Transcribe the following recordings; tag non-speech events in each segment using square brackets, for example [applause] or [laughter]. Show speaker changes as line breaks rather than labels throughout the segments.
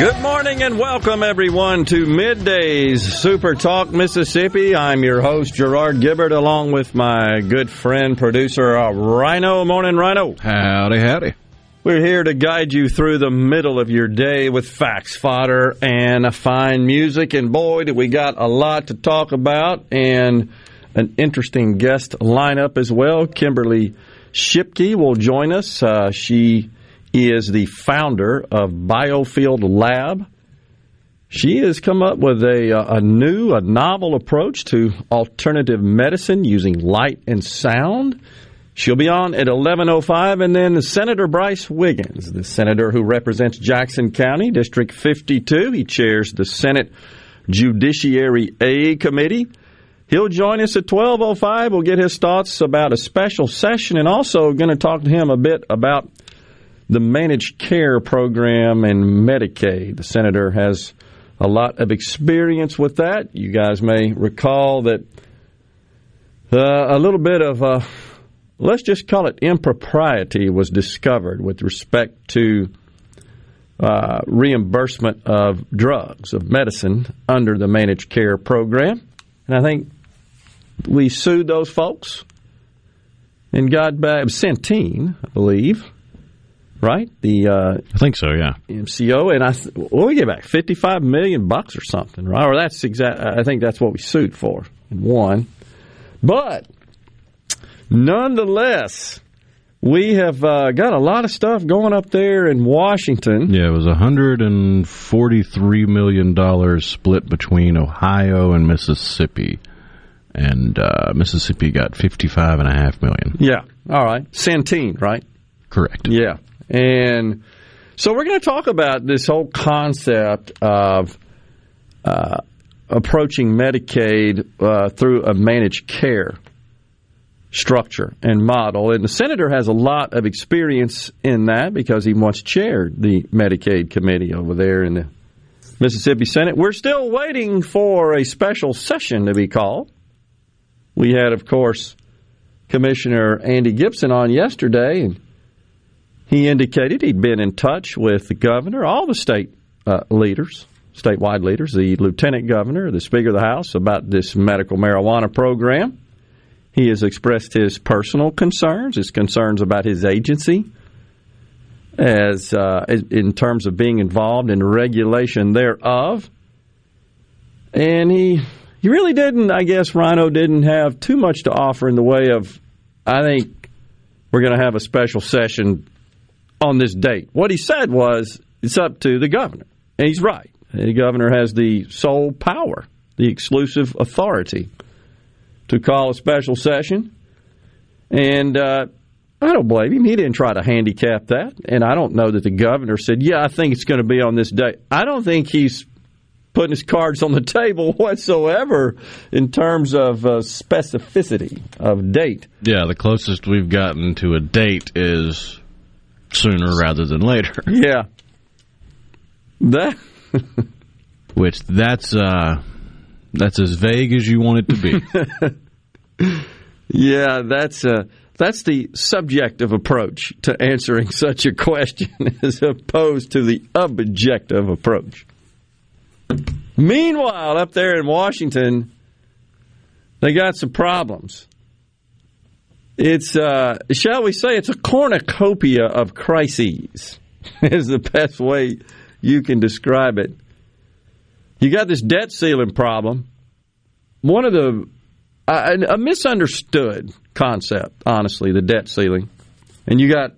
Good morning and welcome everyone to Middays Super Talk Mississippi. I'm your host Gerard Gibert along with my good friend producer uh, Rhino. Morning Rhino.
Howdy, howdy.
We're here to guide you through the middle of your day with facts, fodder, and fine music. And boy, do we got a lot to talk about and an interesting guest lineup as well. Kimberly Shipke will join us. Uh, she is the founder of Biofield Lab. She has come up with a, uh, a new, a novel approach to alternative medicine using light and sound. She'll be on at 11:05, and then Senator Brice Wiggins, the senator who represents Jackson County, District 52. He chairs the Senate Judiciary A Committee. He'll join us at 12:05. We'll get his thoughts about a special session, and also going to talk to him a bit about the managed care program and Medicaid. The senator has a lot of experience with that. You guys may recall that uh, a little bit of, uh, let's just call it impropriety, was discovered with respect to uh, reimbursement of drugs, of medicine under the managed care program. And I think we sued those folks and got back Centene, I believe right? The uh,
I think so, yeah.
MCO, and I th- well, we get back fifty five million bucks or something, right? Or that's exact. I think that's what we sued for and won. But nonetheless, we have uh, got a lot of stuff going up there in Washington.
Yeah, it was hundred and forty three million dollars split between Ohio and Mississippi. And uh, Mississippi got fifty-five and a half million.
Yeah. All right. Centene, right?
Correct.
Yeah. And so we're going to talk about this whole concept of uh, approaching Medicaid uh, through a managed care structure and model. And the senator has a lot of experience in that because he once chaired the Medicaid committee over there in the Mississippi Senate. We're still waiting for a special session to be called. We had, of course, Commissioner Andy Gibson on yesterday, and he indicated he'd been in touch with the governor, all the state uh, leaders, statewide leaders, the lieutenant governor, the speaker of the House about this medical marijuana program. He has expressed his personal concerns, his concerns about his agency, as uh, in terms of being involved in regulation thereof. And he he really didn't, I guess, Rhino didn't have too much to offer in the way of, I think we're going to have a special session on this date. What he said was, it's up to the governor. And he's right. The governor has the sole power, the exclusive authority to call a special session. And uh, I don't blame him. He didn't try to handicap that. And I don't know that the governor said, yeah, I think it's going to be on this date. I don't think he's putting his cards on the table [laughs] whatsoever in terms of uh, specificity of date.
Yeah, the closest we've gotten to a date is sooner rather than later. [laughs]
Yeah. That [laughs]
which that's uh that's as vague as you want it to
be. [laughs] yeah, that's uh that's the subjective approach to answering such a question as opposed to the objective approach. Meanwhile, up there in Washington, they got some problems. It's, uh, shall we say, it's a cornucopia of crises, [laughs] is the best way you can describe it. You got this debt ceiling problem. One of the, uh, a misunderstood concept, honestly, the debt ceiling. And you got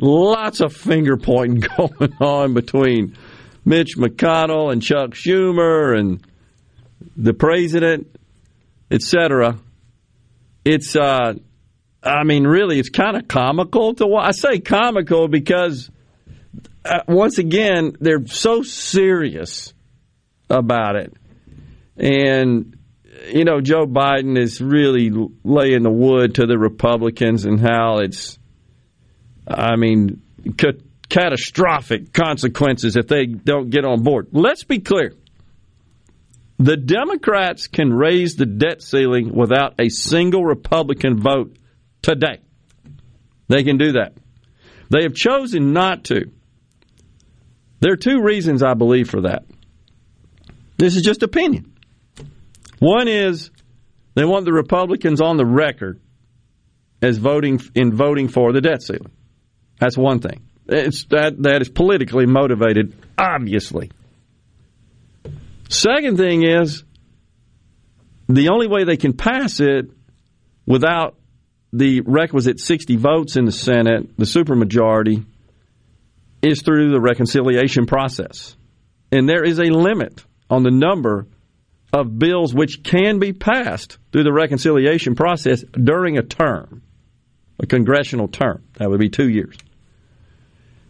lots of finger pointing [laughs] going on between Mitch McConnell and Chuck Schumer and the president, etc. It's, uh, I mean, really, it's kind of comical to watch. I say comical because, uh, once again, they're so serious about it. And, you know, Joe Biden is really laying the wood to the Republicans and how it's, I mean, ca- catastrophic consequences if they don't get on board. Let's be clear. The Democrats can raise the debt ceiling without a single Republican vote today. They can do that. They have chosen not to. There are two reasons I believe for that. This is just opinion. One is they want the Republicans on the record as voting in voting for the debt ceiling. That's one thing. It's that that is politically motivated, obviously. Second thing is the only way they can pass it without the requisite 60 votes in the Senate, the supermajority, is through the reconciliation process. And there is a limit on the number of bills which can be passed through the reconciliation process during a term, a congressional term. That would be two years.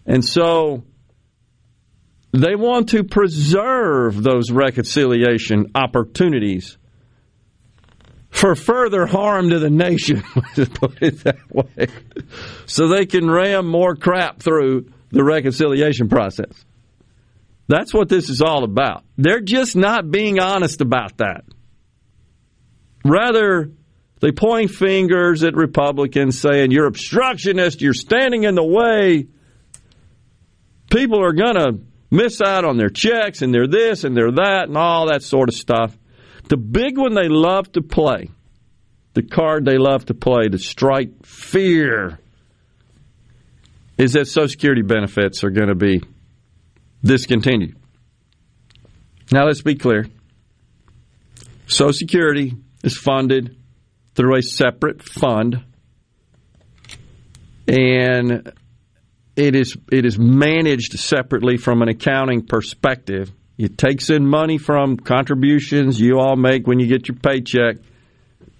And so they want to preserve those reconciliation opportunities for further harm to the nation, [laughs] to put it that way, so they can ram more crap through the reconciliation process. That's what this is all about. They're just not being honest about that. Rather, they point fingers at Republicans saying, You're obstructionist, you're standing in the way. People are going to miss out on their checks and they're this and they're that and all that sort of stuff. The big one they love to play, the card they love to play to strike fear, is that Social Security benefits are going to be discontinued. Now, let's be clear Social Security is funded through a separate fund, and it is it is managed separately from an accounting perspective. It takes in money from contributions you all make when you get your paycheck,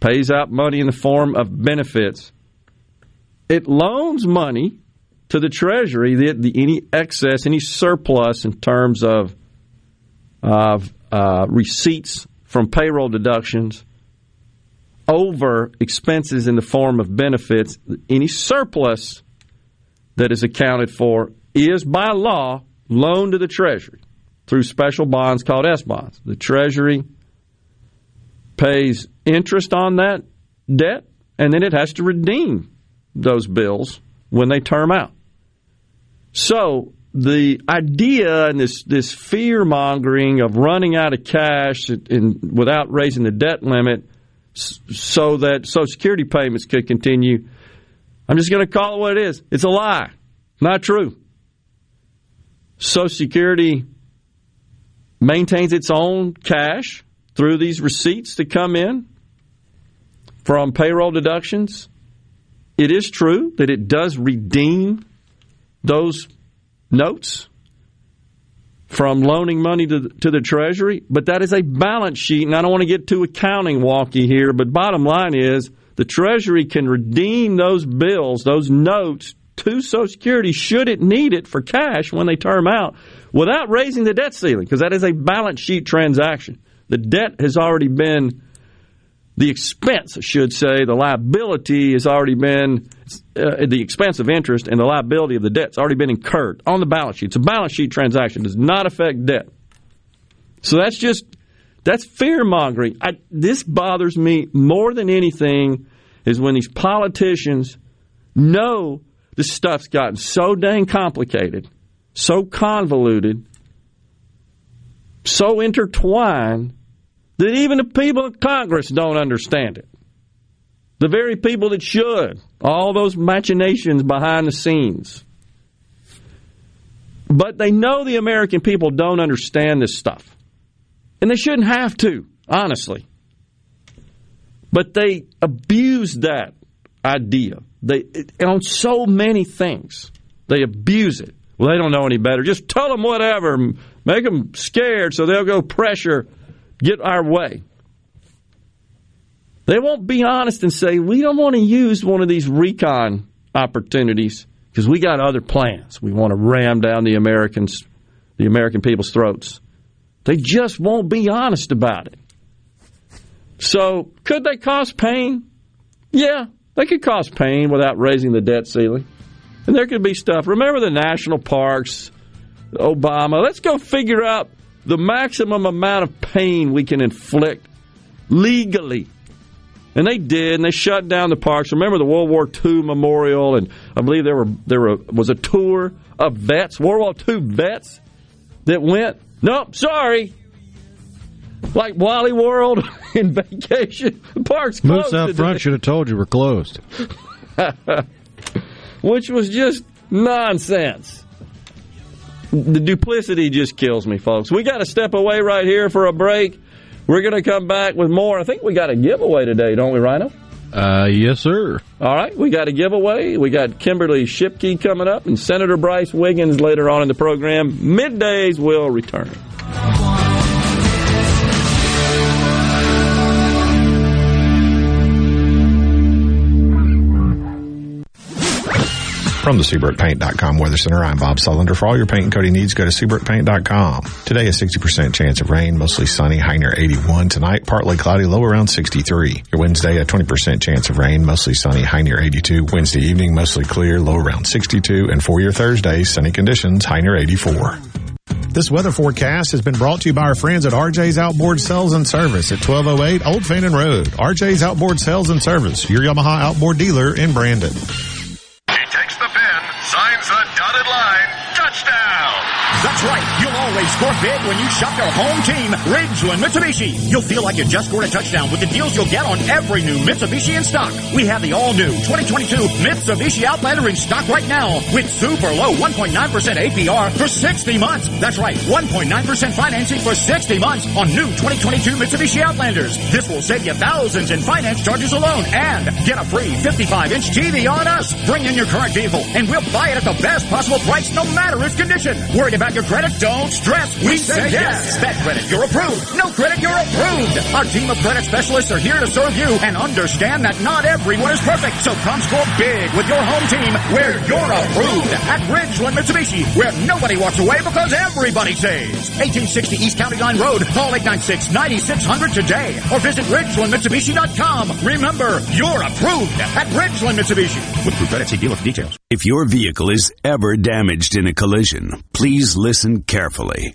pays out money in the form of benefits. It loans money to the Treasury the, the, any excess, any surplus in terms of of uh, receipts from payroll deductions over expenses in the form of benefits, any surplus that is accounted for is by law loaned to the Treasury through special bonds called S bonds. The Treasury pays interest on that debt, and then it has to redeem those bills when they term out. So the idea and this this fear mongering of running out of cash without raising the debt limit so that Social Security payments could continue. I'm just going to call it what it is. It's a lie. Not true. Social Security maintains its own cash through these receipts that come in from payroll deductions. It is true that it does redeem those notes from loaning money to, to the Treasury, but that is a balance sheet, and I don't want to get too accounting wonky here, but bottom line is the Treasury can redeem those bills, those notes to Social Security should it need it for cash when they term out without raising the debt ceiling, because that is a balance sheet transaction. The debt has already been the expense, I should say, the liability has already been uh, the expense of interest and the liability of the debt has already been incurred on the balance sheet. It's a balance sheet transaction; does not affect debt. So that's just that's fear mongering. This bothers me more than anything is when these politicians know this stuff's gotten so dang complicated, so convoluted, so intertwined that even the people in Congress don't understand it. The very people that should. All those machinations behind the scenes. But they know the American people don't understand this stuff. And they shouldn't have to, honestly. But they abuse that idea. They on so many things they abuse it. Well, they don't know any better. Just tell them whatever, make them scared so they'll go pressure, get our way. They won't be honest and say we don't want to use one of these recon opportunities because we got other plans. We want to ram down the Americans, the American people's throats. They just won't be honest about it. So, could they cause pain? Yeah, they could cause pain without raising the debt ceiling. And there could be stuff. Remember the national parks, Obama. Let's go figure out the maximum amount of pain we can inflict legally. And they did, and they shut down the parks. Remember the World War II memorial, and I believe there were there were, was a tour of vets, World War II vets that went. Nope, sorry, like Wally World [laughs] in vacation. parks closed.
Moose out front should have told you we're closed. [laughs]
Which was just nonsense. The duplicity just kills me, folks. We got to step away right here for a break. We're going to come back with more. I think we got a giveaway today, don't we, Rhino?
Uh, yes, sir.
All right, we got a giveaway. We got Kimberly Shipke coming up and Senator Brice Wiggins later on in the program. Middays will return.
From the SeabrookPaint.com Weather Center, I'm Bob Sullender. For all your paint and coating needs, go to SeabrookPaint.com. Today, a 60% chance of rain, mostly sunny, high near 81. Tonight, partly cloudy, low around 63. Your Wednesday, a 20% chance of rain, mostly sunny, high near 82. Wednesday evening, mostly clear, low around 62. And for your Thursday, sunny conditions, high near 84.
This weather forecast has been brought to you by our friends at RJ's Outboard Sales and Service at 1208 Old Fannin Road. RJ's Outboard Sales and Service, your Yamaha outboard dealer in Brandon dotted line.
That's right. You'll always score big when you shop your home team, Ridgeland Mitsubishi. You'll feel like you just scored a touchdown with the deals you'll get on every new Mitsubishi in stock. We have the all-new 2022 Mitsubishi Outlander in stock right now with super low 1.9% APR for 60 months. That's right, 1.9% financing for 60 months on new 2022 Mitsubishi Outlanders. This will save you thousands in finance charges alone and get a free 55-inch TV on us. Bring in your current vehicle and we'll buy it at the best possible price no matter its condition. Worried about your credit? Don't stress. We, we say yes. yes. That credit, you're approved. No credit, you're approved. Our team of credit specialists are here to serve you and understand that not everyone is perfect. So come score big with your home team where you're approved. At Ridgeland Mitsubishi, where nobody walks away because everybody saves. 1860 East County Line Road. Call 896-9600 today or visit RidgelandMitsubishi.com. Remember, you're approved at Ridgeland Mitsubishi. With Approved Credit, see dealer for details.
If your vehicle is ever damaged in a collision, please listen carefully.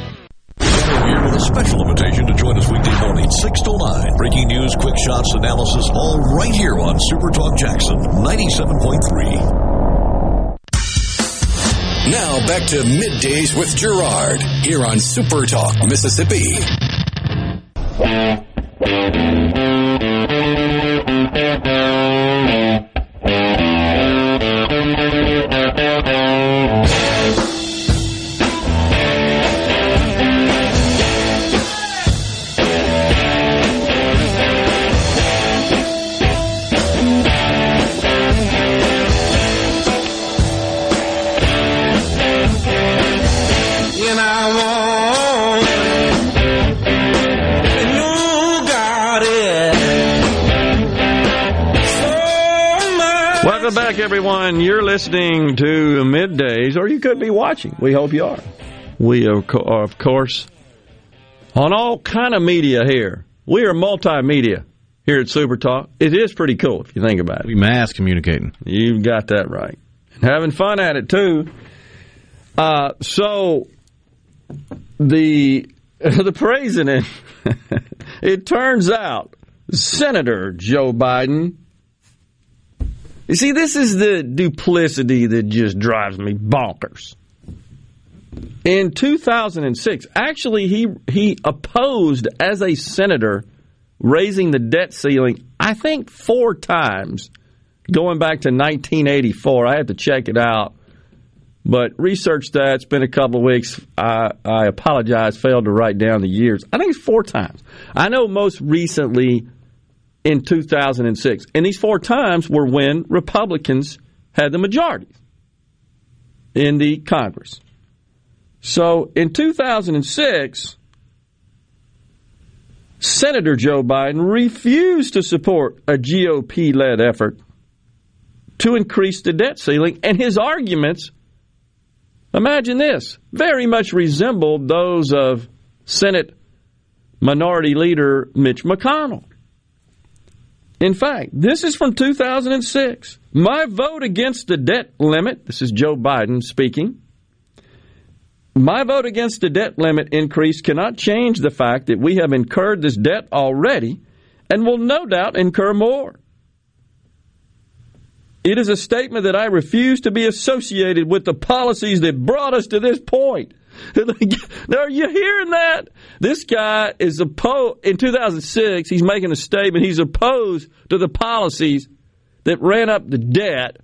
here with a special invitation to join us weekday morning, 6 to 9. Breaking news, quick shots, analysis, all right here on Super Talk Jackson 97.3. Now back to middays with Gerard here on Super Talk, Mississippi. [laughs]
everyone. You're listening to Middays, or you could be watching. We hope you are. We are, of course, on all kind of media here. We are multimedia here at Super Talk. It is pretty cool if you think about it.
We mass communicating.
You've got that right. And having fun at it, too. Uh, so, the, [laughs] the president, [laughs] it turns out, Senator Joe Biden, you see, this is the duplicity that just drives me bonkers. In 2006, actually, he he opposed as a senator raising the debt ceiling. I think four times, going back to 1984. I had to check it out, but research that. It's been a couple of weeks. I, I apologize, failed to write down the years. I think it's four times. I know most recently in 2006. And these four times were when Republicans had the majority in the Congress. So in 2006, Senator Joe Biden refused to support a GOP led effort to increase the debt ceiling, and his arguments, imagine this, very much resembled those of Senate Minority Leader Mitch McConnell. In fact, this is from 2006. My vote against the debt limit, this is Joe Biden speaking. My vote against the debt limit increase cannot change the fact that we have incurred this debt already and will no doubt incur more. It is a statement that I refuse to be associated with the policies that brought us to this point. [laughs] are you hearing that? This guy is opposed. In 2006, he's making a statement. He's opposed to the policies that ran up the debt,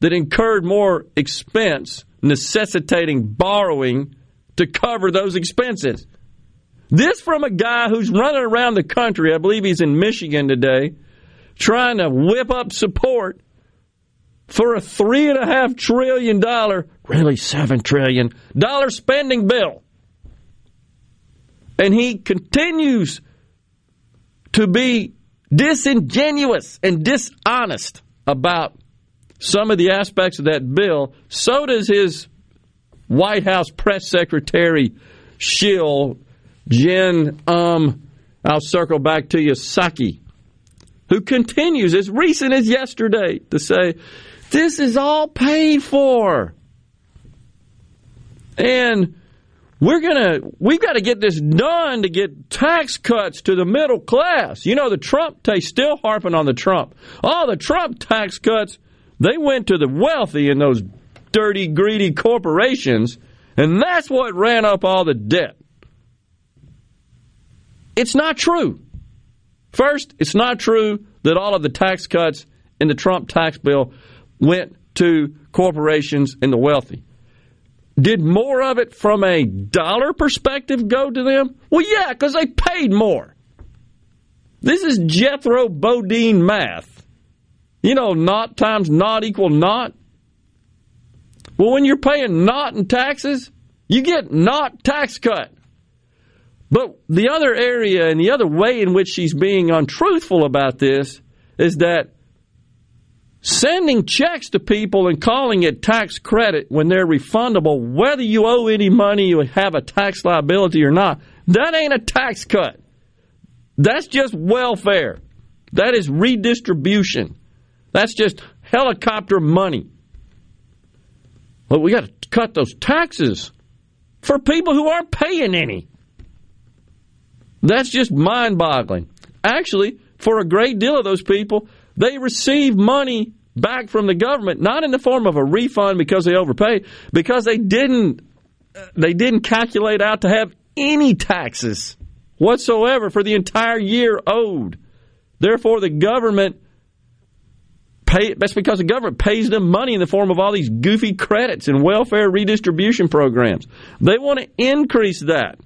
that incurred more expense, necessitating borrowing to cover those expenses. This from a guy who's running around the country. I believe he's in Michigan today, trying to whip up support for a three and a half trillion dollar, really seven trillion dollar spending bill. And he continues to be disingenuous and dishonest about some of the aspects of that bill. So does his White House press secretary shill, Jen, um, I'll circle back to you, Psaki who continues as recent as yesterday to say this is all paid for. And we're going to we've got to get this done to get tax cuts to the middle class. You know the Trump they still harping on the Trump. All the Trump tax cuts they went to the wealthy and those dirty greedy corporations and that's what ran up all the debt. It's not true. First, it's not true that all of the tax cuts in the Trump tax bill went to corporations and the wealthy. Did more of it from a dollar perspective go to them? Well, yeah, because they paid more. This is Jethro Bodine math. You know, not times not equal not. Well, when you're paying not in taxes, you get not tax cut. But the other area and the other way in which she's being untruthful about this is that sending checks to people and calling it tax credit when they're refundable, whether you owe any money, you have a tax liability or not, that ain't a tax cut. That's just welfare. That is redistribution. That's just helicopter money. But we got to cut those taxes for people who aren't paying any. That's just mind boggling. Actually, for a great deal of those people, they receive money back from the government, not in the form of a refund because they overpaid, because they didn't uh, they didn't calculate out to have any taxes whatsoever for the entire year owed. Therefore, the government pay. That's because the government pays them money in the form of all these goofy credits and welfare redistribution programs. They want to increase that.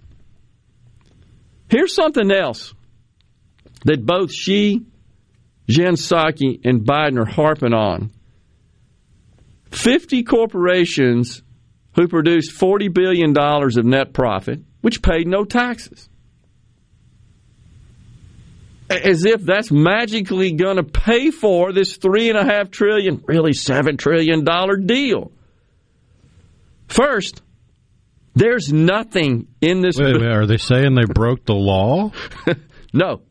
Here's something else that both she Jen Psaki and Biden are harping on. 50 corporations who produced $40 billion of net profit, which paid no taxes. as if that's magically going to pay for this 3.5 trillion, really seven trillion dollar deal. First, there's nothing in this.
Wait, wait, are they saying they broke the law? [laughs]
no,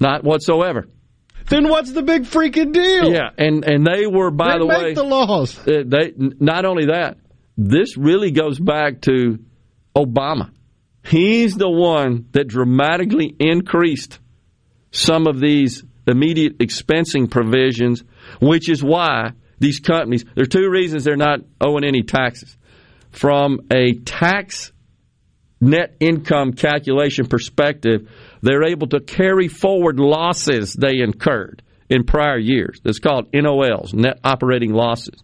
not whatsoever.
Then what's the big freaking deal?
Yeah, and and they were by
They
the way
the laws.
they not only that. This really goes back to Obama. He's the one that dramatically increased some of these immediate expensing provisions, which is why these companies, there are two reasons they're not owing any taxes. From a tax net income calculation perspective, they're able to carry forward losses they incurred in prior years. That's called NOLs, net operating losses.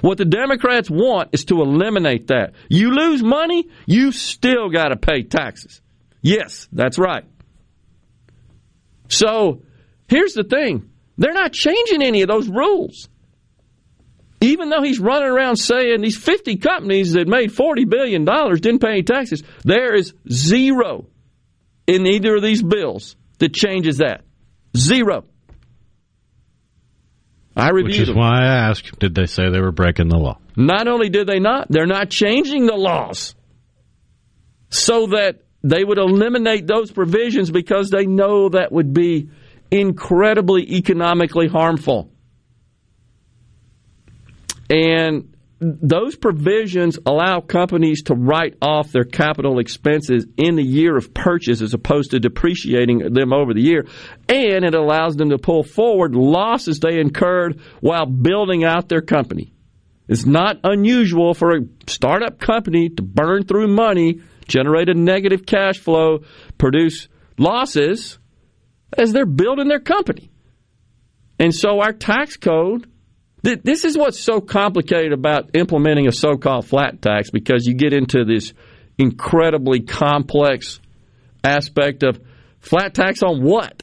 What the Democrats want is to eliminate that. You lose money, you still got to pay taxes. Yes, that's right. So here's the thing they're not changing any of those rules. Even though he's running around saying these 50 companies that made $40 billion didn't pay any taxes, there is zero in either of these bills that changes that. Zero. I reviewed
Which is
them.
why I asked, did they say they were breaking the law?
Not only did they not, they're not changing the laws so that they would eliminate those provisions because they know that would be incredibly economically harmful. And those provisions allow companies to write off their capital expenses in the year of purchase as opposed to depreciating them over the year. And it allows them to pull forward losses they incurred while building out their company. It's not unusual for a startup company to burn through money, generate a negative cash flow, produce losses as they're building their company. And so our tax code this is what's so complicated about implementing a so called flat tax because you get into this incredibly complex aspect of flat tax on what?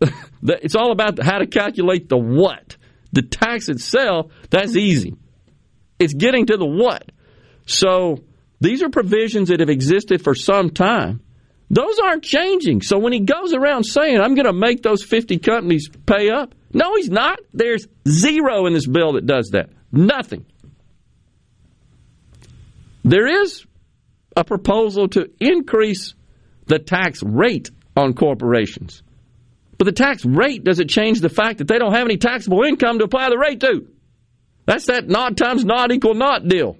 [laughs] it's all about how to calculate the what. The tax itself, that's mm-hmm. easy. It's getting to the what. So these are provisions that have existed for some time. Those aren't changing. So when he goes around saying, I'm going to make those 50 companies pay up, no, he's not. There's zero in this bill that does that. Nothing. There is a proposal to increase the tax rate on corporations. But the tax rate doesn't change the fact that they don't have any taxable income to apply the rate to. That's that not times not equal not deal.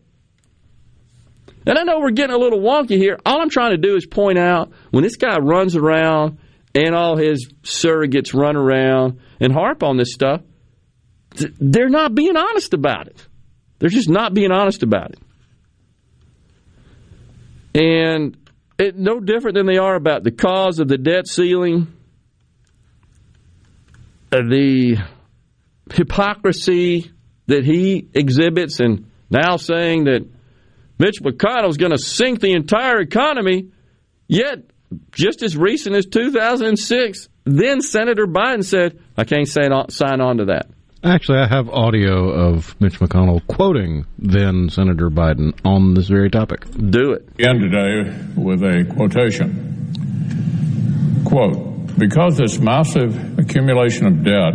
And I know we're getting a little wonky here. All I'm trying to do is point out when this guy runs around and all his surrogates run around and harp on this stuff, they're not being honest about it. They're just not being honest about it. And it, no different than they are about the cause of the debt ceiling, uh, the hypocrisy that he exhibits, and now saying that Mitch McConnell is going to sink the entire economy, yet just as recent as 2006, then Senator Biden said, I can't sign on, sign on to that.
Actually, I have audio of Mitch McConnell quoting then Senator Biden on this very topic.
Do it.
End today with a quotation. Quote, because this massive accumulation of debt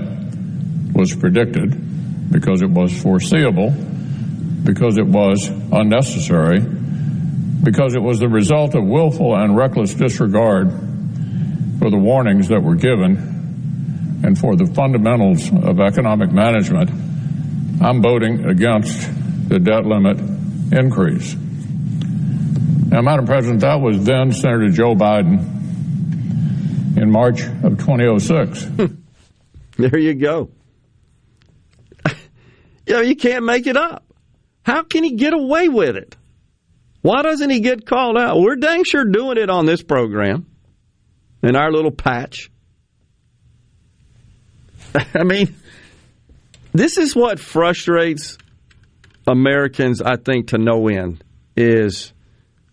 was predicted, because it was foreseeable, because it was unnecessary, because it was the result of willful and reckless disregard for the warnings that were given and for the fundamentals of economic management, I'm voting against the debt limit increase. Now, Madam President, that was then Senator Joe Biden in March of 2006. [laughs]
there you go. [laughs] you know, you can't make it up. How can he get away with it? Why doesn't he get called out? We're dang sure doing it on this program in our little patch. [laughs] I mean, this is what frustrates Americans, I think, to no end is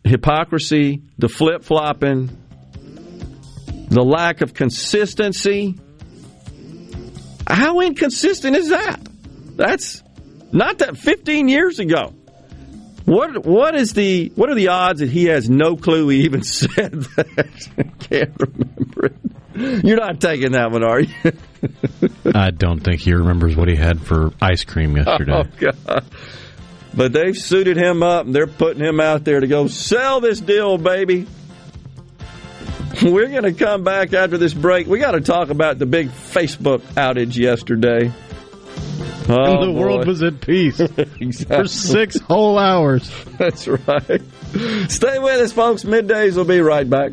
hypocrisy, the flip flopping, the lack of consistency. How inconsistent is that? That's not that 15 years ago. What what is the what are the odds that he has no clue he even [laughs] said that? Can't remember it. You're not taking that one, are you?
I don't think he remembers what he had for ice cream yesterday.
Oh God! But they've suited him up and they're putting him out there to go sell this deal, baby. We're going to come back after this break. We got to talk about the big Facebook outage yesterday. [laughs]
Oh, the boy. world was at peace [laughs] exactly. for six whole hours. [laughs]
That's right. Stay with us, folks. Middays will be right back.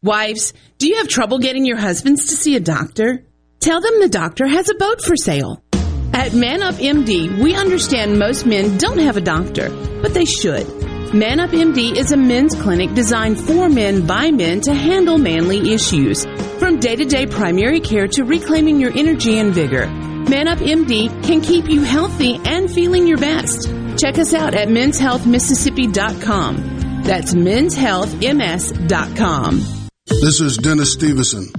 Wives, do you have trouble getting your husbands to see a doctor? Tell them the doctor has a boat for sale. At Man Up MD, we understand most men don't have a doctor, but they should. Man Up MD is a men's clinic designed for men by men to handle manly issues. From day to day primary care to reclaiming your energy and vigor, Man Up MD can keep you healthy and feeling your best. Check us out at menshealthmississippi.com. That's menshealthms.com.
This is Dennis Stevenson,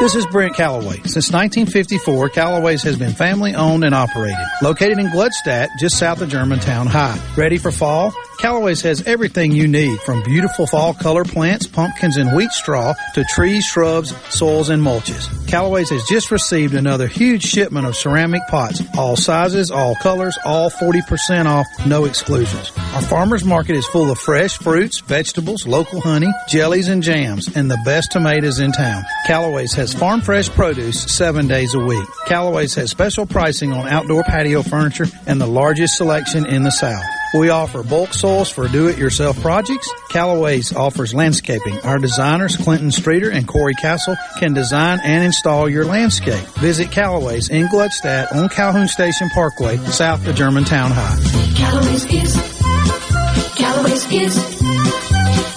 This is Brent Calloway. Since 1954, Calloway's has been family owned and operated. Located in Gluckstadt, just south of Germantown High. Ready for fall? Callaway's has everything you need from beautiful fall color plants, pumpkins and wheat straw to trees, shrubs, soils and mulches. Callaway's has just received another huge shipment of ceramic pots, all sizes, all colors, all 40% off, no exclusions. Our farmers market is full of fresh fruits, vegetables, local honey, jellies and jams, and the best tomatoes in town. Callaway's has farm fresh produce seven days a week. Callaway's has special pricing on outdoor patio furniture and the largest selection in the South. We offer bulk soils for do-it-yourself projects. Callaway's offers landscaping. Our designers, Clinton Streeter and Corey Castle, can design and install your landscape. Visit Callaway's in Gluckstadt on Calhoun Station Parkway, south of Germantown High.
Callaway's is, Callaway's is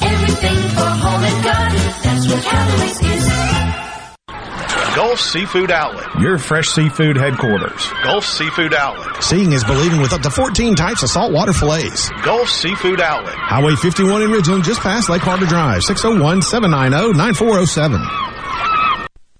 everything for home and garden. That's what Callaway's is.
Gulf Seafood Outlet, your fresh seafood headquarters. Gulf Seafood Outlet.
Seeing is believing with up to 14 types of saltwater fillets.
Gulf Seafood Outlet.
Highway 51 in Ridgeland, just past Lake Harbor Drive, 601-790-9407.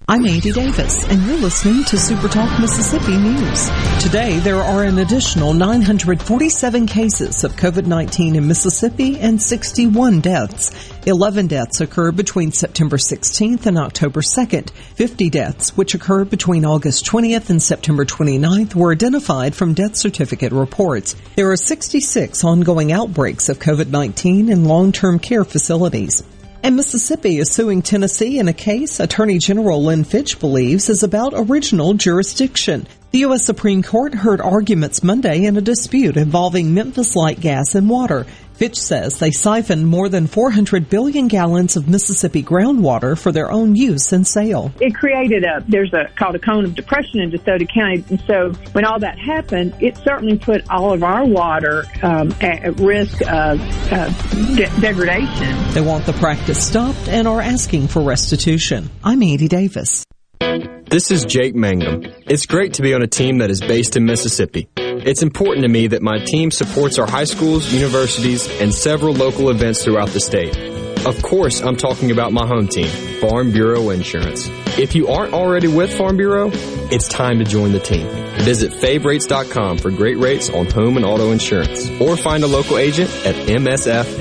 I'm Andy Davis, and you're listening to Super Talk Mississippi News. Today, there are an additional 947 cases of COVID-19 in Mississippi and 61 deaths. 11 deaths occurred between September 16th and October 2nd. 50 deaths, which occurred between August 20th and September 29th, were identified from death certificate reports. There are 66 ongoing outbreaks of COVID-19 in long-term care facilities. And Mississippi is suing Tennessee in a case Attorney General Lynn Fitch believes is about original jurisdiction. The U.S. Supreme Court heard arguments Monday in a dispute involving Memphis Light Gas and Water. Fitch says they siphoned more than 400 billion gallons of Mississippi groundwater for their own use and sale.
It created a, there's a, called a cone of depression in DeSoto County. And so when all that happened, it certainly put all of our water um, at risk of uh, de- degradation.
They want the practice stopped and are asking for restitution. I'm Andy Davis.
This is Jake Mangum. It's great to be on a team that is based in Mississippi. It's important to me that my team supports our high schools, universities, and several local events throughout the state. Of course, I'm talking about my home team, Farm Bureau Insurance. If you aren't already with Farm Bureau, it's time to join the team. Visit favrates.com for great rates on home and auto insurance or find a local agent at msfbins.com.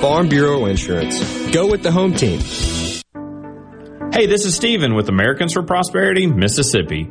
Farm Bureau Insurance. Go with the home team.
Hey, this is Stephen with Americans for Prosperity, Mississippi.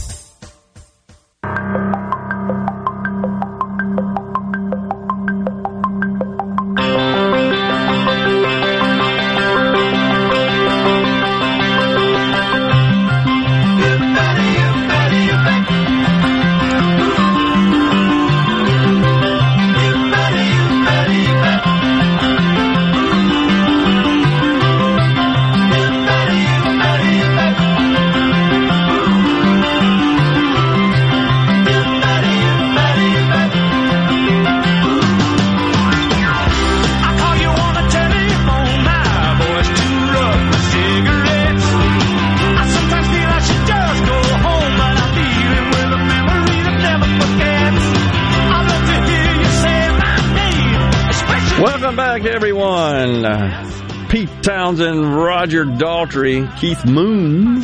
Townshend, Roger Daltrey, Keith Moon,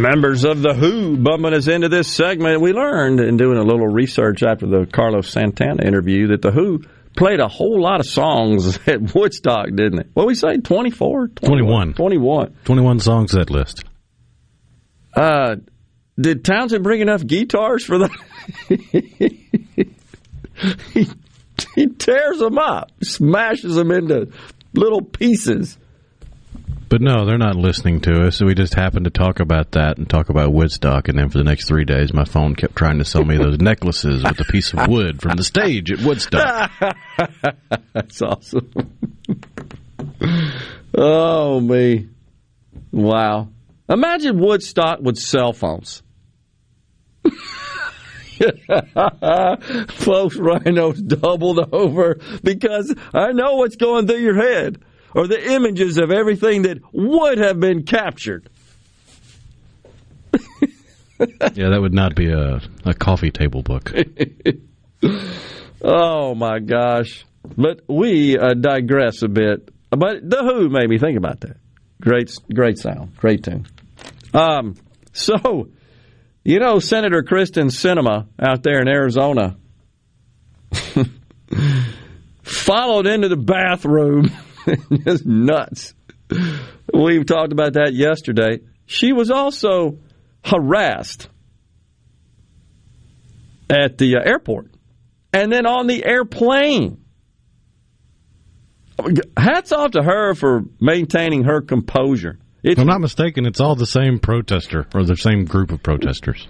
members of the Who bumping us into this segment. We learned in doing a little research after the Carlos Santana interview that the Who played a whole lot of songs [laughs] at Woodstock, didn't it? What we say, 24?
21.
21.
21 songs that list.
Uh, did Townshend bring enough guitars for that? [laughs] he, [laughs] he tears them up, smashes them into little pieces.
But no, they're not listening to us. So we just happened to talk about that and talk about Woodstock. And then for the next three days, my phone kept trying to sell me those [laughs] necklaces with a piece of wood from the stage at Woodstock. [laughs]
That's awesome. oh, me. Wow. Imagine Woodstock with cell phones. [laughs] Folks, Rhino's doubled over because I know what's going through your head or the images of everything that would have been captured. [laughs]
yeah, that would not be a, a coffee table book. [laughs]
oh my gosh! But we uh, digress a bit. But the Who made me think about that. Great, great sound, great tune. Um, so you know, Senator Kyrsten Sinema out there in Arizona [laughs] followed into the bathroom, [laughs] just nuts. We've talked about that yesterday. She was also harassed at the uh, airport and then on the airplane. Hats off to her for maintaining her composure.
If I'm not mistaken, it's all the same protester or the same group of protesters.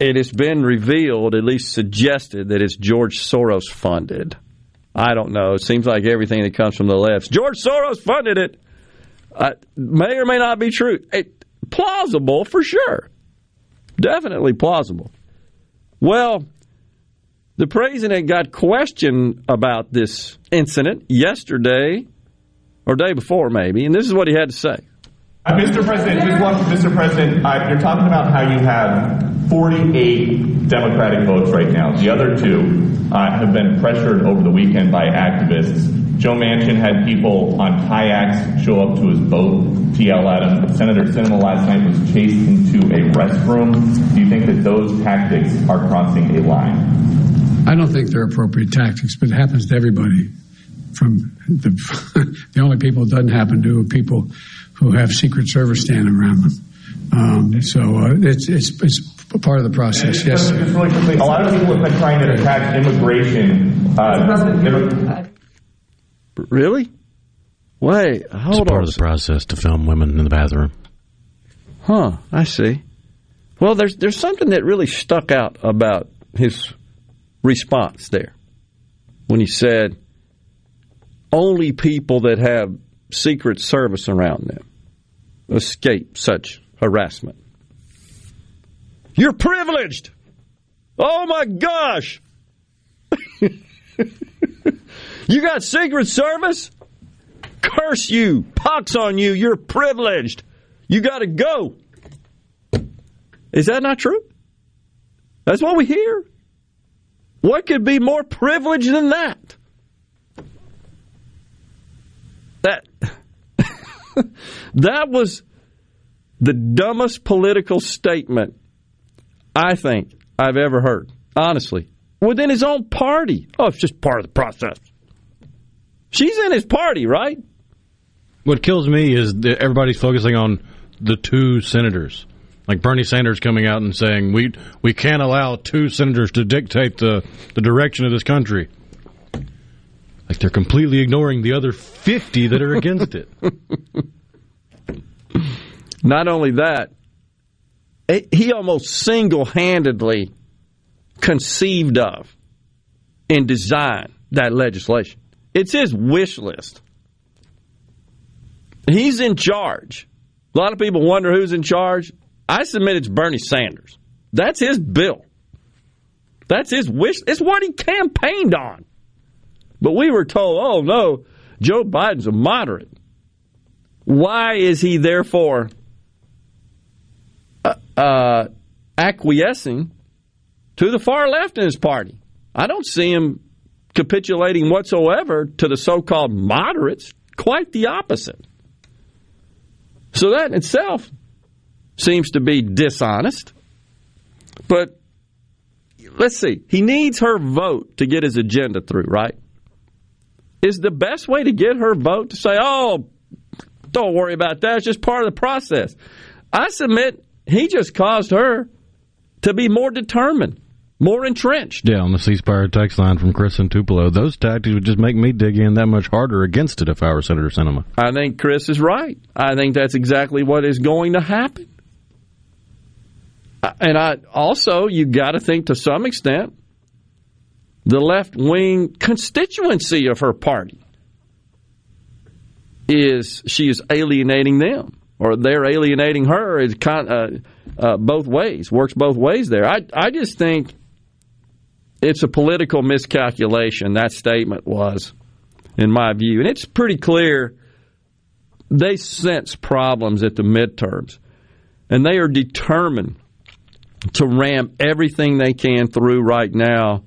It has been revealed, at least suggested, that it's George Soros funded. I don't know. It seems like everything that comes from the left. George Soros funded it. Uh, may or may not be true. It, plausible for sure. Definitely plausible. Well, the president got questioned about this incident yesterday or day before, maybe, and this is what he had to say.
Uh, Mr. President, just one, Mr. President, uh, you're talking about how you have 48
Democratic votes right now. The other two uh, have been pressured over the weekend by activists. Joe Manchin had people on kayaks show up to his boat to yell at him. Senator Sinema last night was chased into a restroom. Do you think that those tactics are crossing a line?
I don't think they're appropriate tactics, but it happens to everybody. From the, [laughs] the only people it doesn't happen to are people who have Secret Service standing around them. Um, so uh, it's, it's it's part of the process. Yes.
Just really quickly, a lot of people have been trying to attack immigration. Uh,
Really? Wait, hold
it's part
on.
of the process to film women in the bathroom.
Huh, I see. Well, there's there's something that really stuck out about his response there when he said only people that have secret service around them escape such harassment. You're privileged. Oh my gosh. [laughs] you got secret service? Curse you. Pox on you. You're privileged. You got to go. Is that not true? That's what we hear. What could be more privileged than that? That [laughs] that was the dumbest political statement I think I've ever heard. Honestly, within his own party. Oh, it's just part of the process. She's in his party, right?
What kills me is that everybody's focusing on the two senators. Like Bernie Sanders coming out and saying we we can't allow two senators to dictate the, the direction of this country. Like they're completely ignoring the other fifty that are against it. [laughs]
Not only that, he almost single handedly conceived of and designed that legislation. It's his wish list. He's in charge. A lot of people wonder who's in charge. I submit it's Bernie Sanders. That's his bill. That's his wish. It's what he campaigned on. But we were told, oh no, Joe Biden's a moderate. Why is he therefore uh, uh, acquiescing to the far left in his party? I don't see him capitulating whatsoever to the so called moderates. Quite the opposite. So that in itself seems to be dishonest. But let's see. He needs her vote to get his agenda through, right? Is the best way to get her vote to say, oh, don't worry about that. It's just part of the process. I submit he just caused her to be more determined, more entrenched.
Yeah, on the C Spire text line from Chris and Tupelo, those tactics would just make me dig in that much harder against it if I were Senator Sinema.
I think Chris is right. I think that's exactly what is going to happen. And I also you've got to think to some extent the left wing constituency of her party is she is alienating them or they're alienating her is kind uh, uh, both ways works both ways there. I I just think it's a political miscalculation. That statement was, in my view, and it's pretty clear. They sense problems at the midterms, and they are determined to ram everything they can through right now.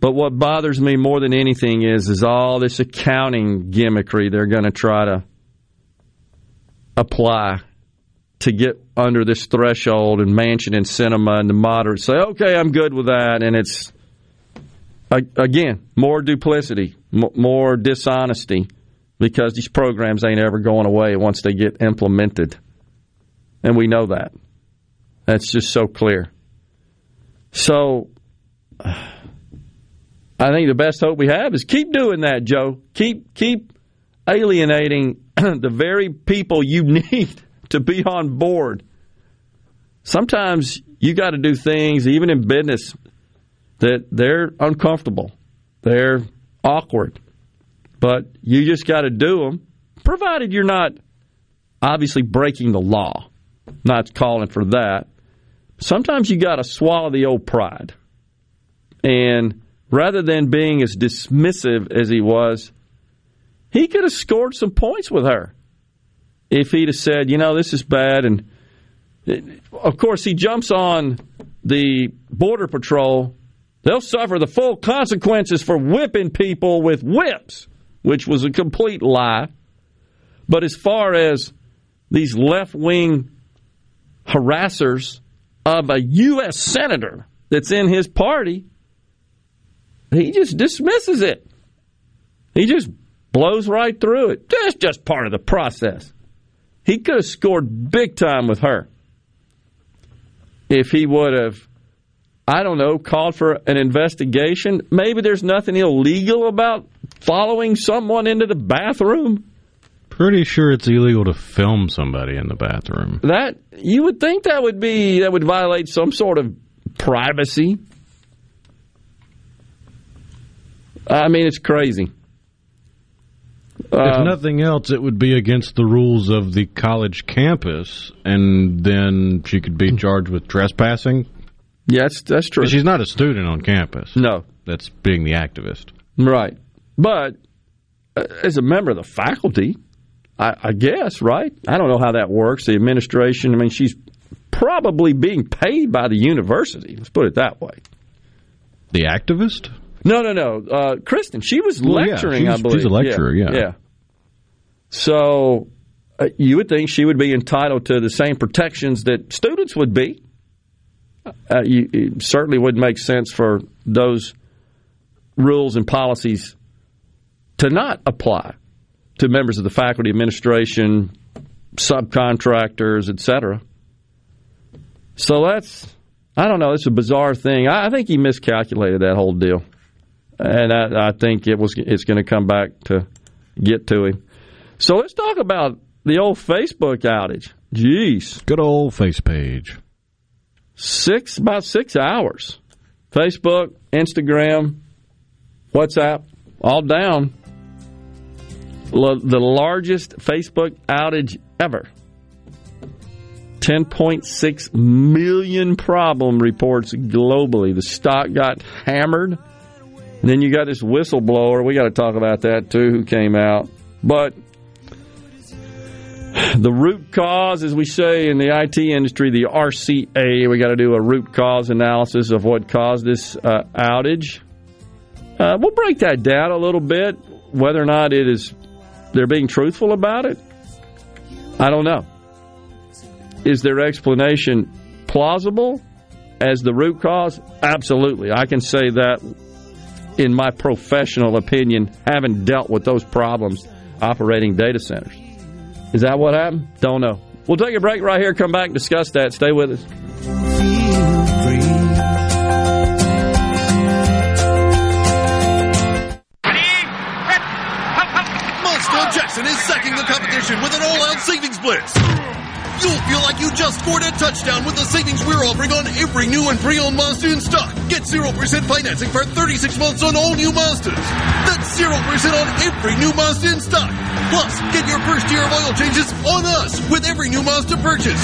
But what bothers me more than anything is is all this accounting gimmickry they're going to try to apply to get under this threshold and Manchin and Sinema and the moderates say, okay, I'm good with that, and it's again more duplicity, more dishonesty, because these programs ain't ever going away once they get implemented, and we know that. That's just so clear. So, I think the best hope we have is keep doing that, Joe. Keep keep alienating [clears throat] the very people you [laughs] need to be on board. Sometimes you got to do things, even in business, that they're uncomfortable, they're awkward, but you just got to do them, provided you're not obviously breaking the law. Not calling for that. Sometimes you got to swallow the old pride, and rather than being as dismissive as he was, he could have scored some points with her if he'd have said, you know, this is bad. And of course, he jumps on the Border Patrol, they'll suffer the full consequences for whipping people with whips, which was a complete lie. But as far as these left wing harassers of a U.S. senator that's in his party, he just dismisses it. He just blows right through it. That's just part of the process. He could have scored big time with her if he would have, I don't know, called for an investigation. Maybe there's nothing illegal about following someone into the bathroom.
Pretty sure it's illegal to film somebody in the bathroom.
That you would think that would be that would violate some sort of privacy. I mean, it's crazy.
if
Um,
nothing else, it would be against the rules of the college campus, and then she could be charged with trespassing.
Yes, that's true.
She's not a student on campus.
No,
that's being the activist.
Right. But uh, as a member of the faculty, I, I guess, right? I don't know how that works. The administration, I mean, she's probably being paid by the university. Let's put it that way.
The activist?
No, no, no. Uh, Kyrsten, she was
Well, yeah,
lecturing,
she's-
I believe.
she's a lecturer, yeah.
Yeah. So uh, you would think she would be entitled to the same protections that students would be. Uh, you, it certainly would make sense for those rules and policies to not apply to members of the faculty, administration, subcontractors, etc. So that's, I don't know, it's a bizarre thing. I, I think he miscalculated that whole deal, and I, I think it was it's going to come back to get to him. So let's talk about the old Facebook outage. Jeez,
good old face page.
Six about six hours. Facebook, Instagram, WhatsApp, all down. L- the largest Facebook outage ever. 10.6 million problem reports globally. The stock got hammered. And then you got this whistleblower. We got to talk about that too, who came out. But the root cause, as we say in the IT industry, the RCA, we got to do a root cause analysis of what caused this uh, outage. Uh, we'll break that down a little bit. Whether or not it is they're being truthful about it, I don't know. Is their explanation plausible as the root cause? Absolutely. I can say that in my professional opinion, having dealt with those problems operating data centers. Is that what happened? Don't know. We'll take a break right here, come back and discuss that. Stay with us.
Jackson is sacking the competition with an all-out savings blitz. You'll feel like you just scored a touchdown with the savings we're offering on every new and pre-owned Mazda in stock. Get 0% financing for 36 months on all new Mazdas. That's 0% on every new Mazda in stock. Plus, get your first year of oil changes on us with every new Mazda purchase.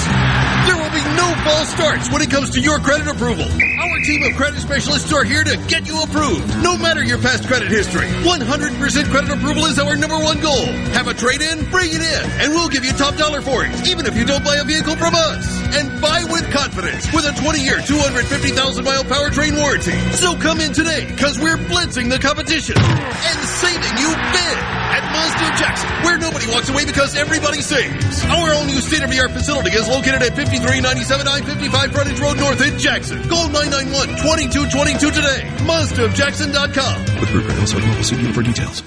No false starts when it comes to your credit approval. Our team of credit specialists are here to get you approved, no matter your past credit history. 100% credit approval is our number one goal. Have a trade-in? Bring it in, and we'll give you top dollar for it, even if you don't buy a vehicle from us. And buy with confidence with a 20-year, 250,000-mile powertrain warranty. So come in today, because we're blitzing the competition and saving you big at Mazda of Jackson, where nobody walks away because everybody saves. Our all new state-of-the-art facility is located at 5397 I-55 Frontage Road North in Jackson. Call 991-2222 today. MazdaofJackson.com.
With Ruger and Mobile, see dealer for details.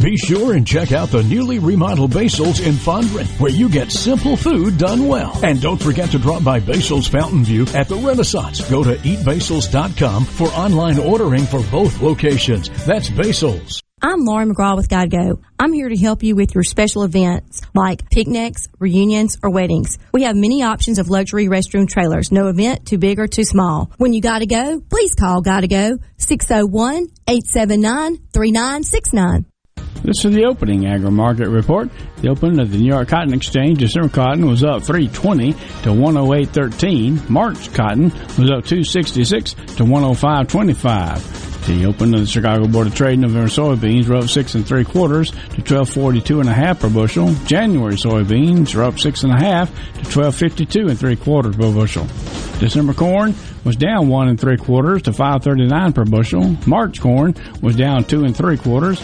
Be sure and check out the newly remodeled Basil's in Fondren, where you get simple food done well. And don't forget to drop by Basil's Fountain View at the Renaissance. Go to eatbasils.com for online ordering for both locations. That's Basil's.
I'm Lauren McGraw with Gotta Go. I'm here to help you with your special events like picnics, reunions, or weddings. We have many options of luxury restroom trailers. No event too big or too small. When you gotta go, please call Gotta Go 601 879 3969.
This is the opening agri market report. The opening of the New York Cotton Exchange, December cotton was up 320 to 108.13. March cotton was up 266 to 105.25. The open of the Chicago Board of Trade November soybeans were up six and three quarters to twelve forty two and a half per bushel. January soybeans were up six and a half to twelve fifty two and three quarters per bushel. December corn was down one and three quarters to five thirty nine per bushel. March corn was down two and three quarters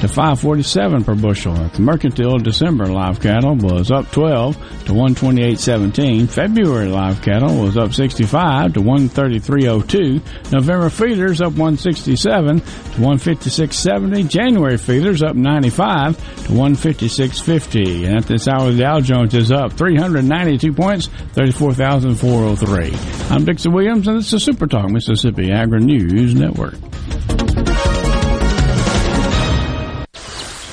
to 547 per bushel. At the mercantile, December live cattle was up 12 to 128.17. February live cattle was up 65 to 133.02. November feeders up 167 to 156.70. January feeders up 95 to 156.50. And at this hour, the Dow Jones is up 392 points, 34,403. I'm Dixon Williams, and this is Super Talk Mississippi Agri News Network.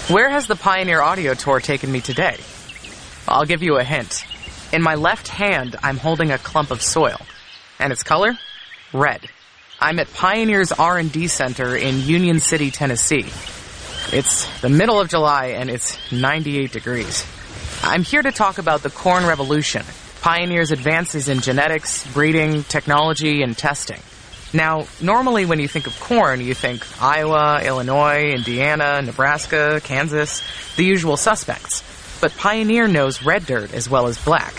Where has the Pioneer Audio Tour taken me today? I'll give you a hint. In my left hand, I'm holding a clump of soil. And its color? Red. I'm at Pioneer's R&D Center in Union City, Tennessee. It's the middle of July and it's 98 degrees. I'm here to talk about the corn revolution, Pioneer's advances in genetics, breeding, technology, and testing. Now, normally when you think of corn, you think Iowa, Illinois, Indiana, Nebraska, Kansas, the usual suspects. But Pioneer knows red dirt as well as black,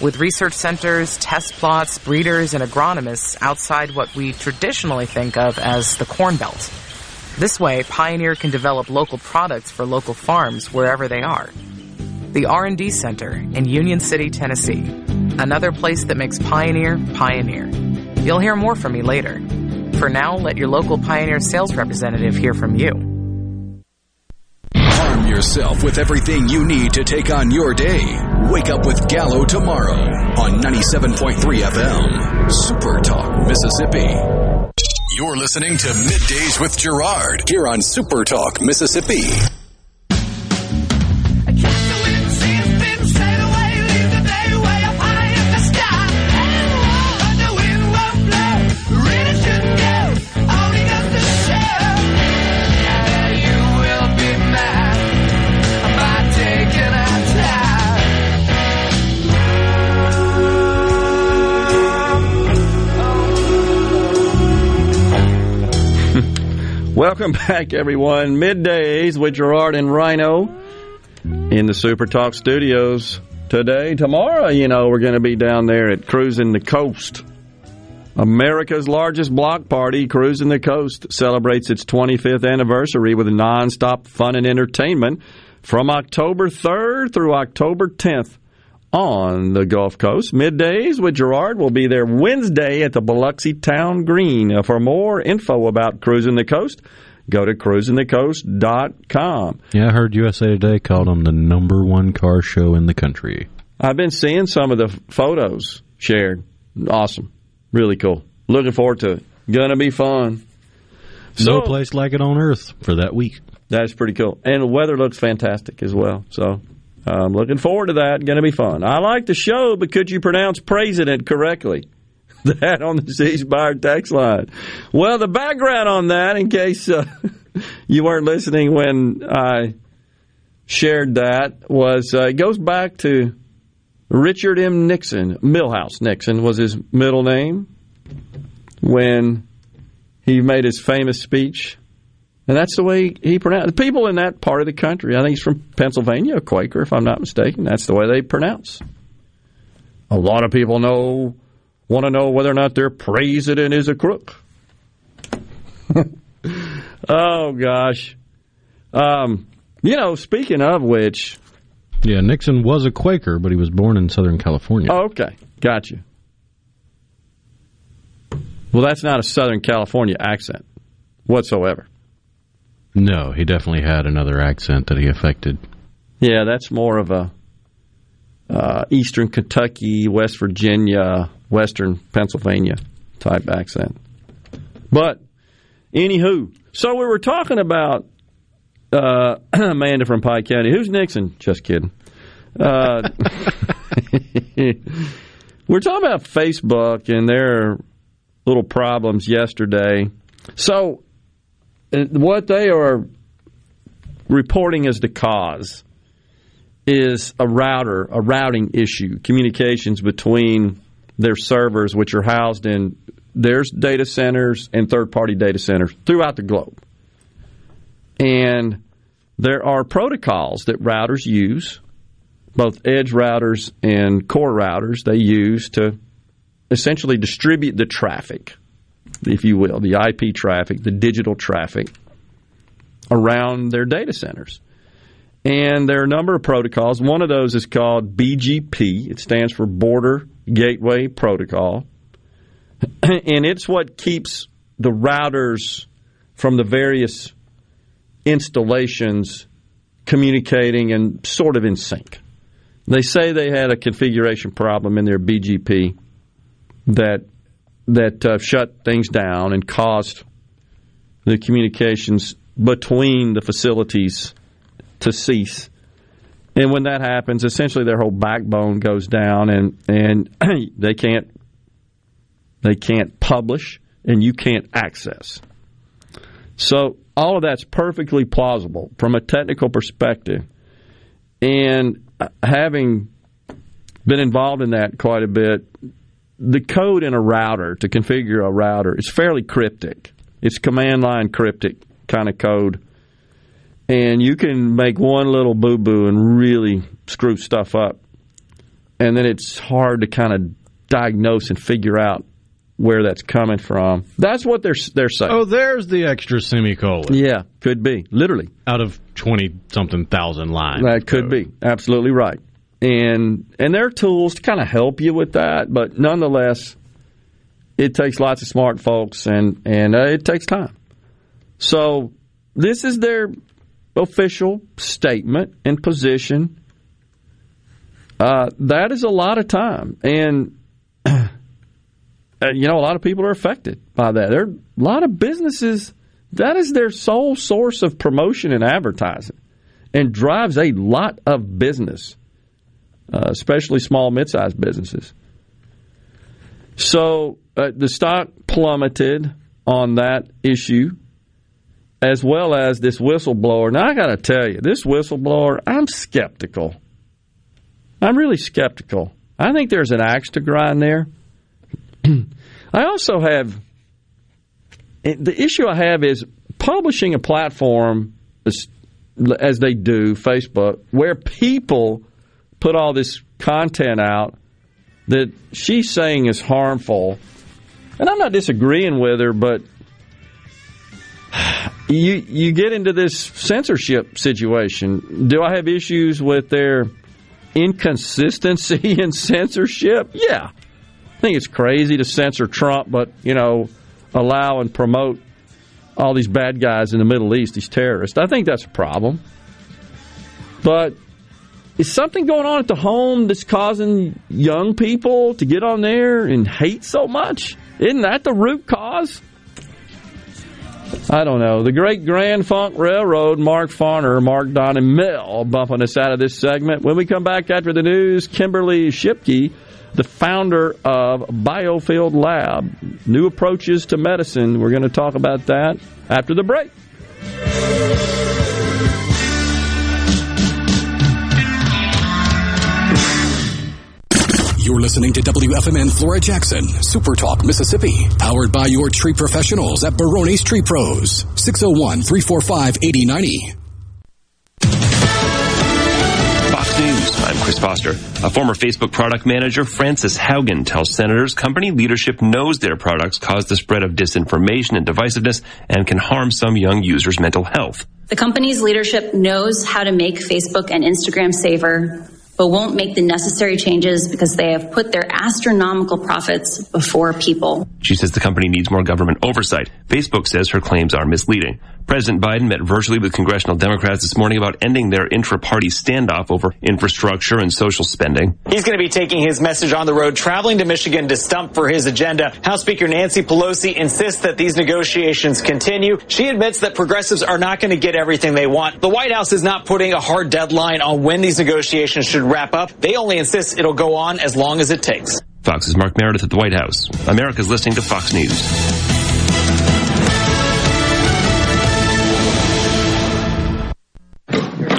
with research centers, test plots, breeders, and agronomists outside what we traditionally think of as the Corn Belt. This way, Pioneer can develop local products for local farms wherever they are. The R&D Center in Union City, Tennessee. Another place that makes Pioneer, Pioneer. You'll hear more from me later. For now, let your local Pioneer sales representative hear from you.
Arm yourself with everything you need to take on your day. Wake up with Gallo tomorrow on 97.3 FM. Super Talk, Mississippi. You're listening to Middays with Gerard here on Super Talk, Mississippi.
Welcome back, everyone. Middays with Gerard and Rhino in the Super Talk studios today. Tomorrow, you know, we're going to be down there at Cruising the Coast. America's largest block party, Cruising the Coast, celebrates its 25th anniversary with nonstop fun and entertainment from October 3rd through October 10th on the Gulf Coast. Middays with Gerard will be there Wednesday at the Biloxi Town Green. Uh, For more info about Cruising the Coast, go to cruisingthecoast.com.
Yeah, I heard USA Today called them the number one car show in the country.
I've been seeing some of the photos shared. Awesome. Really cool. Looking forward to it. Gonna be fun.
no place like it on earth for that week.
That's pretty cool. And the weather looks fantastic as well. So I'm looking forward to that. Going to be fun. I like the show, but could you pronounce president correctly? [laughs] That on the C Spire text line. Well, the background on that, in case uh, [laughs] you weren't listening when I shared that, was uh, it goes back to Richard M. Nixon. Milhous Nixon was his middle name when he made his famous speech and that's the way he pronounced The people in that part of the country. I think he's from Pennsylvania, a Quaker, if I'm not mistaken. That's the way they pronounce. A lot of people know want to know whether or not their president is a crook. [laughs] oh gosh. Um, you know, speaking of which,
Yeah, Nixon was a Quaker, but he was born in Southern California.
oh, okay, got you. Well, that's not a Southern California accent whatsoever.
No, he definitely had another accent that he affected.
Yeah, that's more of a uh, Eastern Kentucky, West Virginia, Western Pennsylvania type accent. But, anywho, so we were talking about Uh, [clears throat] Amanda from Pike County. Who's Nixon? Just kidding. Uh, [laughs] we're talking about Facebook and their little problems yesterday. So, Uh, what they are reporting as the cause is a router, a routing issue, communications between their servers, which are housed in their data centers and third party data centers throughout the globe. And there are protocols that routers use, both edge routers and core routers, they use to essentially distribute the traffic, if you will, the IP traffic, the digital traffic around their data centers. And there are a number of protocols. One of those is called BGP. It stands for Border Gateway Protocol. [clears throat] and it's what keeps the routers from the various installations communicating and sort of in sync. They say they had a configuration problem in their BGP that that uh, shut things down and caused the communications between the facilities to cease. And when that happens, essentially their whole backbone goes down, and and [clears throat] they can't they can't publish, and you can't access. So all of that's perfectly plausible from a technical perspective. And having been involved in that quite a bit, the code in a router to configure a router is fairly cryptic. It's command line cryptic kind of code. And you can make one little boo boo and really screw stuff up. And then it's hard to kind of diagnose and figure out where that's coming from. That's what they're they're saying.
Oh, there's the extra semicolon.
Yeah, could be literally
out of twenty something thousand lines.
That could be absolutely right. And and there are tools to kind of help you with that, but nonetheless, it takes lots of smart folks and and uh, it takes time. So this is their official statement and position. Uh, that is a lot of time and [clears throat] uh, you know, a lot of people are affected by that. There are a lot of businesses that is their sole source of promotion and advertising, and drives a lot of business, uh, especially small, mid-sized businesses. So uh, the stock plummeted on that issue, as well as this whistleblower. Now I got to tell you, this whistleblower, I'm skeptical. I'm really skeptical. I think there's an axe to grind there. [clears throat] I also have the issue I have is publishing a platform as, as, they do, Facebook, where people put all this content out that she's saying is harmful. And I'm not disagreeing with her, but [sighs] you you get into this censorship situation. Do I have issues with their inconsistency [laughs] in censorship? Yeah. I think it's crazy to censor Trump, but, you know, allow and promote all these bad guys in the Middle East, these terrorists. I think that's a problem. But is something going on at the home that's causing young people to get on there and hate so much? Isn't that the root cause? I don't know. The Great Grand Funk Railroad, Mark Farner, Mark Don, and Mel bumping us out of this segment. When we come back after the news, Kimberly Shipke the founder of Biofield Lab. New approaches to medicine. We're going to talk about that after the break.
You're listening to WFMN Flora Jackson, Super Talk, Mississippi, powered by your tree professionals at Barone's Tree Pros, 601 345 8090.
News. I'm Chris Foster. A former Facebook product manager, Frances Haugen, tells senators company leadership knows their products cause the spread of disinformation and divisiveness and can harm some young users' mental health.
The company's leadership knows how to make Facebook and Instagram safer but won't make the necessary changes because they have put their astronomical profits before people.
She says the company needs more government oversight. Facebook says her claims are misleading. President Biden met virtually with congressional Democrats this morning about ending their intra-party standoff over infrastructure and social spending.
He's going to be taking his message on the road, traveling to Michigan to stump for his agenda. House Speaker Nancy Pelosi insists that these negotiations continue. She admits that progressives are not going to get everything they want. The White House is not putting a hard deadline on when these negotiations should wrap up. They only insist it'll go on as long as it takes.
Fox's Mark Meredith at the White House. America's listening to Fox News.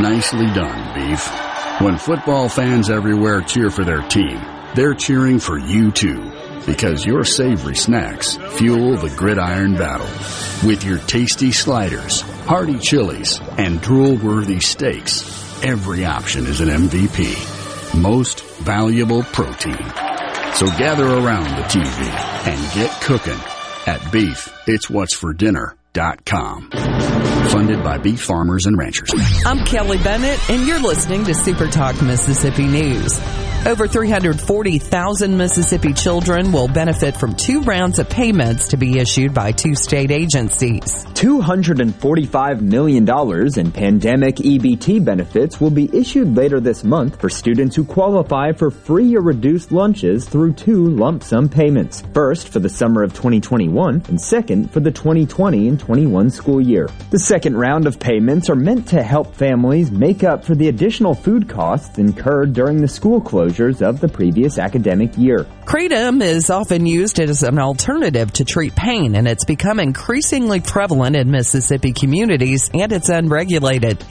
Nicely done, Beef. When football fans everywhere cheer for their team, they're cheering for you too. Because your savory snacks fuel the gridiron battle. With your tasty sliders, hearty chilies, and drool-worthy steaks, every option is an MVP. Most valuable protein. So gather around the TV and get cooking at Beef. It's what's for dinner.com. Funded by beef farmers and ranchers.
I'm Kelly Bennett, and you're listening to Super Talk Mississippi News. Over 340,000 Mississippi children will benefit from two rounds of payments to be issued by two state agencies.
$245 million in pandemic EBT benefits will be issued later this month for students who qualify for free or reduced lunches through two lump sum payments. First for the summer of 2021 and second for the 2020 and 21 school year. The second round of payments are meant to help families make up for the additional food costs incurred during the school closures of the previous academic year.
Kratom is often used as an alternative to treat pain, and it's become increasingly prevalent in Mississippi communities, and it's unregulated.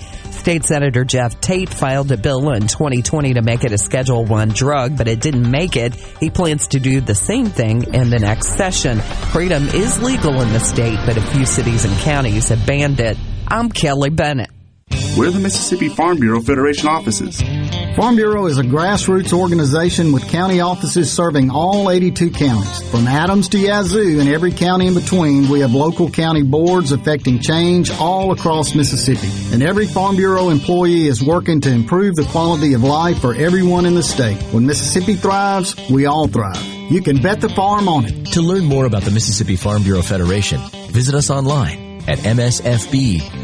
State Senator Jeff Tate filed a bill in 2020 to make it a Schedule 1 drug, but it didn't make it. He plans to do the same thing in the next session. Kratom is legal in the state, but a few cities and counties have banned it. I'm Kelly Bennett.
We're the Mississippi Farm Bureau Federation offices.
Farm Bureau is a grassroots organization with county offices serving all 82 counties. From Adams to Yazoo and every county in between, we have local county boards affecting change all across Mississippi. And every Farm Bureau employee is working to improve the quality of life for everyone in the state. When Mississippi thrives, we all thrive. You can bet the farm on it.
To learn more about the Mississippi Farm Bureau Federation, visit us online at msfb.org.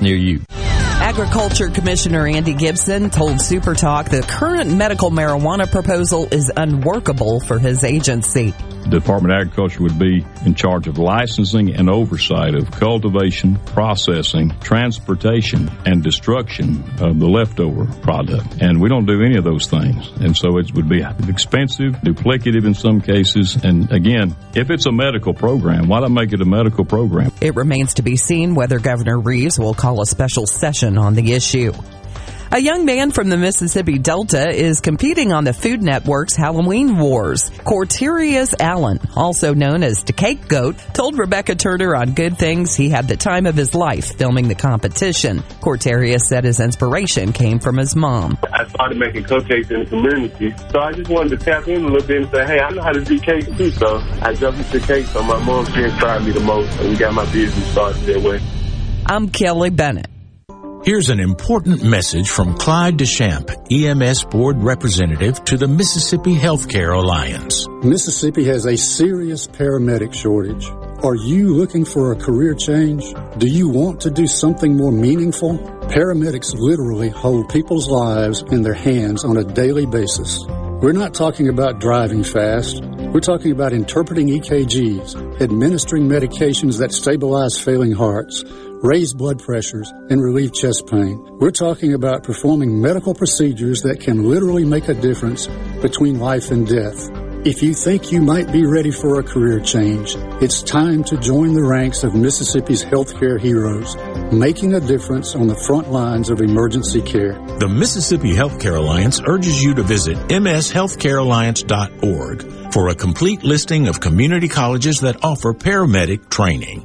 near you.
Agriculture Commissioner Andy Gipson told Supertalk the current medical marijuana proposal is unworkable for his agency.
The Department of Agriculture would be in charge of licensing and oversight of cultivation, processing, transportation, and destruction of the leftover product. And we don't do any of those things. And so it would be expensive, duplicative in some cases. And again, if it's a medical program, why not make it a medical program?
It remains to be seen whether Governor Reeves will call a special session on the issue. A young man from the Mississippi Delta is competing on the Food Network's Halloween Wars. Corterius Allen, also known as the Cake Goat, told Rebecca Turner on Good Things he had the time of his life filming the competition. Corterius said his inspiration came from his mom.
I started making cupcakes in the community, so I just wanted to tap in a little bit and say, hey, I know how to do cakes too. So I jumped into cakes, so my mom, she inspired me the most, and we got my business started that way.
I'm Kelly Bennett.
Here's an important message from Clyde Deschamps, EMS Board Representative to the Mississippi Healthcare Alliance.
Mississippi has a serious paramedic shortage.
Are you looking for a career change? Do you want to do something more meaningful? Paramedics literally hold people's lives in their hands on a daily basis. We're not talking about driving fast. We're talking about interpreting EKGs, administering medications that stabilize failing hearts, raise blood pressures, and relieve chest pain. We're talking about performing medical procedures that can literally make a difference between life and death. If you think you might be ready for a career change, it's time to join the ranks of Mississippi's healthcare heroes, making a difference on the front lines of emergency care.
The Mississippi Healthcare Alliance urges you to visit mshealthcarealliance.org for a complete listing of community colleges that offer paramedic training.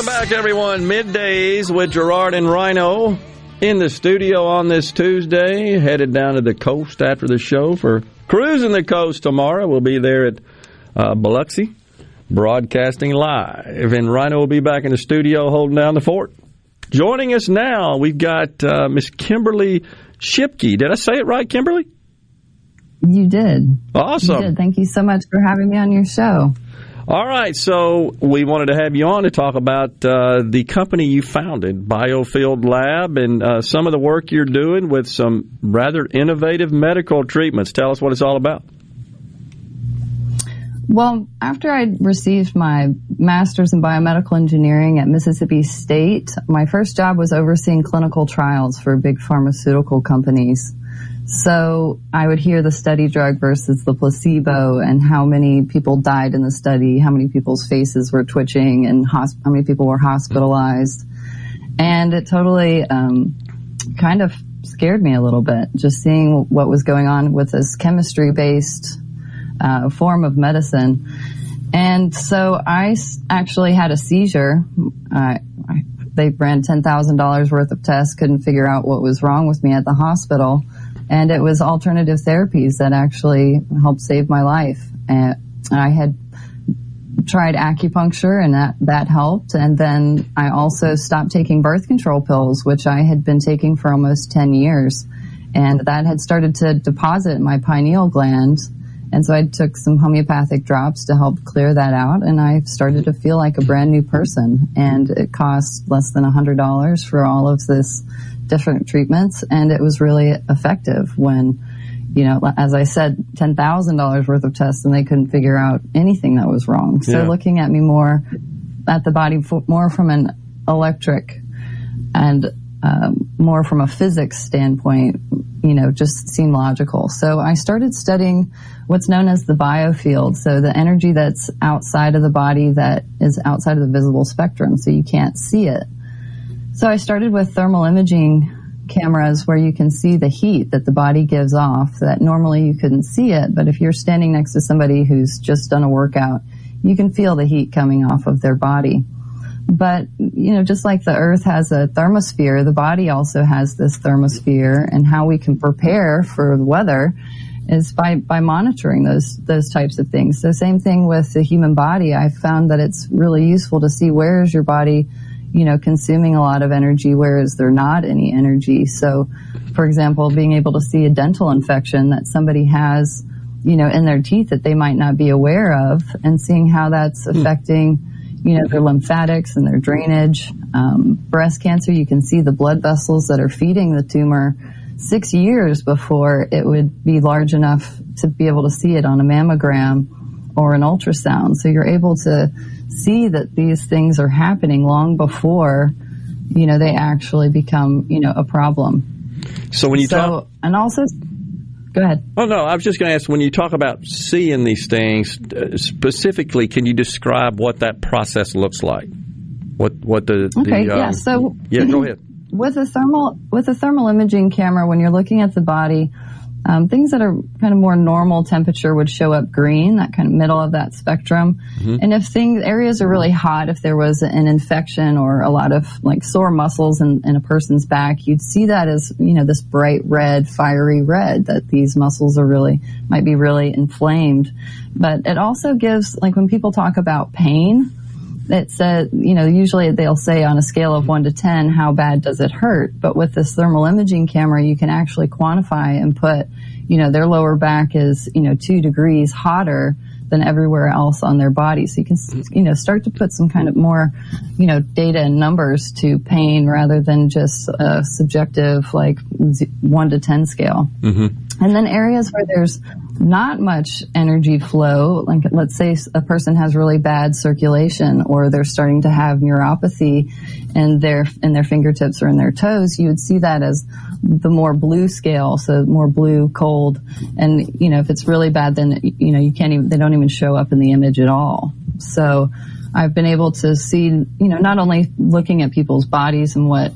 Welcome back, everyone. Middays with Gerard and Rhino in the studio on this Tuesday. Headed down to the coast after the show for cruising the coast tomorrow. We'll be there at uh, Biloxi, broadcasting live, and Rhino will be back in the studio holding down the fort. Joining us now, we've got uh, Miss Kimberly Shipke. Did I say it right, Kimberly?
You did.
Awesome.
You did. Thank you so much for having me on your show.
All right, so we wanted to have you on to talk about uh, the company you founded, Biofield Lab, and uh, some of the work you're doing with some rather innovative medical treatments. Tell us what it's all about.
Well, after I received my master's in biomedical engineering at Mississippi State, my first job was overseeing clinical trials for big pharmaceutical companies. So I would hear the study drug versus the placebo and how many people died in the study, how many people's faces were twitching and hosp- how many people were hospitalized. And it totally, um, kind of scared me a little bit just seeing what was going on with this chemistry based, uh, form of medicine. And so I actually had a seizure. They ran $10,000 worth of tests, couldn't figure out what was wrong with me at the hospital and it was alternative therapies that actually helped save my life. And I had tried acupuncture and that, that helped. And then I also stopped taking birth control pills, which I had been taking for almost 10 years. And that had started to deposit my pineal gland. And so I took some homeopathic drops to help clear that out. And I started to feel like a brand new person. And it cost less than $100 for all of this different treatments, and it was really effective when, you know, as I said, $10,000 worth of tests and they couldn't figure out anything that was wrong. So
Yeah.
looking at me more at the body more from an electric and um, more from a physics standpoint, you know, just seemed logical. So I started studying what's known as the biofield. So the energy that's outside of the body that is outside of the visible spectrum, so you can't see it. So I started with thermal imaging cameras where you can see the heat that the body gives off that normally you couldn't see it. But if you're standing next to somebody who's just done a workout, you can feel the heat coming off of their body. But, you know, just like the earth has a thermosphere, the body also has this thermosphere and how we can prepare for the weather is by, by monitoring those, those types of things. So same thing with the human body. I found that it's really useful to see where is your body, you know, consuming a lot of energy, where is there not any energy. So, for example, being able to see a dental infection that somebody has, you know, in their teeth that they might not be aware of and seeing how that's affecting, you know, their lymphatics and their drainage. Um, breast cancer, you can see the blood vessels that are feeding the tumor six years before it would be large enough to be able to see it on a mammogram or an ultrasound. So you're able to see that these things are happening long before, you know, they actually become, you know, a problem.
So when you
so,
talk,
and also, go ahead.
Oh no, I was just going to ask when you talk about seeing these things uh, specifically, can you describe what that process looks like? What what the
okay
the,
yeah
um,
so
yeah go ahead. [laughs]
with a thermal with a thermal imaging camera when you're looking at the body um, things that are kind of more normal temperature would show up green that kind of middle of that spectrum
Mhm.
and if things areas are really hot if there was an infection or a lot of like sore muscles in, in a person's back you'd see that as you know this bright red fiery red that these muscles are really might be really inflamed but it also gives like when people talk about pain it said, you know, usually they'll say on a scale of one to 10, how bad does it hurt? But with this thermal imaging camera, you can actually quantify and put, you know, their lower back is, you know, two degrees hotter than everywhere else on their body. So you can, you know, start to put some kind of more, you know, data and numbers to pain rather than just a subjective, like one to 10 scale.
Mm-hmm.
And then areas where there's not much energy flow, like let's say a person has really bad circulation or they're starting to have neuropathy in their, in their fingertips or in their toes, you would see that as the more blue scale, so more blue, cold. And, you know, if it's really bad, then, you know, you can't even, they don't even show up in the image at all. So I've been able to see, you know, not only looking at people's bodies and what,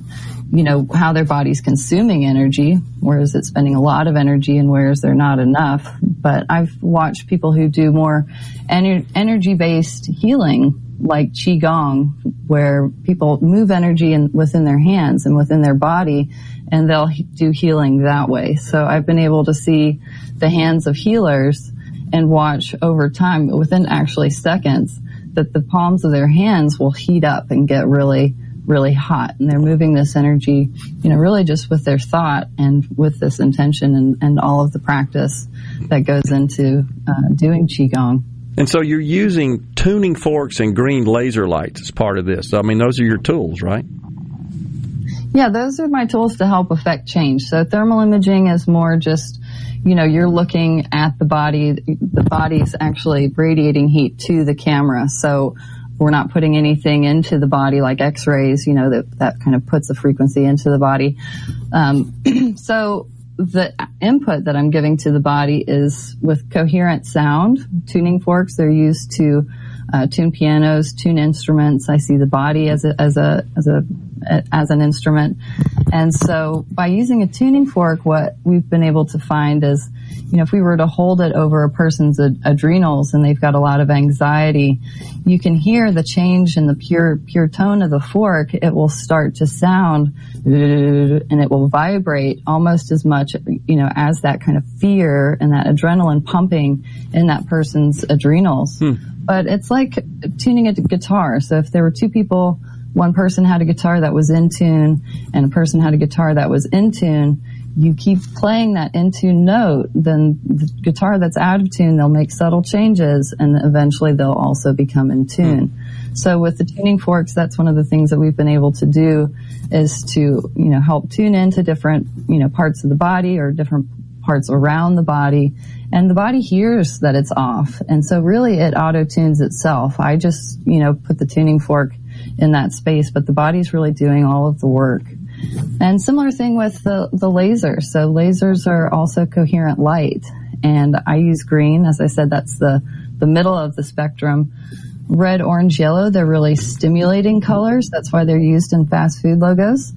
you know, how their body's consuming energy, where is it spending a lot of energy and where is there not enough. But I've watched people who do more ener- energy based healing, like Qigong, where people move energy in, within their hands and within their body, and they'll do healing that way. So I've been able to see the hands of healers and watch over time, within actually seconds, that the palms of their hands will heat up and get really really hot and they're moving this energy, you know, really just with their thought and with this intention and, and all of the practice that goes into uh, doing Qigong.
And so you're using tuning forks and green laser lights as part of this. I mean, those are your tools, right?
Yeah, those are my tools to help affect change. So thermal imaging is more just, you know, you're looking at the body, the body's actually radiating heat to the camera. So we're not putting anything into the body like x-rays, you know, that, that kind of puts a frequency into the body. Um, [clears throat] so the input that I'm giving to the body is with coherent sound. Tuning forks, they're used to uh, tune pianos, tune instruments. I see the body as a, as a, as a, as an instrument. And so by using a tuning fork, what we've been able to find is, you know, if we were to hold it over a person's ad- adrenals and they've got a lot of anxiety, you can hear the change in the pure, pure tone of the fork. It will start to sound and it will vibrate almost as much, you know, as that kind of fear and that adrenaline pumping in that person's adrenals. Hmm. But it's like tuning a guitar. So if there were two people, one person had a guitar that was in tune and a person had a guitar that was in tune, you keep playing that in tune note, then the guitar that's out of tune, they'll make subtle changes and eventually they'll also become in tune. Hmm. So with the tuning forks, that's one of the things that we've been able to do is to, you know, help tune into different, you know, parts of the body or different parts around the body and the body hears that it's off. And so really it auto tunes itself. I just, you know, put the tuning fork in that space, but the body's really doing all of the work. And similar thing with the, the laser. So lasers are also coherent light. And I use green. As I said, that's the, the middle of the spectrum. Red, orange, yellow, they're really stimulating colors. That's why they're used in fast food logos.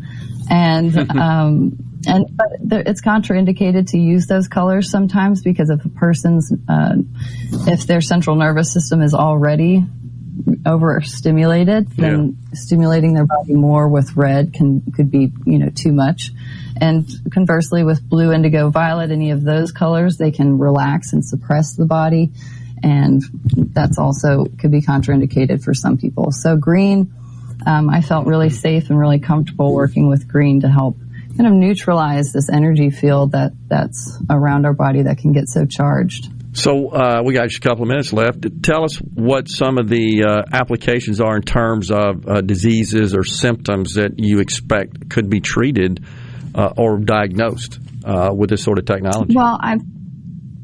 And, [laughs] um, and but it's contraindicated to use those colors sometimes because if a person's uh, if their central nervous system is already overstimulated, then stimulating their body more with red can could be you know too much. And conversely, with blue, indigo, violet, any of those colors, they can relax and suppress the body, and that's also could be contraindicated for some people. So green, um, I felt really safe and really comfortable working with green to help kind of neutralize this energy field that that's around our body that can get so charged.
So uh, we got just a couple of minutes left. Tell us what some of the uh, applications are in terms of uh, diseases or symptoms that you expect could be treated uh, or diagnosed uh, with this sort of technology.
Well, I've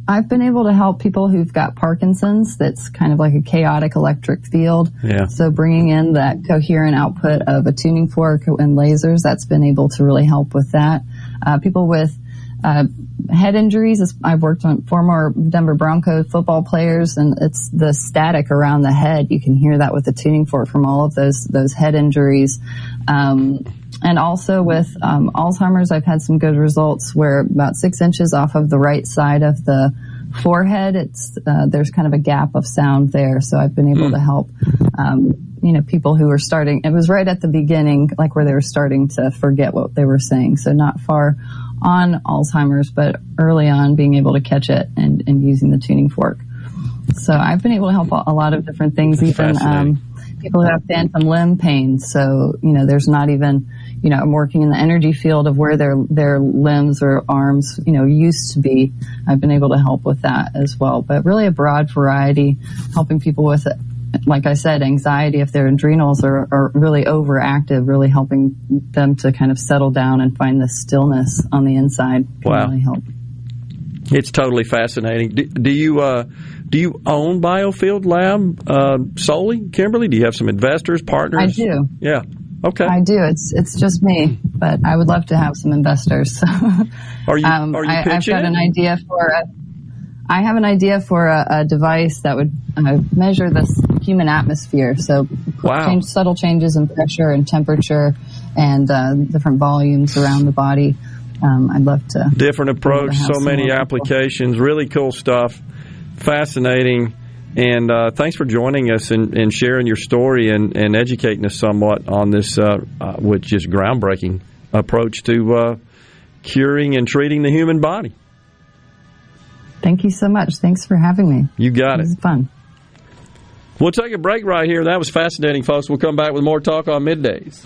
I've been able to help people who've got Parkinson's. That's kind of like a chaotic electric field.
Yeah.
So bringing in that coherent output of a tuning fork and lasers, that's been able to really help with that. uh, people with uh, head injuries. I've worked on former Denver Bronco football players, and it's the static around the head. You can hear that with the tuning fork from all of those those head injuries. Um, and also with um, Alzheimer's, I've had some good results where about six inches off of the right side of the forehead, it's uh, there's kind of a gap of sound there. So I've been able mm. to help, um, you know, people who were starting. It was right at the beginning, like where they were starting to forget what they were saying. So not far on Alzheimer's, but early on being able to catch it and, and using the tuning fork. So I've been able to help a lot of different things, That's even um, people who have phantom limb pain. So you know, there's not even you know, I'm working in the energy field of where their their limbs or arms, you know, used to be. I've been able to help with that as well. But really a broad variety, helping people with like I said, anxiety if their adrenals are, are really overactive, really helping them to kind of settle down and find the stillness on the inside can wow. really help.
It's totally fascinating. Do, do you uh, do you own Biofield Lab uh, solely, Kimberly? Do you have some investors, partners?
I do.
Yeah. Okay.
I do. It's it's just me, but I would love to have some investors. [laughs]
are you? Um, are you
I, have got an idea for a. I have an idea for a, a device that would uh, measure the human atmosphere. So,
wow.
change, subtle changes in pressure and temperature, and uh, different volumes around the body. Um, I'd love to.
Different approach, so many applications, people. really cool stuff, fascinating. And uh, thanks for joining us and, and, sharing your story and, and educating us somewhat on this, uh, uh, which is groundbreaking approach to uh, curing and treating the human body.
Thank you so much. Thanks for having me.
You got
it.
It
was fun.
We'll take a break right here. That was fascinating, folks. We'll come back with more talk on middays.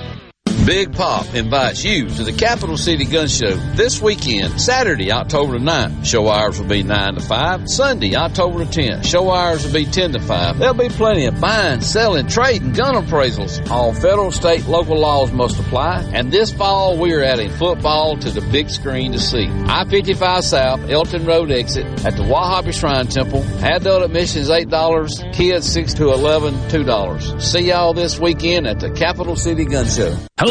Big Pop invites you to the Capital City Gun Show this weekend, Saturday, October 9th. Show hours will be 9 to 5. Sunday, October 10th. Show hours will be 10 to 5. There'll be plenty of buying, selling, trading, gun appraisals. All federal, state, local laws must apply. And this fall, we are adding football to the big screen to see. I-55 South, Elton Road exit at the Wahabi Shrine Temple. Adult admission is $8. Kids 6 to 11, $2. See y'all this weekend at the Capital City Gun Show.
Hello,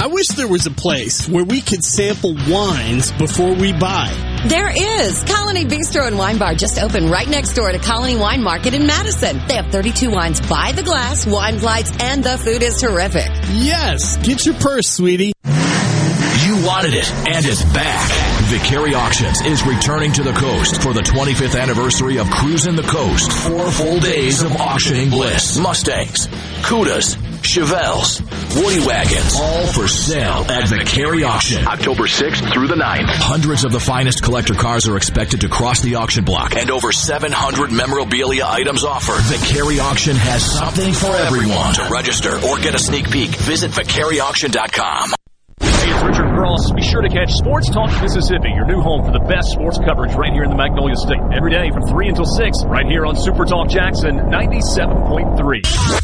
I wish there was a place where we could sample wines before we buy.
There is. Colony Bistro and Wine Bar just opened right next door to Colony Wine Market in Madison. They have 32 wines by the glass, wine flights, and the food is terrific.
Yes. Get your purse, sweetie.
You wanted it, and it's back.
Vicari Auctions is returning to the coast for the 25th anniversary of Cruising the Coast. Four full days of auctioning bliss. Mustangs, Cudas, Chevelles, Woody Wagons, all for sale at Vicari Auction. October 6th through the 9th. Hundreds of the finest collector cars are expected to cross the auction block and over 700 memorabilia items offered. Vicari Auction has something for everyone. To register or get a sneak peek, visit vicariauction.com.
Hey, it's Richard Cross. Be sure to catch Sports Talk Mississippi, your new home for the best sports coverage right here in the Magnolia State. Every day from 3 until 6, right here on Super Talk Jackson 97.3.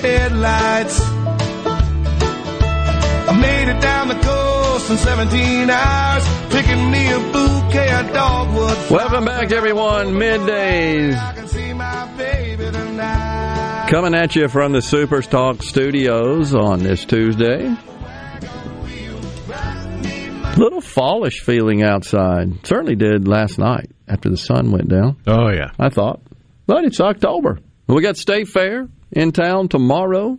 Headlights. I made it down the coast in 17 hours, picking me a bouquet of dogwood.
Welcome back, everyone. Middays. Coming at you from the Super Talk studios on this Tuesday. Little fallish feeling outside. Certainly did last night after the sun went down.
Oh, yeah.
I thought. But it's October. We got State Fair in town tomorrow.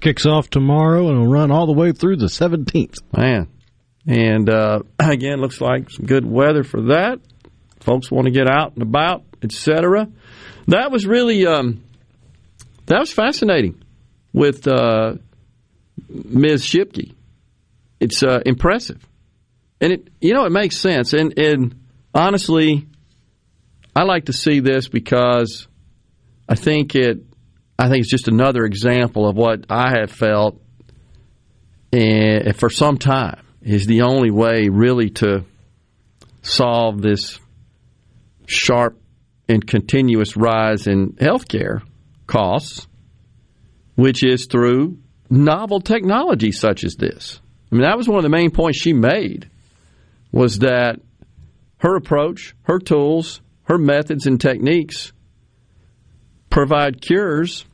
Kicks off tomorrow and will run all the way through the 17th.
Man. And uh, [clears throat] again, looks like some good weather for that. Folks want to get out and about, etc. That was really um, that was fascinating with uh, Ms. Shipke. It's uh, impressive, and it you know it makes sense. And and honestly, I like to see this because I think it I think it's just another example of what I have felt and for some time is the only way really to solve this sharp and continuous rise in healthcare costs, which is through novel technology such as this. I mean, that was one of the main points she made was that her approach, her tools, her methods and techniques provide cures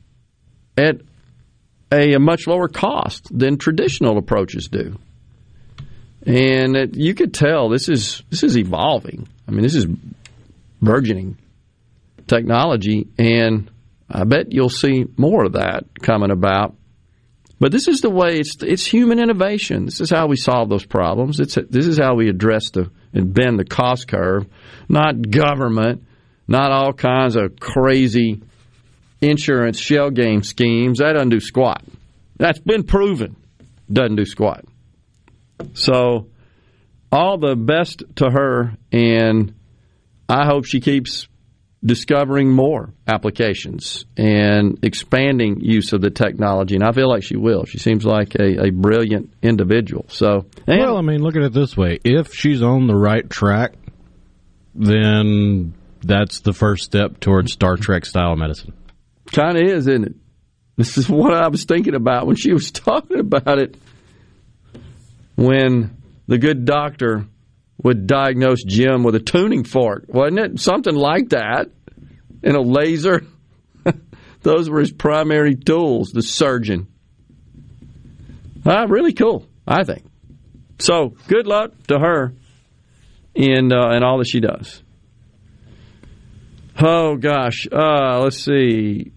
at a, a much lower cost than traditional approaches do. And it, you could tell this is this is evolving. I mean, this is burgeoning technology, and I bet you'll see more of that coming about. But this is the way it's it's human innovation. This is how we solve those problems. It's this is how we address the and bend the cost curve, not government, not all kinds of crazy insurance shell game schemes. That doesn't do squat. That's been proven. Doesn't do squat. So, all the best to her, and I hope she keeps discovering more applications and expanding use of the technology. And I feel like she will. She seems like a, a brilliant individual. So,
well, I mean, look at it this way: if she's on the right track, then that's the first step towards Star Trek style medicine.
Kind of is, isn't it? This is what I was thinking about when she was [laughs] talking about it. When the good doctor would diagnose Jim with a tuning fork, wasn't it? Something like that. And a laser. [laughs] Those were his primary tools, the surgeon. Ah, really cool, I think. So, good luck to her in, uh, all that she does. Oh, gosh. Uh, let's see.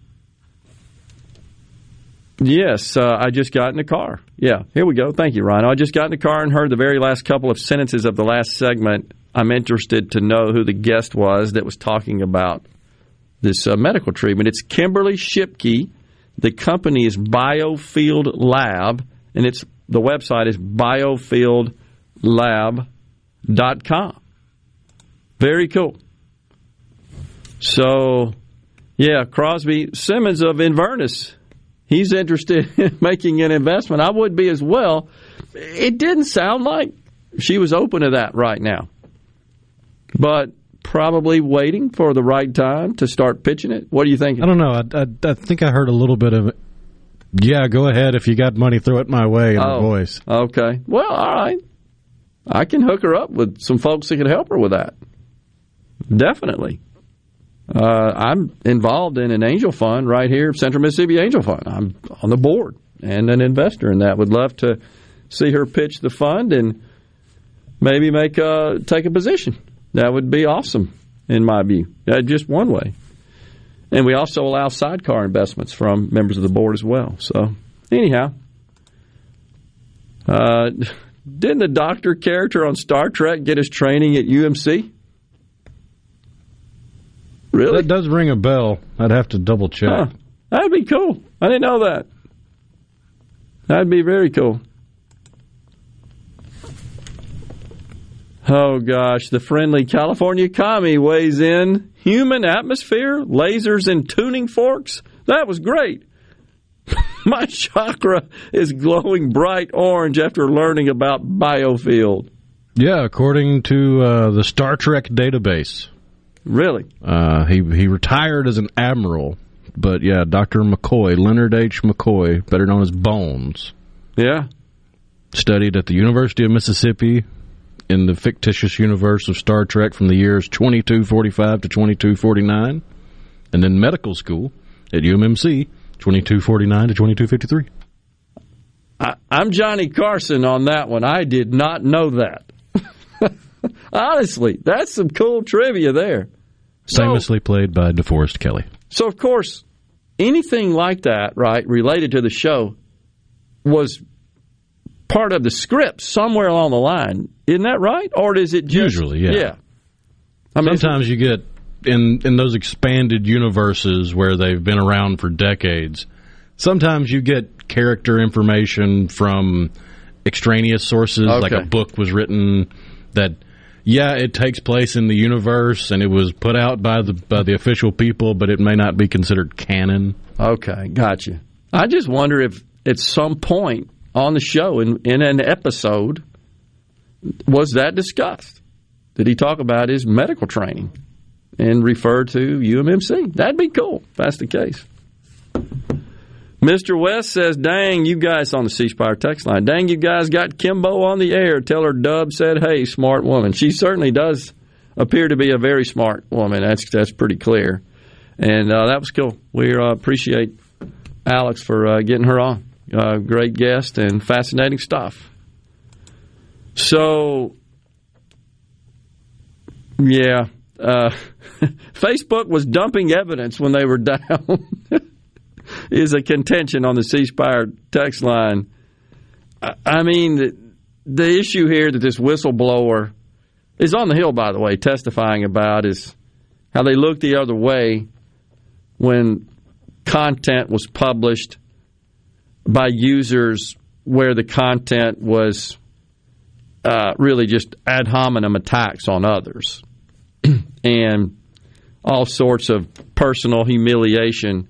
Yes, uh, I just got in the car. Yeah, here we go. Thank you, Ryan. I just got in the car and heard the very last couple of sentences of the last segment. I'm interested to know who the guest was that was talking about this uh, medical treatment. It's Kimberly Shipke. The company is Biofield Lab, and it's the website is biofieldlab.com. Very cool. So, yeah, Crosby Simmons of Inverness he's interested [laughs] in making an investment. I would be as well. It didn't sound like she was open to that right now. But probably waiting for the right time to start pitching it. What do you think?
I don't know. I, I, I think I heard a little bit of it. Yeah, go ahead. If you got money, throw it my way in her
Oh.
voice.
Okay. Well, all right. I can hook her up with some folks that can help her with that. Definitely. Uh, I'm involved in an angel fund right here, Central Mississippi Angel Fund. I'm on the board and an investor in that. Would love to see her pitch the fund and maybe make a, take a position. That would be awesome in my view. Uh, just one way. And we also allow sidecar investments from members of the board as well. So, anyhow, uh, [laughs] didn't the doctor character on Star Trek get his training at UMC? Really?
That does ring a bell. I'd have to double check.
Huh. That'd be cool. I didn't know that. That'd be very cool. Oh gosh, the friendly California commie weighs in. Human atmosphere, lasers and tuning forks. That was great. [laughs] My chakra is glowing bright orange after learning about biofield.
Yeah, according to uh, the Star Trek database.
Really?
Uh, he he retired as an admiral, but yeah, Doctor McCoy, Leonard H. McCoy, better known as Bones,
Yeah.
studied at the University of Mississippi in the fictitious universe of Star Trek from the years 2245 to 2249, and then medical school at UMMC 2249 to 2253.
I, I'm Johnny Carson on that one. I did not know that. [laughs] Honestly, that's some cool trivia there. So,
Famously played by DeForest Kelley.
so of course, anything like that, right, related to the show, was part of the script somewhere along the line. Isn't that right? Or is it just,
Usually, yeah.
Yeah. I mean,
Sometimes you get in in those expanded universes where they've been around for decades. Sometimes you get character information from extraneous sources, like a book was written that yeah, it takes place in the universe and it was put out by the by the official people, but it may not be considered canon.
Okay, gotcha. I just wonder if at some point on the show, in, in an episode, was that discussed? Did he talk about his medical training and refer to UMMC? That'd be cool if that's the case. Mr. West says, Dang, you guys on the C Spire text line. Dang, you guys got Kimbo on the air. Tell her Dub said, Hey, smart woman. She certainly does appear to be a very smart woman. That's, that's pretty clear. And uh, that was cool. We uh, appreciate Alex for uh, getting her on. Uh, great guest and fascinating stuff. So, yeah, uh, [laughs] Facebook was dumping evidence when they were [laughs] down. Is a contention on the C Spire text line. I, I mean, the, the issue here that this whistleblower is on the Hill, by the way, testifying about is how they looked the other way when content was published by users where the content was uh, really just ad hominem attacks on others [clears throat] and all sorts of personal humiliation.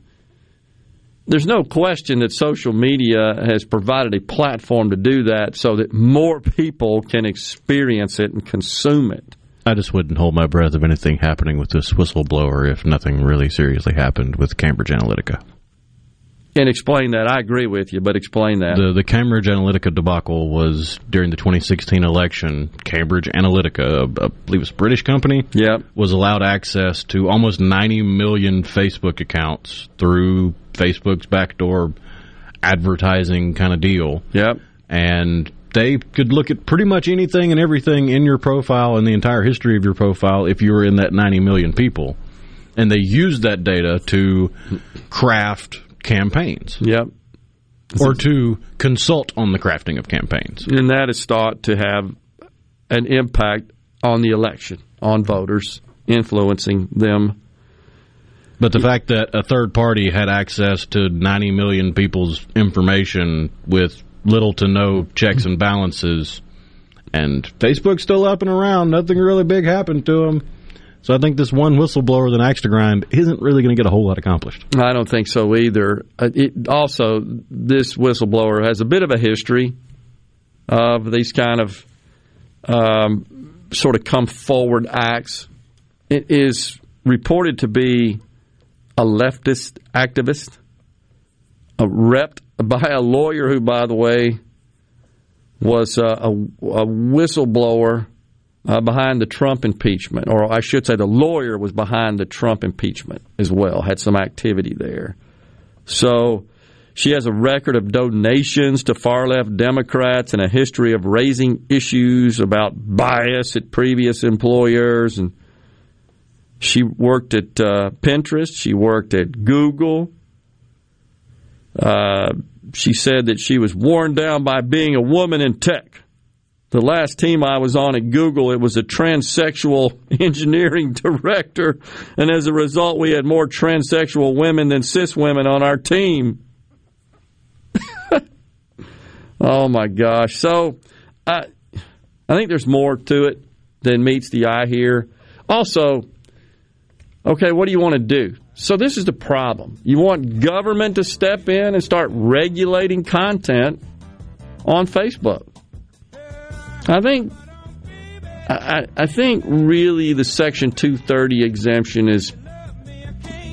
There's no question that social media has provided a platform to do that so that more people can experience it and consume it.
I just wouldn't hold my breath of anything happening with this whistleblower if nothing really seriously happened with Cambridge Analytica.
And explain that. I agree with you, but explain that.
The the Cambridge Analytica debacle was during the 2016 election. Cambridge Analytica, I believe it's a British company,
yep.
was allowed access to almost 90 million Facebook accounts through Facebook's backdoor advertising kind of deal.
Yep.
And they could look at pretty much anything and everything in your profile and the entire history of your profile if you were in that 90 million people. And they used that data to craft campaigns.
Yep.
Or to consult on the crafting of campaigns.
And that is thought to have an impact on the election, on voters, influencing them.
But the fact that a third party had access to 90 million people's information with little to no checks and balances, and Facebook's still up and around, nothing really big happened to them. So I think this one whistleblower with an axe to grind isn't really going to get a whole lot accomplished.
I don't think so either. Uh, It, also, this whistleblower has a bit of a history of these kind of um, sort of come forward acts It is reported to be a leftist activist, a rep by a lawyer who, by the way, was a, a, a whistleblower uh, behind the Trump impeachment, or I should say, the lawyer was behind the Trump impeachment as well, had some activity there. So she has a record of donations to far left Democrats and a history of raising issues about bias at previous employers. And she worked at uh, Pinterest, she worked at Google. Uh, she said that she was worn down by being a woman in tech. The last team I was on at Google, it was a transsexual [laughs] engineering director, and as a result, we had more transsexual women than cis women on our team. [laughs] oh my gosh! So, I I think there's more to it than meets the eye here. Also, okay, what do you want to do? So this is the problem. You want government to step in and start regulating content on Facebook. I think I, I think really the Section 230 exemption is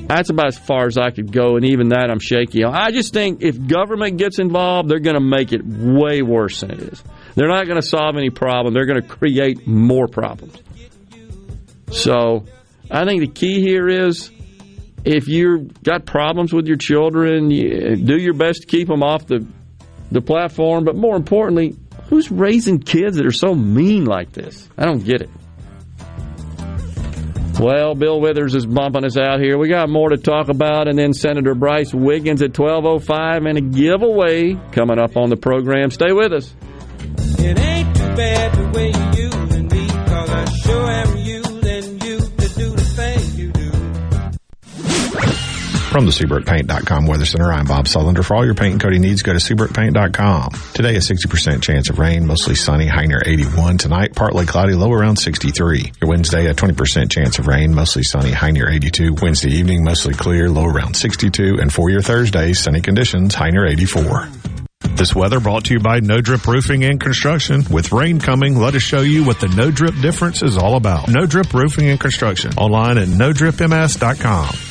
that's about as far as I could go, and even that I'm shaky. I just think if government gets involved, they're going to make it way worse than it is. They're not going to solve any problem. They're going to create more problems. So I think the key here is if you've got problems with your children, do your best to keep them off the the platform. But more importantly, who's raising kids that are so mean like this? I don't get it. Well, Bill Withers is bumping us out here. We got more to talk about, and then Senator Brice Wiggins at 12.05 and a giveaway coming up on the program. Stay with us.
It ain't too bad the way you me, cause I sure am using
From the SeabrookPaint.com Weather Center, I'm Bob Sullender. For all your paint and coating needs, go to SeabrookPaint.com. Today, a 60% chance of rain, mostly sunny, high near 81. Tonight, partly cloudy, low around 63. Your Wednesday, a 20% chance of rain, mostly sunny, high near 82. Wednesday evening, mostly clear, low around 62. And for your Thursday, sunny conditions, high near 84.
This weather brought to you by No Drip Roofing and Construction. With rain coming, let us show you what the No Drip difference is all about. No Drip Roofing and Construction. Online at NoDripMS.com.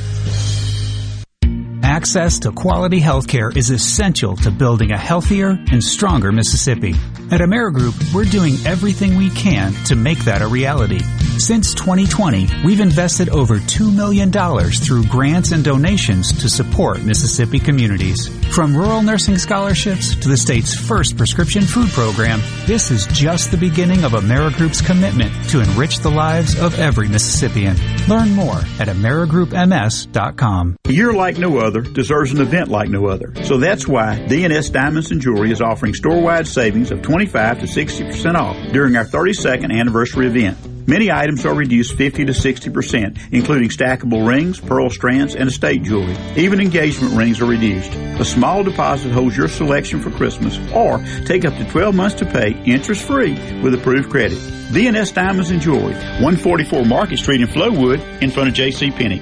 Access to quality healthcare is essential to building a healthier and stronger Mississippi. At AmeriGroup, we're doing everything we can to make that a reality. Since 2020, we've invested over $2 million through grants and donations to support Mississippi communities. From rural nursing scholarships to the state's first prescription food program, this is just the beginning of AmeriGroup's commitment to enrich the lives of every Mississippian. Learn more at AmeriGroupMS.com.
A year like no other deserves an event like no other. So that's why DNS Diamonds and Jewelry is offering store-wide savings of 25 to 60% off during our 32nd anniversary event. Many items are reduced 50 to 60%, including stackable rings, pearl strands, and estate jewelry. Even engagement rings are reduced. A small deposit holds your selection for Christmas, or take up to 12 months to pay interest-free with approved credit. DNS Diamonds and Jewelry, 144 Market Street in Flowood, in front of J.C. Penney.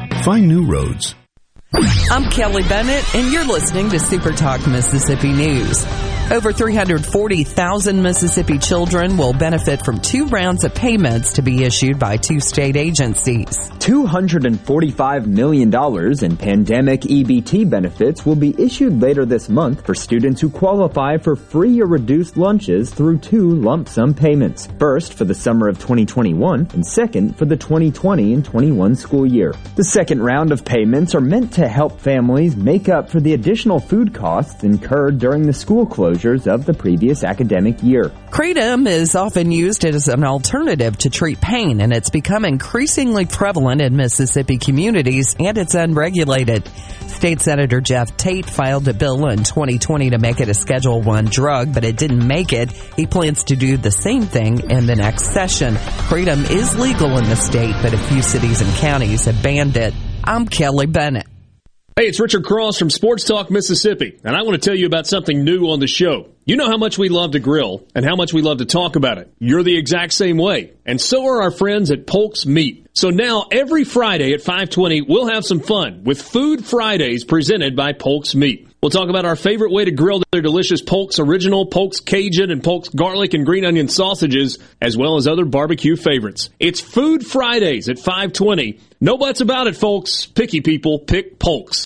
Find new roads.
I'm Kelly Bennett, and you're listening to Super Talk Mississippi News. Over 340,000 Mississippi children will benefit from two rounds of payments to be issued by two state agencies.
$245 million in pandemic EBT benefits will be issued later this month for students who qualify for free or reduced lunches through two lump sum payments. First for the summer of 2021 and second for the 2020 and 21 school year. The second round of payments are meant to help families make up for the additional food costs incurred during the school closures of the previous academic year.
Kratom is often used as an alternative to treat pain, and it's become increasingly prevalent in Mississippi communities, and it's unregulated. State Senator Jeff Tate filed a bill in 2020 to make it a Schedule 1 drug, but it didn't make it. He plans to do the same thing in the next session. Kratom is legal in the state, but a few cities and counties have banned it. I'm Kelly Bennett.
Hey, it's Richard Cross from Sports Talk Mississippi, and I want to tell you about something new on the show. You know how much we love to grill and how much we love to talk about it. You're the exact same way, and so are our friends at Polk's Meat. So now every Friday at 5:20, we'll have some fun with Food Fridays presented by Polk's Meat. We'll talk about our favorite way to grill their delicious Polk's Original, Polk's Cajun, and Polk's Garlic and Green Onion sausages, as well as other barbecue favorites. It's Food Fridays at 520. No buts about it, folks. Picky people pick Polk's.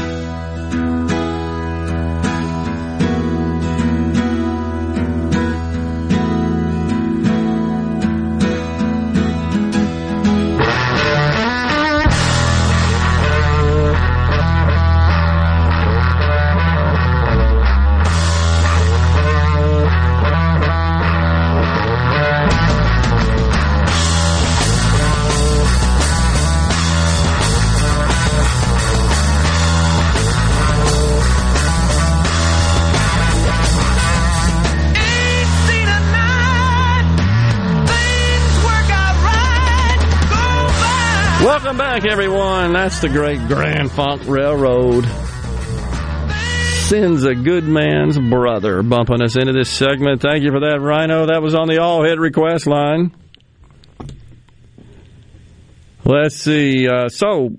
Back, everyone. That's the great Grand Funk Railroad. Sin's a good man's brother bumping us into this segment. Thank you for that, Rhino. That was on the all hit request line. Let's see. Uh, so,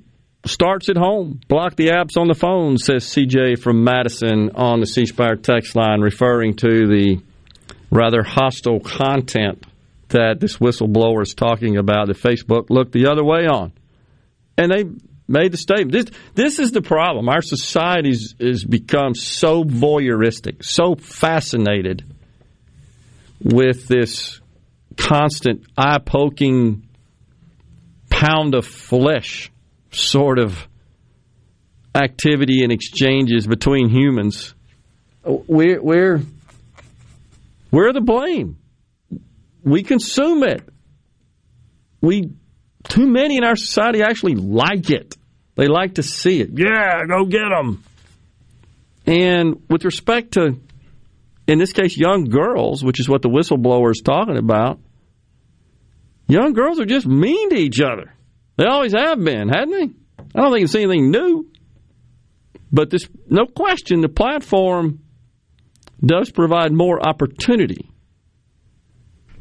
starts at home. Block the apps on the phone, says CJ from Madison on the C Spire text line, referring to the rather hostile content that this whistleblower is talking about that Facebook looked the other way on. And they made the statement. This, this is the problem. Our society has become so voyeuristic, so fascinated with this constant eye poking pound of flesh sort of activity and exchanges between humans. We're, we're, we're the blame we consume it. We too many in our society actually like it. They like to see it. Yeah, go get them. And with respect to, in this case, young girls, which is what the whistleblower is talking about, Young girls are just mean to each other. They always have been, hadn't they? I don't think it's anything new. But this, no question, the platform does provide more opportunity.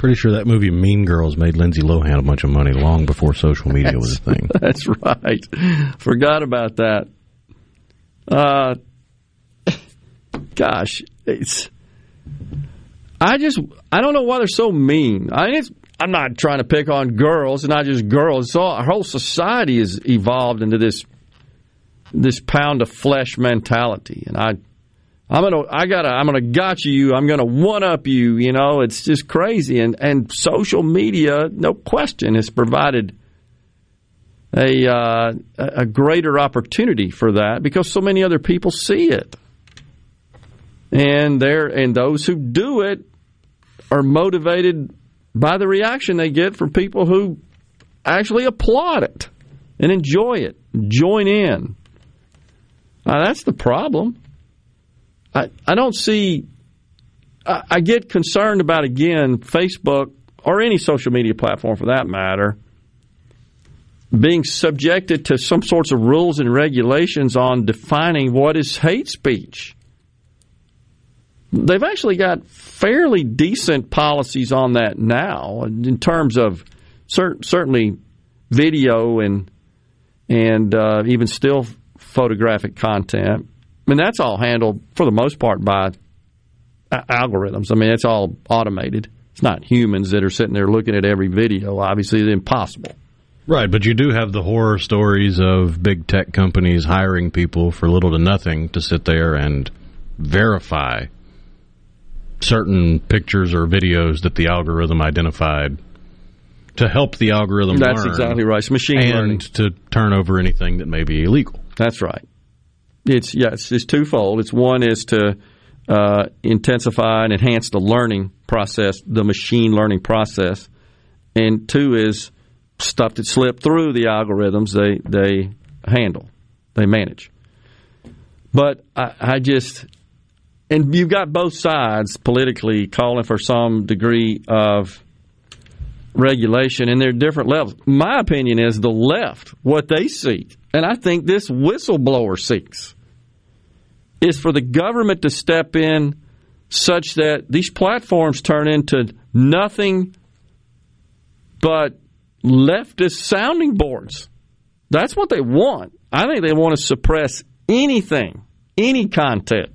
Pretty sure that movie Mean Girls made Lindsay Lohan a bunch of money long before social media was a thing. [laughs]
That's right. Forgot about that. Uh, [coughs] gosh, it's. I just I don't know why they're so mean. I mean, it's, I'm not trying to pick on girls. Not just girls. It's all, our whole society has evolved into this this pound of flesh mentality, and I. I'm gonna, I gotta, I'm gonna gotcha you. I'm gonna one up you. You know, it's just crazy. And and social media, no question, has provided a uh, a greater opportunity for that because so many other people see it, and there and those who do it are motivated by the reaction they get from people who actually applaud it and enjoy it, join in. Now, that's the problem. I, I don't see, I, I get concerned about, again, Facebook or any social media platform for that matter being subjected to some sorts of rules and regulations on defining what is hate speech. They've actually got fairly decent policies on that now in terms of cer- certainly video and and uh, even still photographic content. I mean, that's all handled for the most part by algorithms. I mean, it's all automated. It's not humans that are sitting there looking at every video. Obviously, it's impossible.
Right, but you do have the horror stories of big tech companies hiring people for little to nothing to sit there and verify certain pictures or videos that the algorithm identified to help the algorithm
That's
learn
exactly right. It's machine
and
learning.
to turn over anything that may be illegal.
That's right. It's yes, it's twofold. It's one is to uh, intensify and enhance the learning process, the machine learning process, and two is stuff that slip through the algorithms they they handle, they manage. But I, I just and you've got both sides politically calling for some degree of regulation, and there are different levels. My opinion is the left, what they seek, and I think this whistleblower seeks, is for the government to step in such that these platforms turn into nothing but leftist sounding boards. That's what they want. I think they want to suppress anything, any content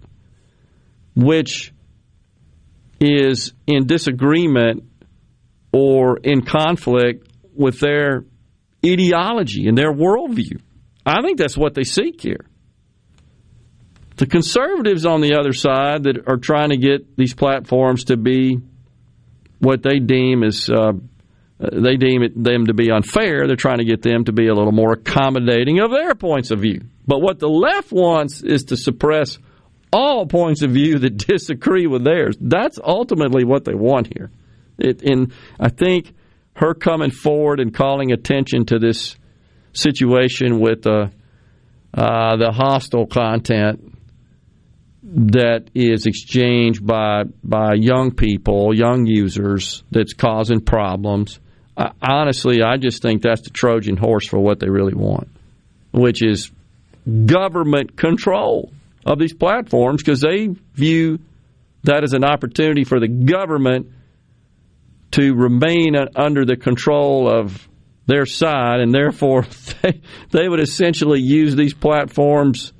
which is in disagreement or in conflict with their ideology and their worldview. I think that's what they seek here. The conservatives on the other side that are trying to get these platforms to be what they deem as uh, they deem it, them to be unfair. They're trying to get them to be a little more accommodating of their points of view. But what the left wants is to suppress all points of view that [laughs] disagree with theirs. That's ultimately what they want here. It, and I think her coming forward and calling attention to this situation with uh, uh, the hostile content that is exchanged by by young people, young users, that's causing problems. I, honestly, I just think that's the Trojan horse for what they really want, which is government control of these platforms because they view that as an opportunity for the government to remain under the control of their side, and therefore [laughs] they, they would essentially use these platforms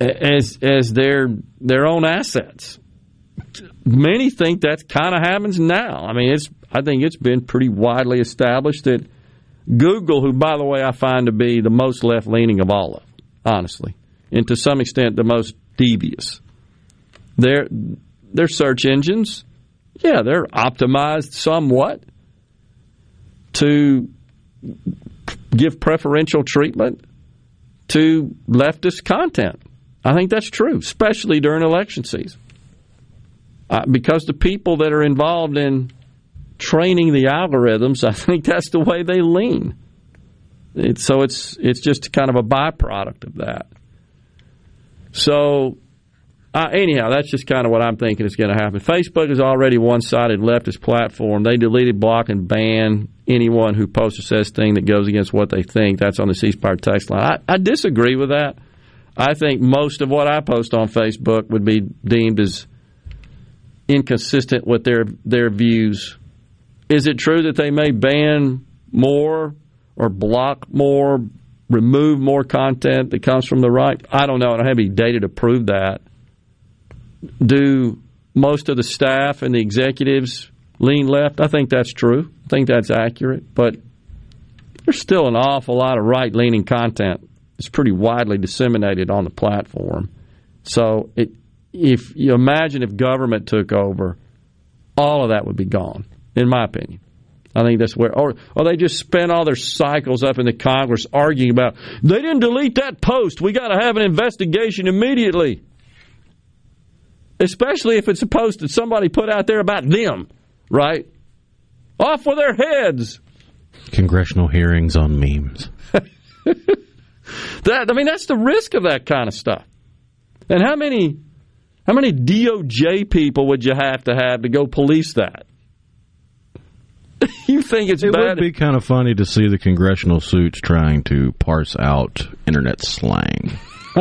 as as their their own assets. Many think that kind of happens now. I mean, it's I think it's been pretty widely established that Google, who by the way I find to be the most left leaning of all of, honestly, and to some extent the most devious. Their their search engines, yeah, they're optimized somewhat to give preferential treatment to leftist content. I think that's true, especially during election season. Uh, because the people that are involved in training the algorithms, [laughs] I think that's the way they lean. It, so it's it's just kind of a byproduct of that. So uh, anyhow, that's just kind of what I'm thinking is going to happen. Facebook is already one-sided leftist platform. They deleted, block, and ban anyone who posts or says thing that goes against what they think. That's on the C Spire text line. I, I disagree with that. I think most of what I post on Facebook would be deemed as inconsistent with their their views. Is it true that they may ban more or block more, remove more content that comes from the right? I don't know. I don't have any data to prove that. Do most of the staff and the executives lean left? I think that's true. I think that's accurate. But there's still an awful lot of right leaning content. It's pretty widely disseminated on the platform. So it, if you imagine if government took over, all of that would be gone, in my opinion. I think that's where, or, or they just spend all their cycles up in the Congress arguing about they didn't delete that post. We got to have an investigation immediately especially if it's a post that somebody put out there about them, right? Off with their heads.
Congressional hearings on memes. [laughs]
that I mean, that's the risk of that kind of stuff. And how many how many DOJ people would you have to have to go police that? [laughs] you think it's
it
bad?
would be kind of funny to see the congressional suits trying to parse out internet slang. [laughs]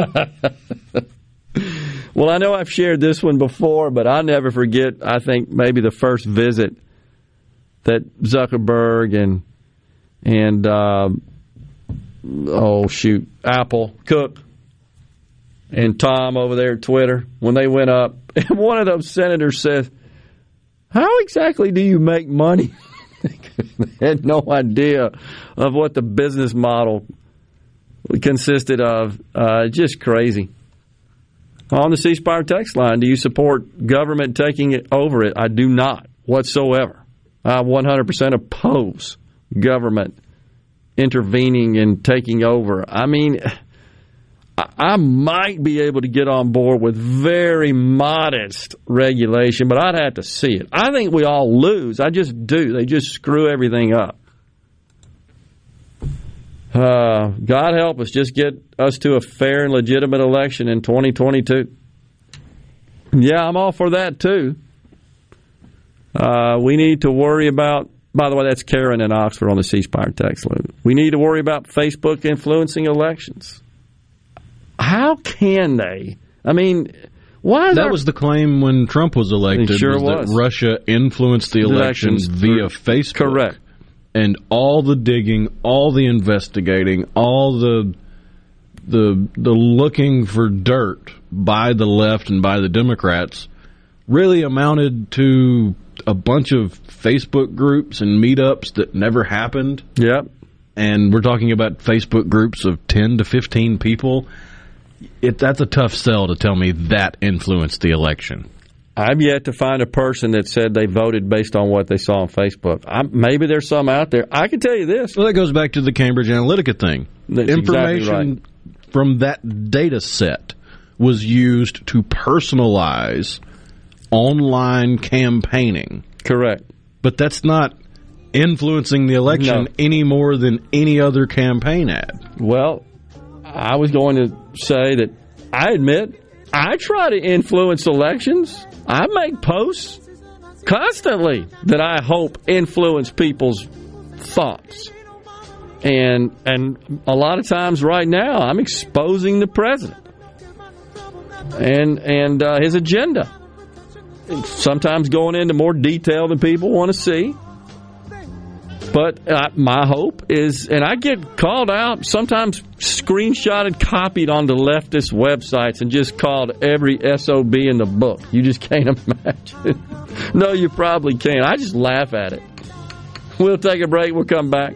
Well, I know I've shared this one before, but I'll never forget. I think maybe the first visit that Zuckerberg and and uh, oh shoot, Apple Cook and Tom over there at Twitter when they went up, and [laughs] one of those senators says, "How exactly do you make money?" [laughs] they had no idea of what the business model consisted of. Uh, just crazy on the C Spire text line. Do you support government taking it over it? I do not whatsoever. I 100% oppose government intervening and taking over. I mean, I might be able to get on board with very modest regulation, but I'd have to see it. I think we all lose. I just do. They just screw everything up. Uh, God help us, just get us to a fair and legitimate election in 2022. Yeah, I'm all for that too. Uh, we need to worry about, by the way, that's Karen in Oxford on the C Spire text line. We need to worry about Facebook influencing elections. How can they? I mean, why?
that was the claim when Trump was elected.
Sure
was,
was.
that Russia influenced the elections,
Elections
via Facebook.
Correct.
And all the digging, all the investigating, all the the the looking for dirt by the left and by the Democrats really amounted to a bunch of Facebook groups and meetups that never happened.
Yep.
And we're talking about Facebook groups of 10 to 15 people. It, that's a tough sell to tell me that influenced the election.
I've yet to find a person that said they voted based on what they saw on Facebook. I, maybe there's some out there. I can tell you this.
Well, that goes back to the Cambridge Analytica thing.
That's
Information
exactly
from that data set was used to personalize online campaigning.
Correct.
But that's not influencing the election
No.
any more than any other campaign ad.
Well, I was going to say that I admit I try to influence elections. I make posts constantly that I hope influence people's thoughts. And and a lot of times right now I'm exposing the president and and uh, his agenda. Sometimes going into more detail than people want to see. But uh, my hope is, and I get called out, sometimes screenshotted, copied onto leftist websites, and just called every SOB in the book. You just [laughs] can't imagine. no, you probably can't. I just laugh at it. We'll take a break. We'll come back.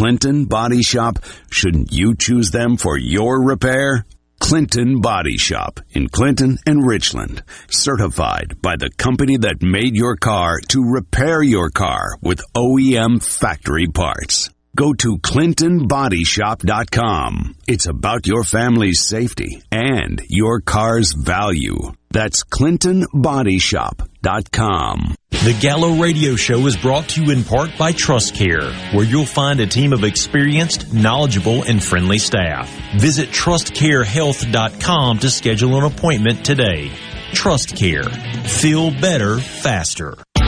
Body Shop, shouldn't you choose them for your repair? Clinton Body Shop in Clinton and Richland. Certified by the company that made your car to repair your car with OEM factory parts. Go to ClintonBodyShop.com. It's about your family's safety and your car's value. That's ClintonBodyShop.com.
The Gallo Radio Show is brought to you in part by TrustCare, where you'll find a team of experienced, knowledgeable, and friendly staff. Visit TrustCareHealth.com to schedule an appointment today. TrustCare. Feel better, faster.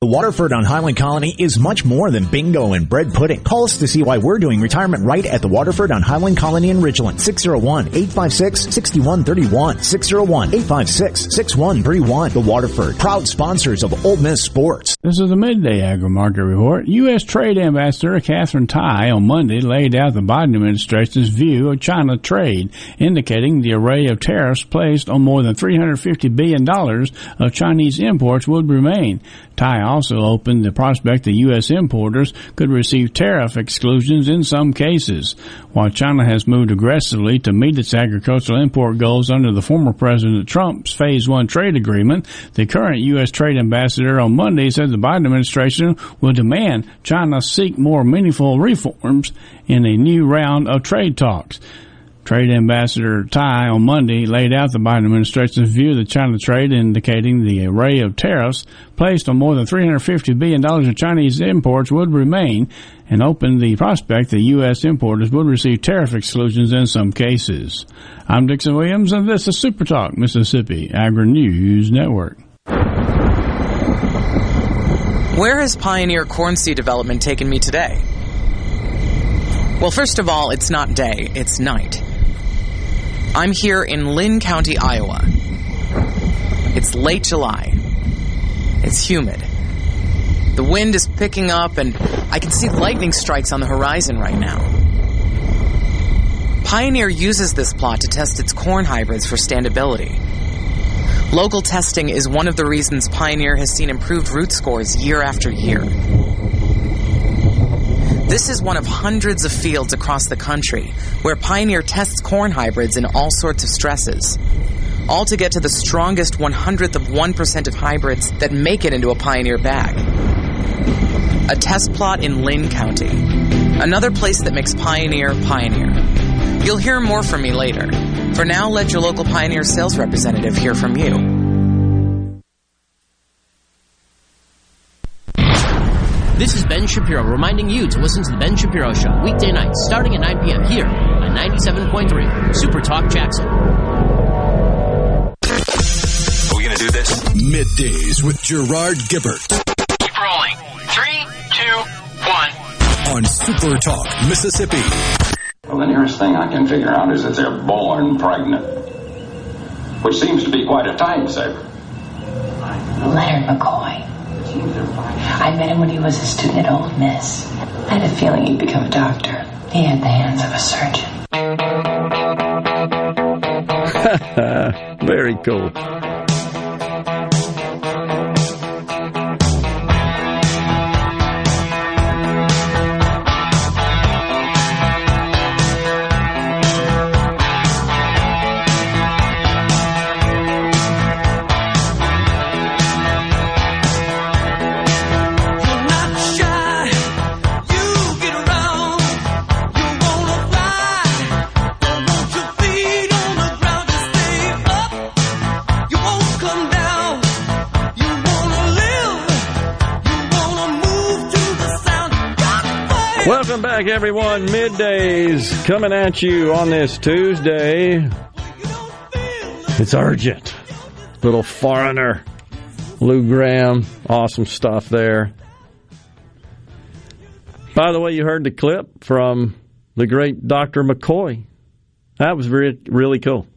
The Waterford on Highland Colony is much more than bingo and bread pudding. Call us to see why we're doing retirement right at the Waterford on Highland Colony in Ridgeland. 601-856-6131. 601-856-6131. The Waterford, proud sponsors of Ole Miss Sports.
This is the Midday Agri-Market Report. U.S. Trade Ambassador Katherine Tai on Monday laid out the Biden administration's view of China trade, indicating the array of tariffs placed on more than $350 billion of Chinese imports would remain. Tai also opened the prospect that U.S. importers could receive tariff exclusions in some cases. While China has moved aggressively to meet its agricultural import goals under the former President Trump's Phase 1 trade agreement, the current U.S. Trade Ambassador on Monday said the Biden administration will demand China seek more meaningful reforms in a new round of trade talks. Trade Ambassador Tai on Monday laid out the Biden administration's view of the China trade, indicating the array of tariffs placed on more than $350 billion of Chinese imports would remain and opened the prospect that U.S. importers would receive tariff exclusions in some cases. I'm Dixon Williams, and this is Super Talk Mississippi Agri News Network.
Where has Pioneer Corn Seed Development taken me today? Well, first of all, it's not day, it's night. I'm here in Linn County, Iowa. It's late July. It's humid. The wind is picking up, and I can see lightning strikes on the horizon right now. Pioneer uses this plot to test its corn hybrids for standability. Local testing is one of the reasons Pioneer has seen improved root scores year after year. This is one of hundreds of fields across the country where Pioneer tests corn hybrids in all sorts of stresses. All to get to the strongest one hundredth of 1% of hybrids that make it into a Pioneer bag. A test plot in Linn County. Another place that makes Pioneer Pioneer. You'll hear more from me later. For now, let your local Pioneer sales representative hear from you.
This is Ben Shapiro reminding you to listen to The Ben Shapiro Show weekday nights starting at 9 p.m. here on 97.3 Super Talk Jackson.
Are we going to do this? Middays with Gerard Gibert
Keep rolling. Three, two, one.
on Super Talk, Mississippi.
Well, the nearest thing I can figure out is that they're born pregnant, which seems to be quite a time saver.
Leonard McCoy. I met him when he was a student at Ole Miss. I had a feeling he'd become a doctor. He had the hands of a surgeon. [laughs]
Very cool.
Back, everyone. Middays coming at you on this Tuesday. It's urgent. Little foreigner. Lou Gramm. Awesome stuff there. By the way, you heard the clip from the great Dr. McCoy. That was re- really cool.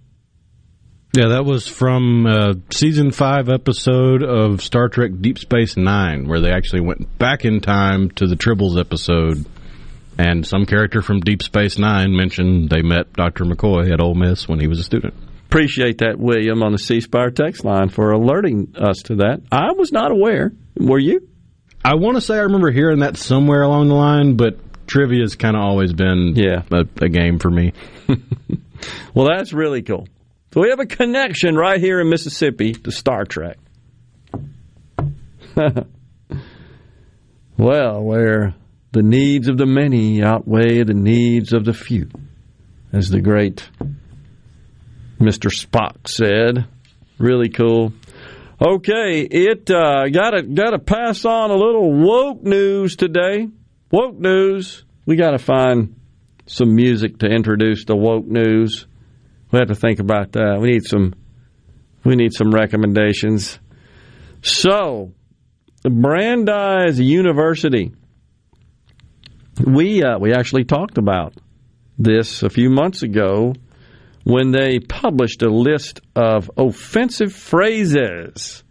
Yeah, that was from uh, season five episode of Star Trek Deep Space Nine, where they actually went back in time to the Tribbles episode, and some character from Deep Space Nine mentioned they met Dr. McCoy at Ole Miss when he was a student.
Appreciate that, William, on the C Spire text line for alerting us to that. I was not aware. Were you?
I want to say I remember hearing that somewhere along the line, but trivia's kind of always been
yeah.
a, a game for me. [laughs] [laughs]
well, that's really cool. So we have a connection right here in Mississippi to Star Trek. [laughs] well, where the needs of the many outweigh the needs of the few, as the great Mr. Spock said. Really cool. Okay, it uh, gotta gotta pass on a little woke news today. Woke news. We gotta find some music to introduce the woke news. We have to think about that. We need some we need some recommendations. So, Brandeis University. We uh, we actually talked about this a few months ago when they published a list of offensive phrases.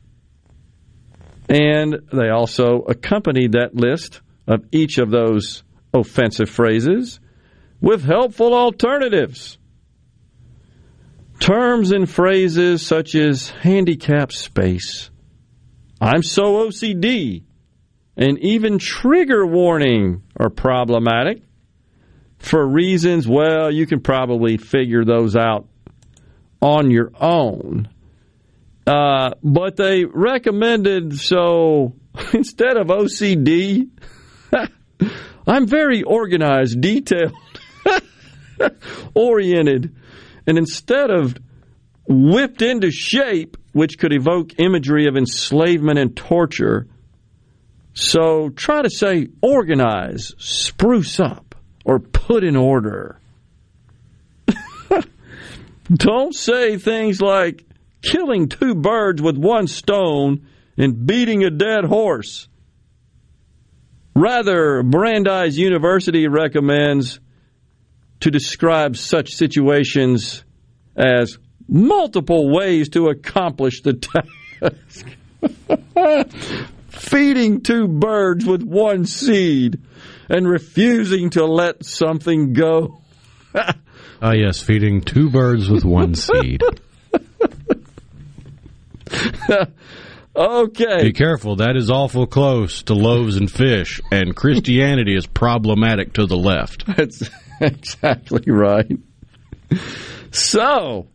And they also accompanied that list of each of those offensive phrases with helpful alternatives. Terms and phrases such as handicap space, I'm so OCD, and even trigger warning are problematic for reasons, well, you can probably figure those out on your own. Uh, but they recommended so [laughs] instead of OCD, [laughs] I'm very organized, detailed, [laughs] oriented. And instead of whipped into shape, which could evoke imagery of enslavement and torture, so try to say organize, spruce up, or put in order. [laughs] Don't say things like killing two birds with one stone and beating a dead horse. Rather, Brandeis University recommends to describe such situations as multiple ways to accomplish the task. [laughs] Feeding two birds with one seed and refusing to let something go. [laughs]
Ah, yes, feeding two birds with one seed. [laughs]
okay.
Be careful, that is awful close to loaves and fish, and Christianity is problematic to the left. [laughs]
That's exactly right. So,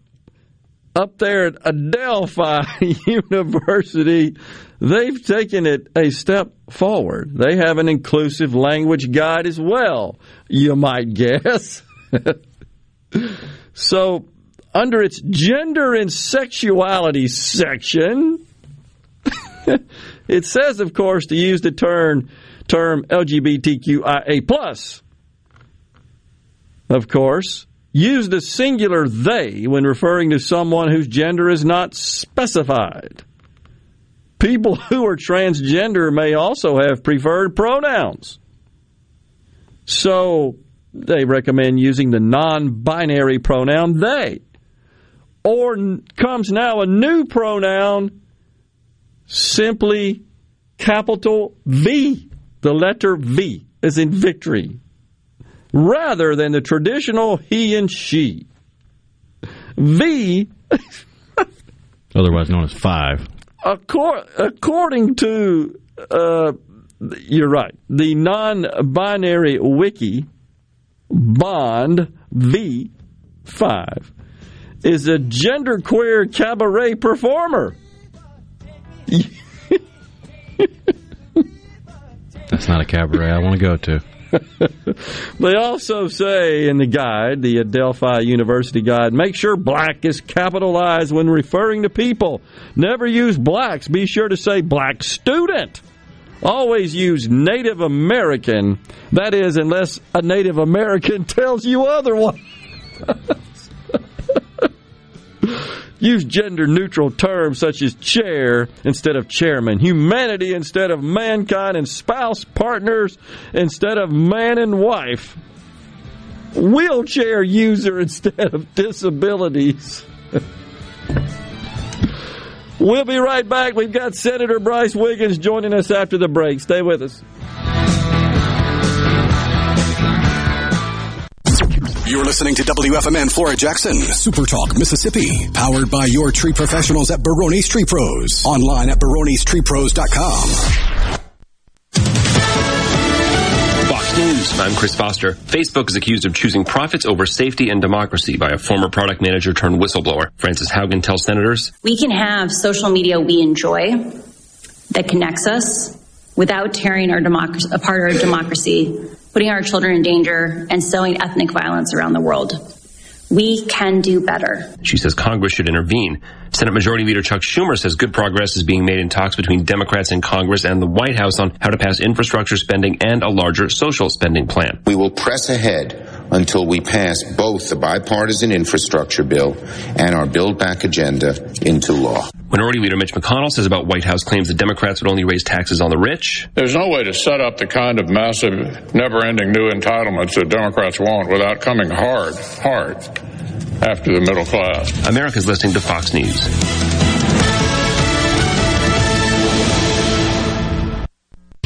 up there at Adelphi University, they've taken it a step forward. They have an inclusive language guide as well, you might guess. [laughs] so, under its gender and sexuality section, [laughs] it says, of course, to use the term term LGBTQIA plus. Of course, use the singular they when referring to someone whose gender is not specified. People [laughs] who are transgender may also have preferred pronouns. So they recommend using the non binary pronoun they. Or comes now a new pronoun, simply capital V, the letter V, as in victory, rather than the traditional he and she. V, [laughs]
otherwise known as five.
According to, uh, you're right, the non binary wiki, Bond V5 is a genderqueer cabaret performer. [laughs]
That's not a cabaret I want to go to. [laughs]
they also say in the guide, the Adelphi University guide, make sure black is capitalized when referring to people. Never use blacks. Be sure to say black student Always use Native American. That is, unless a Native American [laughs] tells you otherwise. [laughs] Use gender neutral terms such as chair instead of chairman, humanity instead of mankind, and spouse partners instead of man and wife, wheelchair user instead of disabilities. [laughs] we'll be right back. We've got Senator Brice Wiggins joining us after the break. Stay with us.
You're listening to WFMN Flora Jackson, Super Talk, Mississippi, powered by your tree professionals at Barone's Tree Pros. Online at baronestreepros.com.
Fox News. I'm Chris Foster. Facebook is accused of choosing profits over safety and democracy by a former product manager turned whistleblower. Frances Haugen tells senators
We can have social media we enjoy that connects us without tearing our democracy, apart our democracy, putting our children in danger, and sowing ethnic violence around the world. We can do better.
She says Congress should intervene. Senate Majority Leader Chuck Schumer says good progress is being made in talks between Democrats in Congress and the White House on how to pass infrastructure spending and a larger social spending plan.
We will press ahead until we pass both the bipartisan infrastructure bill and our Build Back agenda into law.
Minority Leader Mitch McConnell says about White House claims that Democrats would only raise taxes on the rich.
There's no way to set up the kind of massive, never ending new entitlements that Democrats want without coming hard, hard after the middle class.
America's listening to Fox News.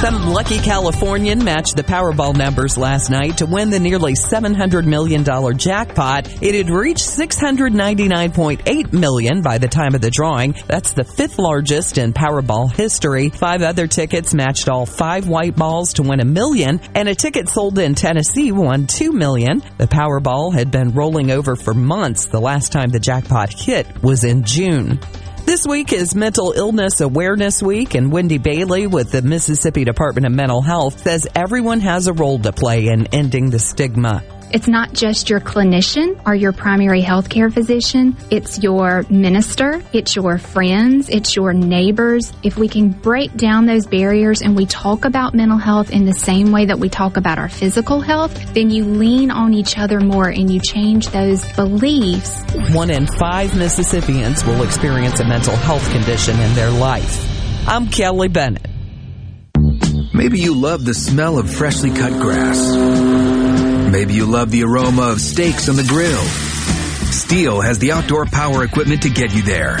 Some lucky Californian matched the Powerball numbers last night to win the nearly $700 million jackpot. It had reached 699.8 million by the time of the drawing. That's the fifth largest in Powerball history. Five other tickets matched all five white balls to win a million, and a ticket sold in Tennessee won 2 million. The Powerball had been rolling over for months. The last time the jackpot hit was in June. This week is Mental Illness Awareness Week, and Wendy Bailey with the Mississippi Department of Mental Health says everyone has a role to play in ending the stigma.
It's not just your clinician or your primary healthcare physician. It's your minister. It's your friends. It's your neighbors. If we can break down those barriers and we talk about mental health in the same way that we talk about our physical health, then you lean on each other more and you change those beliefs.
One in five Mississippians will experience a mental health condition in their life. I'm Kelly Bennett.
Maybe you love the smell of freshly cut grass. Maybe you love the aroma of steaks on the grill. STIHL has the outdoor power equipment to get you there.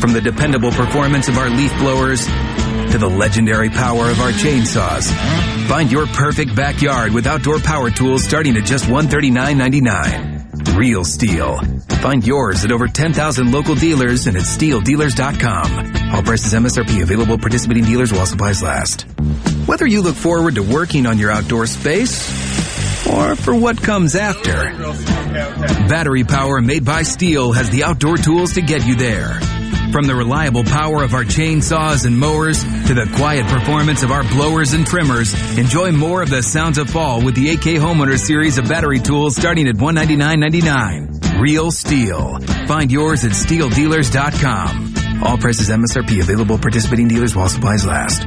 From the dependable performance of our leaf blowers to the legendary power of our chainsaws. Find your perfect backyard with outdoor power tools starting at just $139.99. Real STIHL. Find yours at over 10,000 local dealers and at stihldealers.com. All prices MSRP available participating dealers while supplies last. Whether you look forward to working on your outdoor space or for what comes after, battery power made by STIHL has the outdoor tools to get you there. From the reliable power of our chainsaws and mowers to the quiet performance of our blowers and trimmers, enjoy more of the sounds of fall with the AK Homeowner series of battery tools starting at $199.99. Real STIHL. Find yours at stihldealers.com. All prices MSRP available participating dealers while supplies last.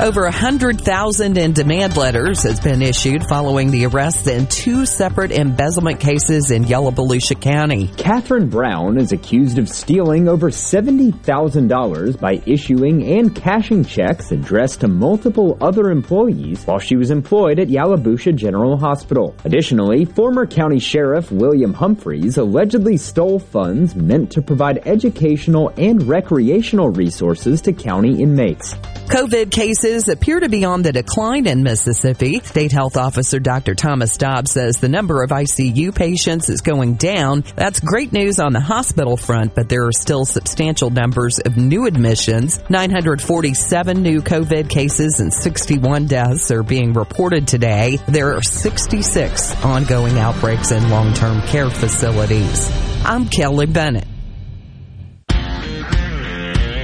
Over 100,000 in demand letters has been issued following the arrests in two separate embezzlement cases in Yalobusha County.
Catherine Brown is accused of stealing over $70,000 by issuing and cashing checks addressed to multiple other employees while she was employed at Yalobusha General Hospital. Additionally, former County Sheriff William Humphreys allegedly stole funds meant to provide educational and recreational resources to county inmates.
COVID cases appear to be on the decline in Mississippi. State Health Officer Dr. Thomas Dobbs says the number of ICU patients is going down. That's great news on the hospital front, but there are still substantial numbers of new admissions. 947 new COVID cases and 61 deaths are being reported today. There are 66 ongoing outbreaks in long-term care facilities. I'm Kelly Bennett.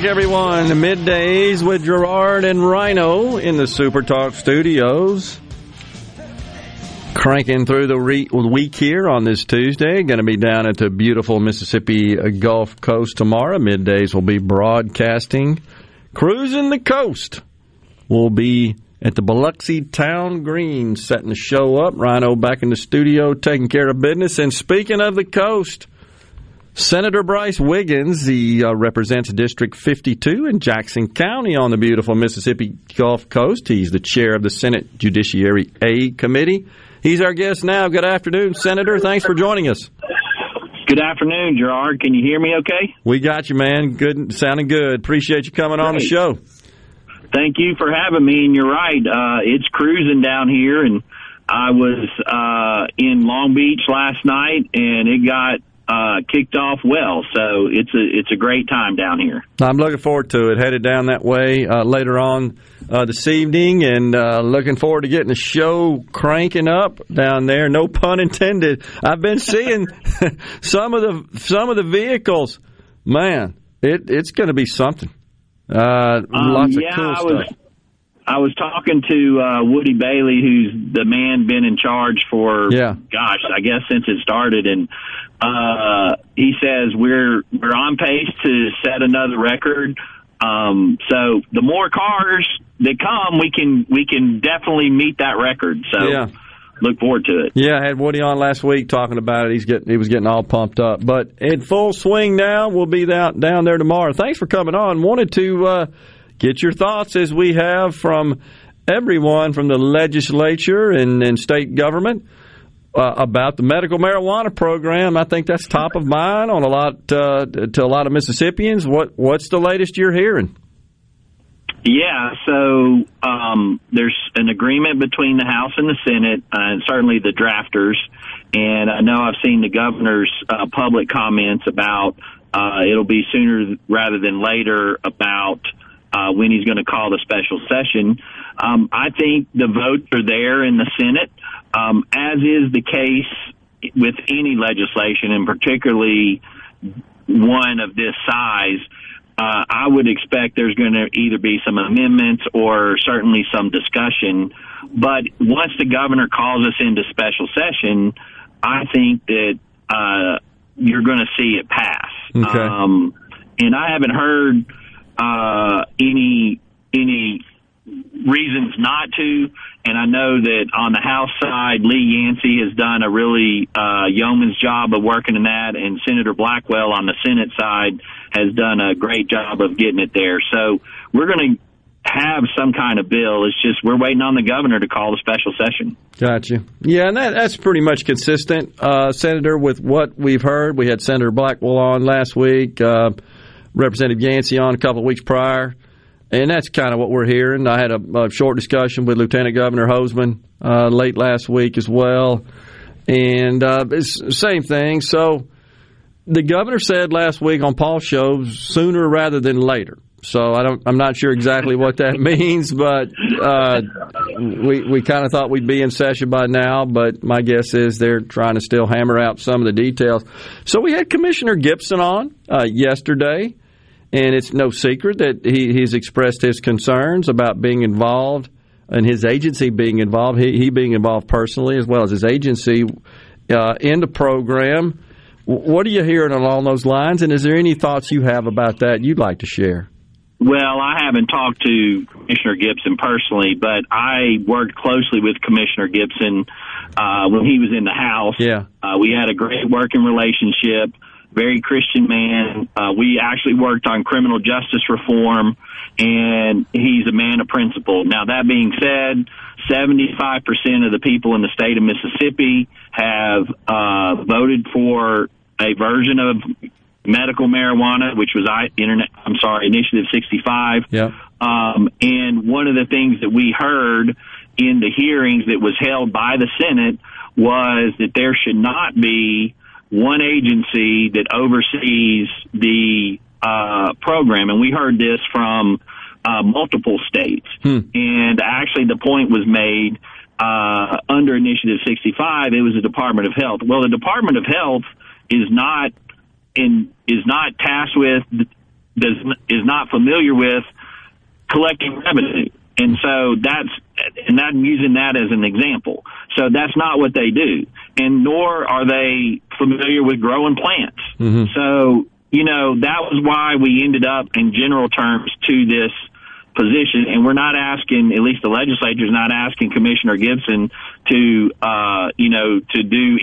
Back, everyone. Middays with Gerard and Rhino in the Super Talk studios. Cranking through the re- week here on this Tuesday. Going to be down at the beautiful Mississippi Gulf Coast tomorrow. Middays will be broadcasting. Cruising the coast We'll be at the Biloxi Town Green, setting the show up. Rhino back in the studio, taking care of business. And speaking of the coast, Senator Brice Wiggins, he uh, represents District 52 in Jackson County on the beautiful Mississippi Gulf Coast. He's the chair of the Senate Judiciary A Committee. He's our guest now. Good afternoon, Senator. Thanks for joining us.
Good afternoon, Gerard. Can you hear me okay?
We got you, man. Good, sounding good. Appreciate you coming on the show.
Thank you for having me. And you're right, uh, it's cruising down here, and I was uh, in Long Beach last night, and it got uh, kicked off well. So it's a it's a great time down here.
I'm looking forward to it. Headed down that way uh, later on uh, this evening, and uh, looking forward to getting the show cranking up down there. No pun intended. I've been seeing [laughs] some of the some of the vehicles. Man, it it's going to be something. Uh, lots
Um, yeah,
of cool
I
stuff.
was I was talking to uh, Woody Bailey, who's the man been in charge for
Yeah.
gosh, I guess since it started, and uh, he says we're we're on pace to set another record. Um, so the more cars that come, we can we can definitely meet that record. So
Yeah.
look forward to it.
Yeah, I had Woody on last week talking about it. He's getting he was getting all pumped up. But in full swing now. We'll be down down there tomorrow. Thanks for coming on. Wanted to uh, get your thoughts as we have from everyone from the legislature and, and state government uh, about the medical marijuana program. I think that's top of mind on a lot uh, to a lot of Mississippians. What what's the latest you're hearing?
Yeah, so um, there's an agreement between the House and the Senate, uh, and certainly the drafters. And I know I've seen the governor's uh, public comments about uh, it'll be sooner rather than later about uh, when he's going to call the special session. Um, I think the votes are there in the Senate, um, as is the case with any legislation, and particularly one of this size. Uh, I would expect there's going to either be some amendments or certainly some discussion. But once the governor calls us into special session, I think that uh, you're going to see it pass.
Okay.
Um, and I haven't heard uh, any any reasons not to. And I know that on the House side, Lee Yancey has done a really uh, yeoman's job of working in that, and Senator Blackwell on the Senate side has done a great job of getting it there. So we're going to have some kind of bill. It's just we're waiting on the governor to call the special session.
Gotcha. Yeah, and that, that's pretty much consistent, uh, Senator, with what we've heard. We had Senator Blackwell on last week, uh, Representative Yancey on a couple of weeks prior, and that's kind of what we're hearing. I had a, a short discussion with Lieutenant Governor Hosemann uh, late last week as well, and uh, it's the same thing. So the governor said last week on Paul's show, sooner rather than later. So I don't. I'm not sure exactly what that [laughs] means, but uh, we we kind of thought we'd be in session by now. But my guess is they're trying to still hammer out some of the details. So we had Commissioner Gipson on uh, yesterday, and it's no secret that he, he's expressed his concerns about being involved and his agency being involved. He, he being involved personally as well as his agency uh, in the program. What are you hearing along those lines? And is there any thoughts you have about that you'd like to share?
Well, I haven't talked to Commissioner Gipson personally, but I worked closely with Commissioner Gipson uh, when he was in the House.
Yeah.
Uh, we had a great working relationship, very Christian man. Uh, we actually worked on criminal justice reform, and he's a man of principle. Now, that being said, 75% of the people in the state of Mississippi have uh, voted for a version of medical marijuana, which was I internet. I'm sorry, Initiative 65.
Yeah.
Um, and one of the things that we heard in the hearings that was held by the Senate was that there should not be one agency that oversees the uh, program, and we heard this from uh, multiple states. And actually, the point was made uh, under Initiative 65. It was the Department of Health. Well, the Department of Health is not in is not tasked with does is not familiar with collecting revenue. And so that's and I'm using that as an example. So that's not what they do, and nor are they familiar with growing plants. So you know that was why we ended up in general terms to this position, and we're not asking, at least the legislature is not asking Commissioner Gipson to, uh, you know, to do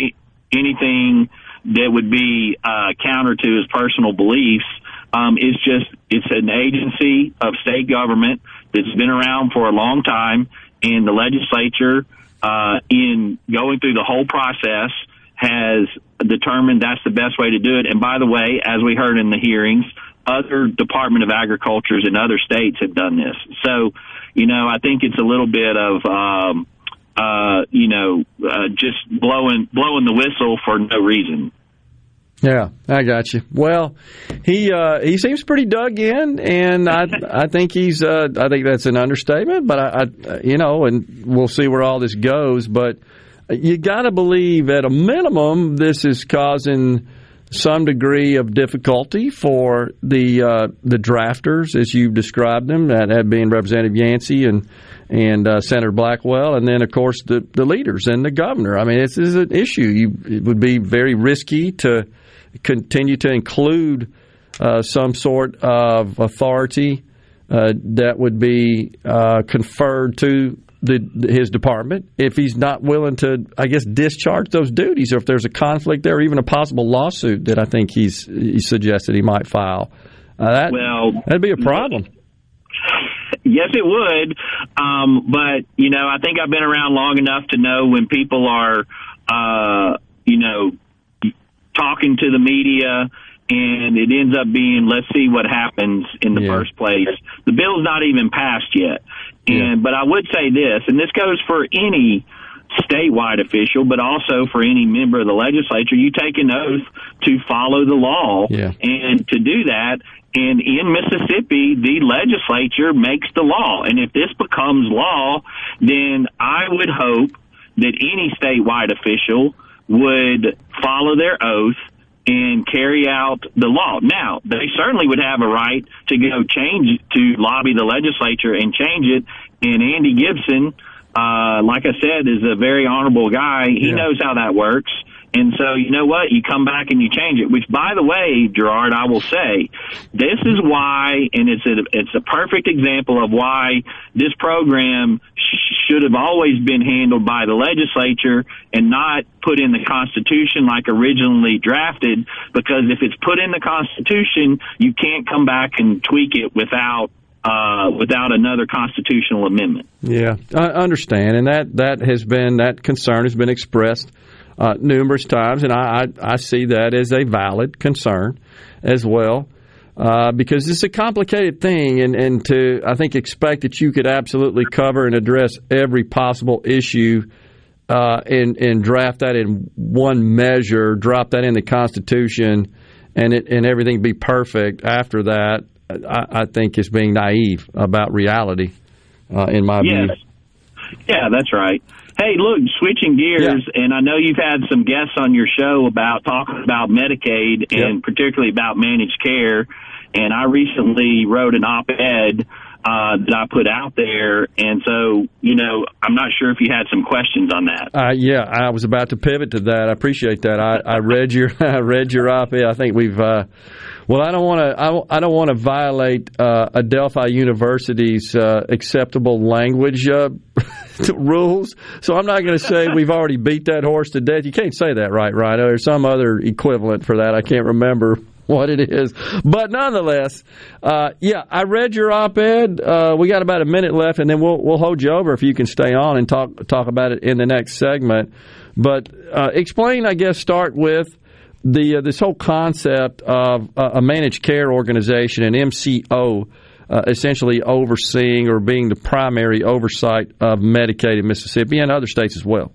anything that would be uh, counter to his personal beliefs. Um, it's just it's an agency of state government that's been around for a long time, and the legislature, uh, in going through the whole process, has determined that's the best way to do it. And by the way, as we heard in the hearings, other Department of Agricultures in other states have done this. So, you know, I think it's a little bit of, um, uh, you know, uh, just blowing blowing the whistle for no reason.
Yeah, I got you. Well, he uh, he seems pretty dug in, and I I think he's uh, I think that's an understatement, but I, I you know, and we'll see where all this goes. But you got to believe, at a minimum, this is causing some degree of difficulty for the uh, the drafters, as you've described them, that that being Representative Yancey and and uh, Senator Blackwell, and then of course the the leaders and the governor. I mean, this is an issue. You, it would be very risky to continue to include uh, some sort of authority uh, that would be uh, conferred to the, his department if he's not willing to, I guess, discharge those duties, or if there's a conflict there, or even a possible lawsuit that I think he's he suggested he might file. Uh, that
Well,
that'd be a problem.
Yes, it would. Um, but you know, I think I've been around long enough to know when people are, uh, you know, talking to the media, and it ends up being, let's see what happens in the first place. The bill's not even passed yet. And but I would say this, and this goes for any statewide official, but also for any member of the legislature, you take an oath to follow the law.
Yeah.
And to do that, And in Mississippi, the legislature makes the law. And if this becomes law, then I would hope that any statewide official would follow their oath and carry out the law. Now, they certainly would have a right to go change to lobby the legislature and change it. And Andy Gipson, uh, like I said, is a very honorable guy. He
Yeah.
knows how that works. And so, you know what? You come back and you change it. Which, by the way, Gerard, I will say, this is why, and it's a it's a perfect example of why this program should have always been handled by the legislature and not put in the Constitution like originally drafted. Because if it's put in the Constitution, you can't come back and tweak it without uh, without another constitutional amendment.
Yeah, I understand, and that that has been that concern has been expressed uh, numerous times, and I, I I see that as a valid concern as well. Uh, because it's a complicated thing, and, and to I think expect that you could absolutely cover and address every possible issue uh, and and draft that in one measure, drop that in the Constitution, and it and everything be perfect after that. I, I think is being naive about reality, uh, in my view.
Yes. Yeah, that's right. Hey, look, switching gears, and I know you've had some guests on your show about talking about Medicaid and particularly about managed care. And I recently wrote an op-ed uh, that I put out there, and so you know, I'm not sure if you had some questions on that.
Uh, yeah, I was about to pivot to that. I appreciate that. I, I read your [laughs] I read your op-ed. I think we've. Uh, well, I don't want to. I, I don't want to violate uh, Adelphi University's uh, acceptable language uh, [laughs] rules. So I'm not going to say we've already beat that horse to death. You can't say that, right, Rhino? There's some other equivalent for that. I can't remember [laughs] what it is, but nonetheless, uh, yeah, I read your op-ed. Uh, we got about a minute left, and then we'll we'll hold you over if you can stay on and talk talk about it in the next segment. But uh, explain, I guess, start with the uh, this whole concept of a managed care organization, an MCO, uh, essentially overseeing or being the primary oversight of Medicaid in Mississippi and other states as well.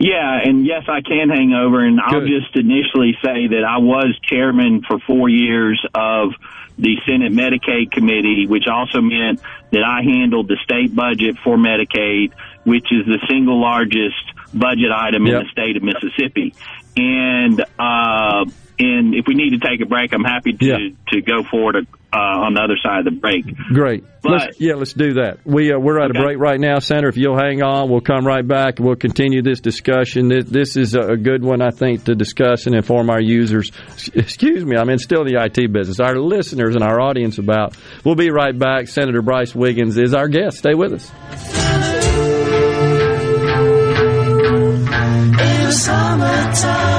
Yeah, and yes, I can hang over, and I'll just initially say that I was chairman for four years of the Senate Medicaid Committee, which also meant that I handled the state budget for Medicaid, which is the single largest budget item in the state of Mississippi. And uh, and if we need to take a break, I'm happy to to go forward uh, on the other side of the break.
Great.
But-
let's, yeah, let's do that. We uh, we're at a break right now, Senator. If you'll hang on, we'll come right back. and We'll continue this discussion. This, this is a good one, I think, to discuss and inform our users. Excuse me, I'm in still the IT business. Our listeners and our audience about. We'll be right back. Senator Brice Wiggins is our guest. Stay with us.
In the summertime,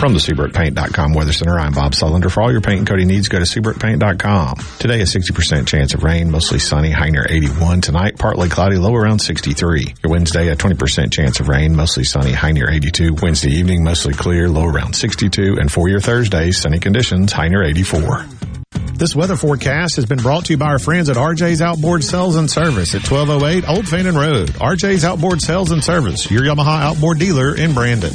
From the SeabrookPaint.com Weather Center, I'm Bob Sullender. For all your paint and coating needs, go to SeabrookPaint.com. Today, a 60% chance of rain, mostly sunny, high near 81. Tonight, partly cloudy, low around 63. Your Wednesday, a 20% chance of rain, mostly sunny, high near 82. Wednesday evening, mostly clear, low around 62. And for your Thursday, sunny conditions, high near 84.
This weather forecast has been brought to you by our friends at RJ's Outboard Sales and Service at 1208 Old Fannin Road. RJ's Outboard Sales and Service, your Yamaha outboard dealer in Brandon.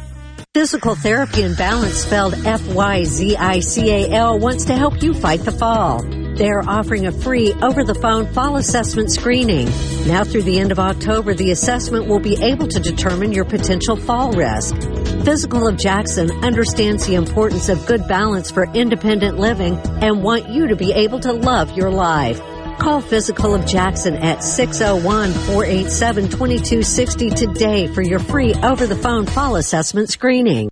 Fyzical Therapy and Balance, spelled F-Y-Z-I-C-A-L, wants to help you fight the fall. They are offering a free over-the-phone fall assessment screening. Now through the end of October, the assessment will be able to determine your potential fall risk. Fyzical of Jackson understands the importance of good balance for independent living and want you to be able to love your life. Call Fyzical of Jackson at 601-487-2260 today for your free over-the-phone fall assessment screening.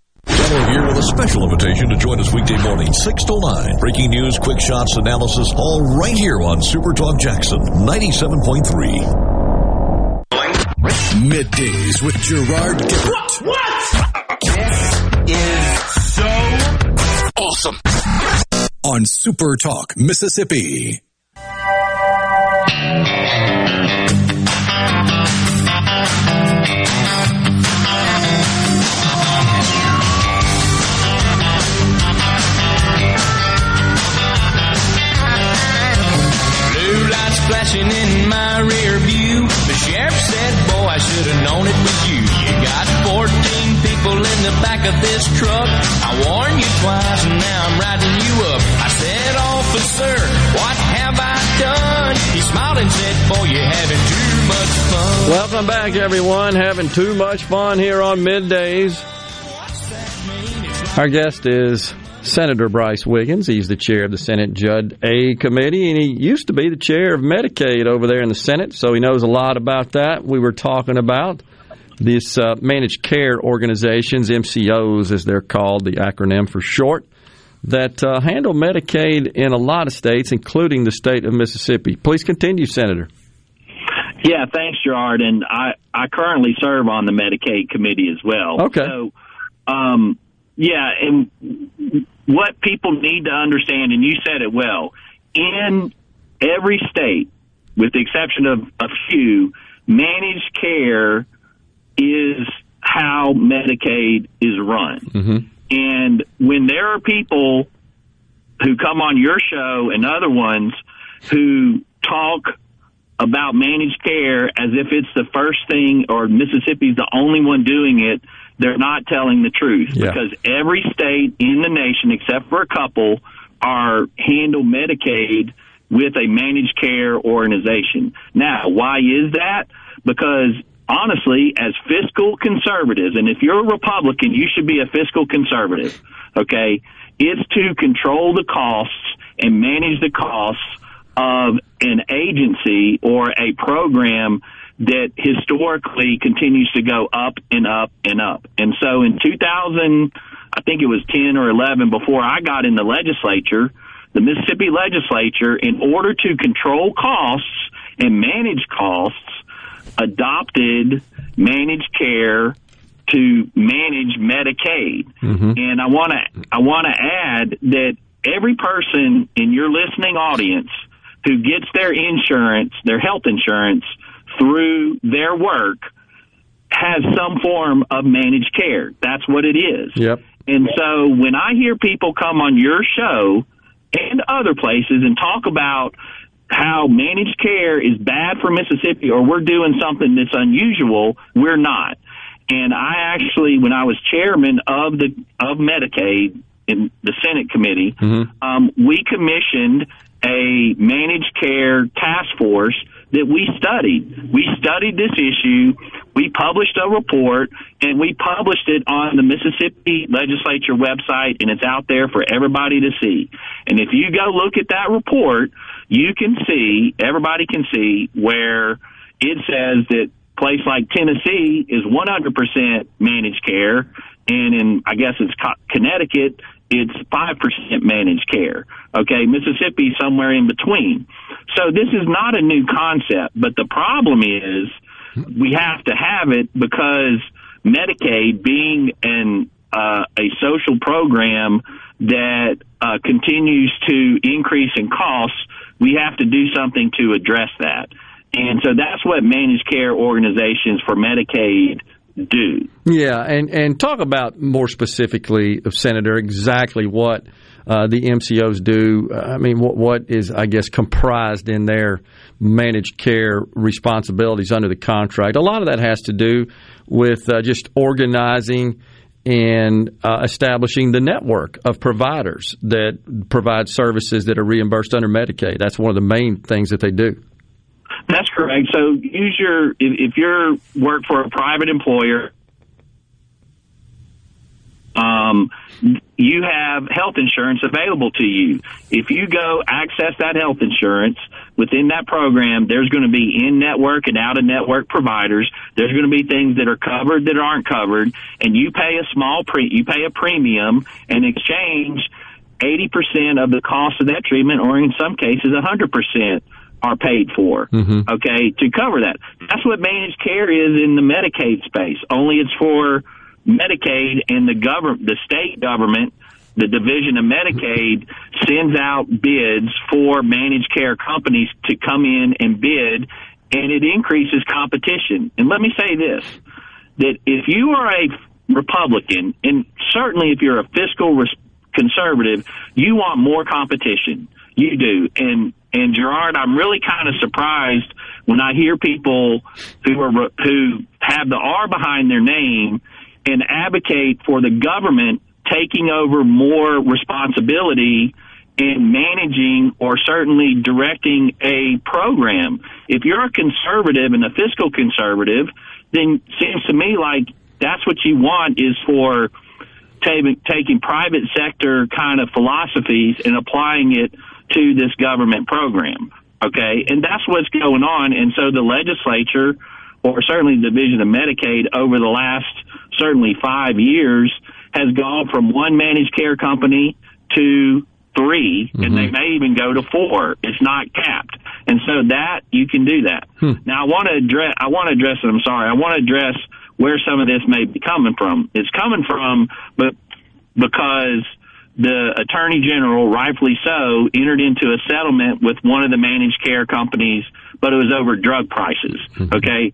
Gallo here with a special invitation to join us weekday morning, 6 to 9. Breaking news, quick shots, analysis, all right here on Super Talk Jackson 97.3.
Middays with Gerard Gibert.
What? This is so
awesome. On Super Talk, Mississippi.
Back of this truck. I warned you twice and now I'm riding you up. I said, officer, what have I done? He smiled and said, boy, you're having too much fun.
Welcome back, everyone. Having too much fun here on middays. Our guest is Senator Brice Wiggins. He's the chair of the Senate Judd A Committee, and he used to be the chair of Medicaid over there in the Senate, so he knows a lot about that. We were talking about these uh, managed care organizations, MCOs as they're called, the acronym for short, that uh, handle Medicaid in a lot of states, including the state of Mississippi. Please continue, Senator.
Yeah, thanks, Gerard. And I, I currently serve on the Medicaid committee as well.
Okay.
So, um, yeah, and what people need to understand, and you said it well, in every state, with the exception of a few, managed care is how Medicaid is run.
Mm-hmm.
And when there are people who come on your show and other ones who talk about managed care as if it's the first thing or Mississippi's the only one doing it, they're not telling the truth
Yeah.
because every state in the nation, except for a couple, are handle Medicaid with a managed care organization. Now, why is that? Because honestly, as fiscal conservatives, and if you're a Republican, you should be a fiscal conservative, okay? It's to control the costs and manage the costs of an agency or a program that historically continues to go up and up and up. And so in 2000, I think it was 10 or 11 before I got in the legislature, the Mississippi legislature, in order to control costs and manage costs, adopted managed care to manage Medicaid. Mm-hmm. And I want to I want to add that every person in your listening audience who gets their insurance, their health insurance through their work has some form of managed care. That's what it is.
Yep.
And so when I hear people come on your show and other places and talk about how managed care is bad for Mississippi or we're doing something that's unusual, we're not. And I actually, when I was chairman of the of Medicaid in the Senate committee, um, we commissioned a managed care task force that we studied. We studied this issue. we published a report and we published it on the Mississippi legislature website and it's out there for everybody to see. And if you go look at that report, you can see, everybody can see where it says that place like Tennessee is 100% managed care and in, I guess it's Connecticut, it's 5% managed care. Okay. Mississippi somewhere in between. So this is not a new concept, but the problem is, we have to have it because Medicaid, being an uh, a social program that uh, continues to increase in costs, we have to do something to address that. And so that's what managed care organizations for Medicaid do.
Yeah, and, and talk about more specifically, Senator, exactly what uh, the MCOs do. I mean, what, what is, I guess, comprised in their managed care responsibilities under the contract. A lot of that has to do with uh, just organizing and uh, establishing the network of providers that provide services that are reimbursed under Medicaid. That's one of the main things that they do.
That's correct. So use your if, you're work for a private employer, um, you have health insurance available to you. If you go access that health insurance within that program, there's going to be in network and out of network providers. There's going to be things that are covered that aren't covered, and you pay a small pre you pay a premium in exchange. 80% of the cost of that treatment, or in some cases, 100% are paid for.
Mm-hmm.
Okay, to cover that. That's what managed care is in the Medicaid space. Only it's for Medicaid and the government, the state government, the division of Medicaid sends out bids for managed care companies to come in and bid, and it increases competition. And let me say this: that if you are a Republican, and certainly if you're a fiscal res- conservative, you want more competition. You do, and and Gerard, I'm really kind of surprised when I hear people who are who have the R behind their name and advocate for the government taking over more responsibility in managing or certainly directing a program. If you're a conservative and a fiscal conservative, then seems to me like that's what you want is for taking, taking private sector kind of philosophies and applying it to this government program. Okay. And that's what's going on. And so the legislature or certainly the division of Medicaid over the last certainly five years has gone from one managed care company to 3
Mm-hmm.
and they may even go to four. It's not capped, and so that you can do that.
Hmm.
Now I want to address. I want to address it. I'm sorry. I want to address where some of this may be coming from. It's coming from, but because the attorney general, rightfully so, entered into a settlement with one of the managed care companies, but it was over drug prices. Okay.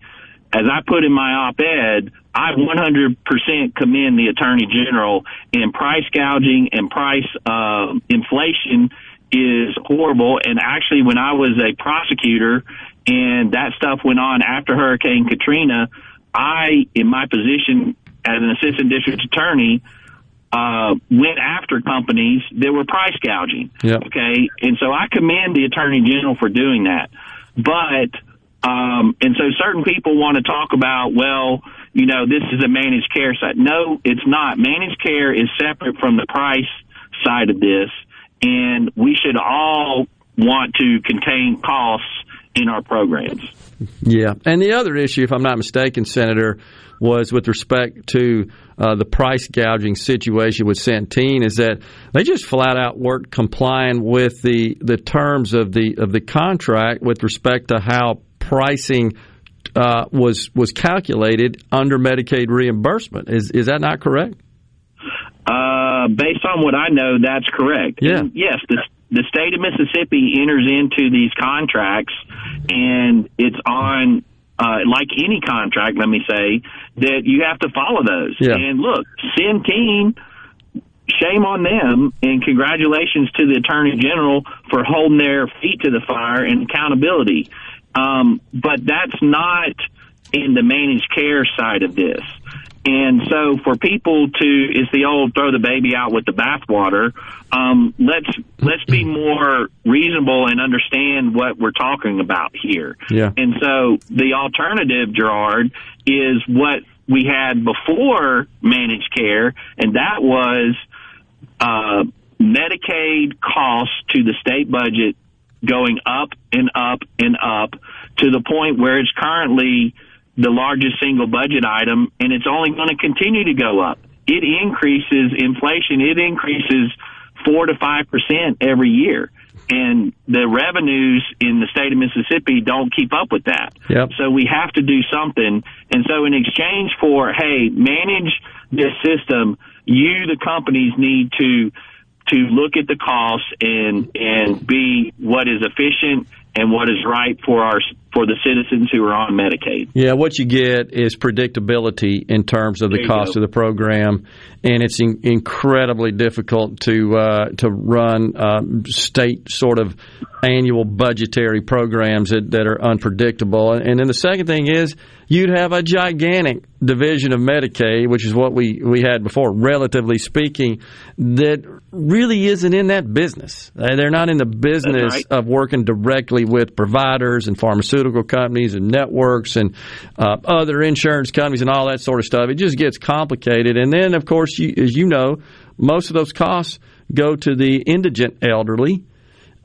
As I put in my op-ed, I 100% commend the attorney general and price gouging and price uh, inflation is horrible. And actually, when I was a prosecutor and that stuff went on after Hurricane Katrina, I, in my position as an assistant district attorney, uh, went after companies that were price gouging.
Yep.
Okay. And so I commend the attorney general for doing that. But, um, and so certain people want to talk about, well, you know, this is a managed care side. No, it's not. Managed care is separate from the price side of this. And we should all want to contain costs in our programs.
Yeah. And the other issue, if I'm not mistaken, Senator, was with respect to uh, the price gouging situation with Centene, is that they just flat out weren't complying with the, the terms of the of the contract with respect to how pricing uh, was was calculated under Medicaid reimbursement. Is is that not correct?
Uh, based on what I know, that's correct.
Yeah.
And yes, the the state of Mississippi enters into these contracts, and it's on uh, like any contract. Let me say that you have to follow those.
Yeah.
And look, Centene. Shame on them, and congratulations to the Attorney General for holding their feet to the fire and accountability. Um, but that's not in the managed care side of this. And so for people to, it's the old throw the baby out with the bathwater. Um, let's let's be more reasonable and understand what we're talking about here.
Yeah.
And so the alternative, Gerard, is what we had before managed care, and that was uh, Medicaid costs to the state budget going up and up and up to the point where it's currently the largest single budget item, and it's only going to continue to go up. It increases inflation. It increases four to five percent every year, and the revenues in the state of Mississippi don't keep up with that.
Yep.
So we have to do something. And so in exchange for, hey, manage this system, you, the companies, need to to look at the costs and and be what is efficient and what is right for our for the citizens who are on Medicaid.
Yeah, what you get is predictability in terms of the cost
go.
of the program, and it's in, incredibly difficult to uh, to run um, state sort of annual budgetary programs that, that are unpredictable. And then the second thing is you'd have a gigantic division of Medicaid, which is what we, we had before, relatively speaking, that really isn't in that business. They're not in the business
right.
of working directly with providers and pharmaceutical companies and networks and uh, other insurance companies and all that sort of stuff. It just gets complicated. And then, of course, you, as you know, most of those costs go to the indigent elderly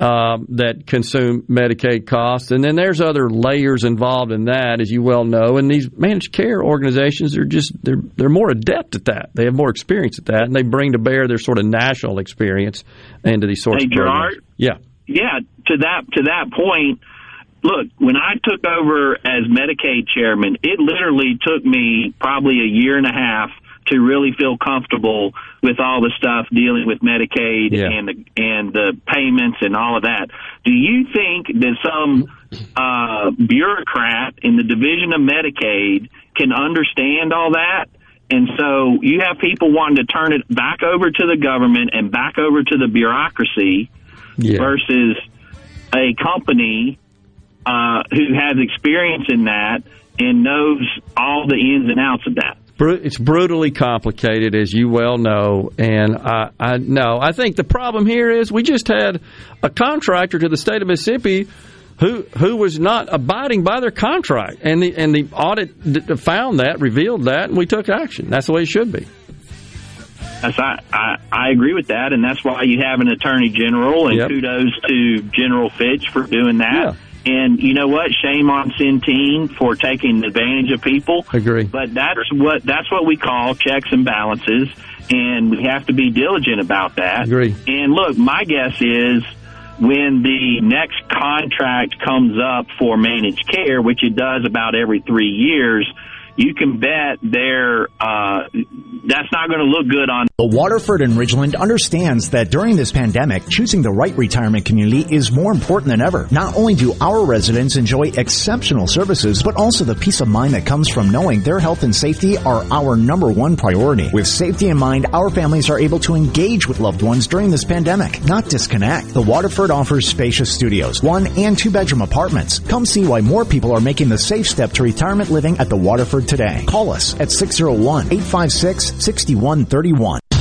um, that consume Medicaid costs. And then there's other layers involved in that, as you well know. And these managed care organizations are just they're they're more adept at that. They have more experience at that, and they bring to bear their sort of national experience into these sorts
Hey,
of programs.
Gerard?
Yeah.
Yeah, to that to that point, look, when I took over as Medicaid chairman, it literally took me probably a year and a half to really feel comfortable with all the stuff dealing with Medicaid
Yeah.
and the and the payments and all of that. Do you think that some uh, bureaucrat in the division of Medicaid can understand all that? And so you have people wanting to turn it back over to the government and back over to the bureaucracy versus a company uh, who has experience in that and knows all the ins and outs of that.
It's brutally complicated, as you well know, and I, I know. I think the problem here is we just had a contractor to the state of Mississippi who who was not abiding by their contract, and the and the audit found that, revealed that, and we took action. That's the way it should be.
That's, I, I, I agree with that, and that's why you have an attorney general, and
Yep.
kudos to General Fitch for doing that. And you know what? Shame on Centene for taking advantage of people.
Agree.
But that's what that's what we call checks and balances, and we have to be diligent about that.
Agree.
And look, my guess is when the next contract comes up for managed care, which it does about every three years, you can bet they're uh, that's not going to look good on
The Waterford and Ridgeland understands that during this pandemic, choosing the right retirement community is more important than ever. Not only do our residents enjoy exceptional services, but also the peace of mind that comes from knowing their health and safety are our number one priority. With safety in mind, our families are able to engage with loved ones during this pandemic, not disconnect. The Waterford offers spacious studios, one and two bedroom apartments. Come see why more people are making the safe step to retirement living at the Waterford today. Call us at 601 856 6131.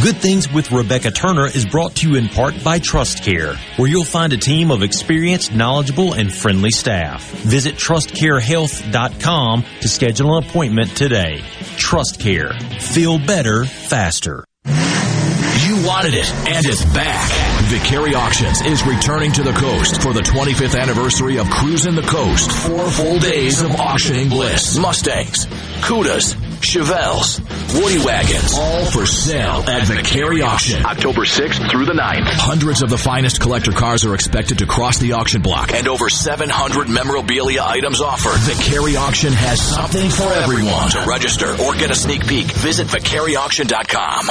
Good Things with Rebecca Turner is brought to you in part by Trust Care, where you'll find a team of experienced, knowledgeable, and friendly staff. Visit trustcarehealth.com to schedule an appointment today. Trust Care. Feel better, faster.
You wanted it, and it's back. Vicari Auctions is returning to the coast for the 25th anniversary of Cruising the Coast. Four full days of auctioning bliss. Mustangs, Cudas,
Chevelles, Woody Wagons, all for sale at Vicari Auction. October 6th through the 9th. Hundreds of the finest collector cars are expected to cross the auction block and over 700 memorabilia items offered. Vicari Auction has something for everyone. To register or get a sneak peek, visit vicariauction.com.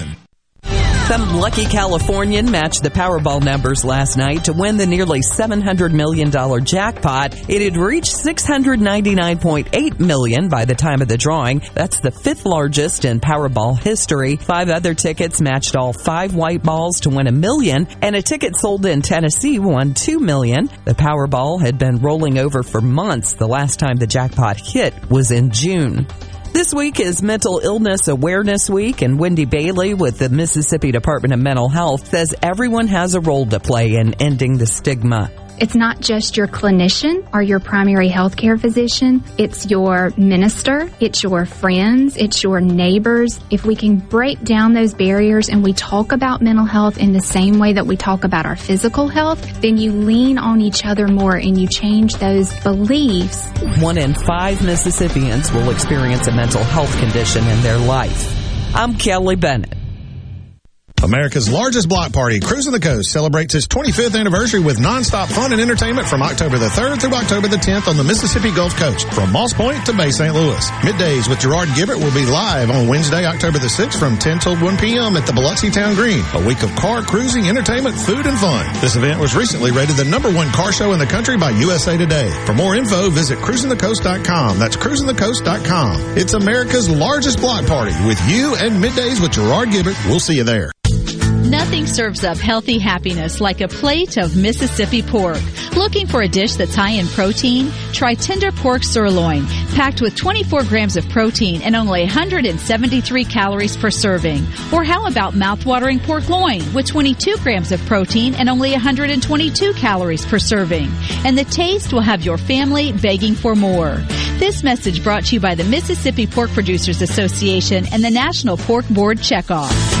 Some lucky Californian matched the Powerball numbers last night to win the nearly $700 million jackpot. It had reached 699.8 million by the time of the drawing. That's the fifth largest in Powerball history. Five other tickets matched all five white balls to win a million, and a ticket sold in Tennessee won 2 million. The Powerball had been rolling over for months. The last time the jackpot hit was in June. This week is Mental Illness Awareness Week, and Wendy Bailey with the Mississippi Department of Mental Health says everyone has a role to play in ending the stigma.
It's not just your clinician or your primary healthcare physician. It's your minister. It's your friends. It's your neighbors. If we can break down those barriers and we talk about mental health in the same way that we talk about our physical health, then you lean on each other more and you change those beliefs.
One in five Mississippians will experience a mental health condition in their life. I'm Kelly Bennett.
America's largest block party, Cruising the Coast, celebrates its 25th anniversary with nonstop fun and entertainment from October the 3rd through October the 10th on the Mississippi Gulf Coast, from Moss Point to Bay St. Louis. Middays with Gerard Gibert will be live on Wednesday, October the 6th from 10 till 1 p.m. at the Biloxi Town Green. A week of car cruising, entertainment, food, and fun. This event was recently rated the number one car show in the country by USA Today. For more info, visit cruisingthecoast.com. That's cruisingthecoast.com. It's America's largest block party with you and Middays with Gerard Gibert. We'll see you there.
Nothing serves up healthy happiness like a plate of Mississippi pork. Looking for a dish that's high in protein? Try tender pork sirloin, packed with 24 grams of protein and only 173 calories per serving. Or how about mouthwatering pork loin with 22 grams of protein and only 122 calories per serving? And the taste will have your family begging for more. This message brought to you by the Mississippi Pork Producers Association and the National Pork Board Checkoff.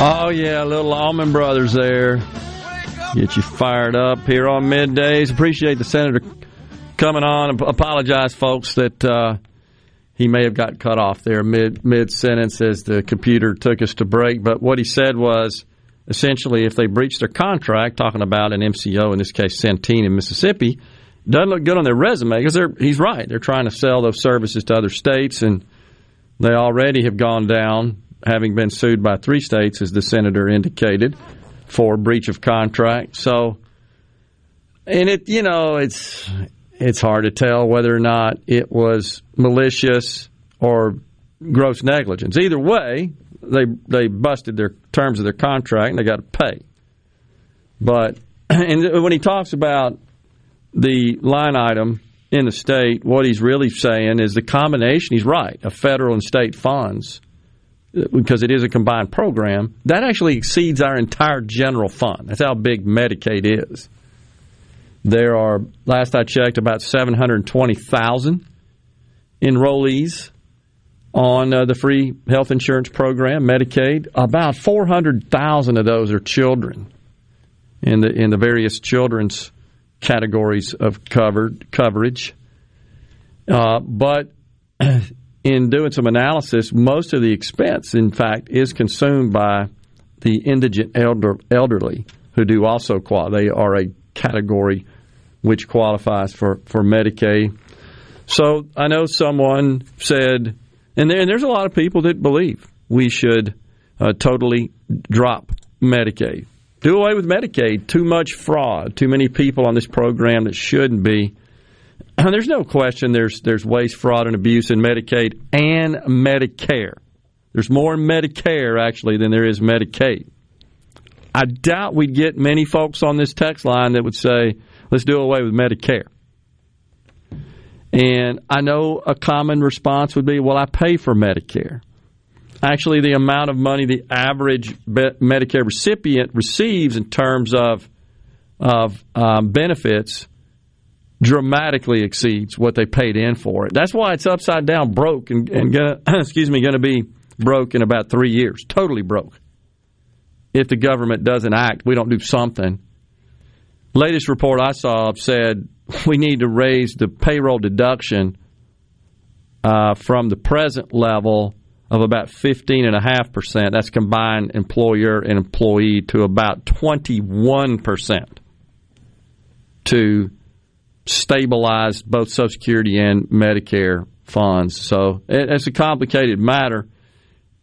Oh yeah, little Allman Brothers there. Get you fired up here on middays. Appreciate the senator coming on. Apologize, folks, that uh, he may have got cut off there mid mid sentence as the computer took us to break. But what he said was essentially, if they breach their contract, talking about an MCO in this case, Centene in Mississippi, doesn't look good on their resume because he's right. They're trying to sell those services to other states and They already have gone down, having been sued by three states, as the senator indicated, for breach of contract. So, and it, you know, it's it's hard to tell whether or not it was malicious or gross negligence. Either way, they they busted their terms of their contract and they got to pay. But [clears throat] and when he talks about the line item in the state, what he's really saying is the combination. He's right of federal and state funds because it is a combined program that actually exceeds our entire general fund. That's how big Medicaid is. There are, last I checked, about 720,000 enrollees on uh, the free health insurance program, Medicaid. About 400,000 of those are children in the in the various children's categories of covered coverage. Uh, but [clears throat] in doing some analysis, most of the expense, in fact, is consumed by the indigent elder, elderly who do also qualify. They are a category which qualifies for, for Medicaid. So I know someone said, and, there, and there's a lot of people that believe we should uh, totally drop Medicaid. Do away with Medicaid. Too much fraud. Too many people on this program that shouldn't be. And [clears throat] there's no question there's there's waste, fraud, and abuse in Medicaid and Medicare. There's more in Medicare actually than there is Medicaid. I doubt we'd get many folks on this text line that would say, let's do away with Medicare. And I know a common response would be, well, I pay for Medicare. Actually, the amount of money the average Medicare recipient receives in terms of of um, benefits dramatically exceeds what they paid in for it. That's why it's upside down broke and, and gonna, [clears throat] excuse me, going to be broke in about three years, totally broke. If the government doesn't act, we don't do something latest report I saw said we need to raise the payroll deduction uh, from the present level of about 15.5%. That's combined employer and employee to about 21% to stabilize both Social Security and Medicare funds. So it's a complicated matter.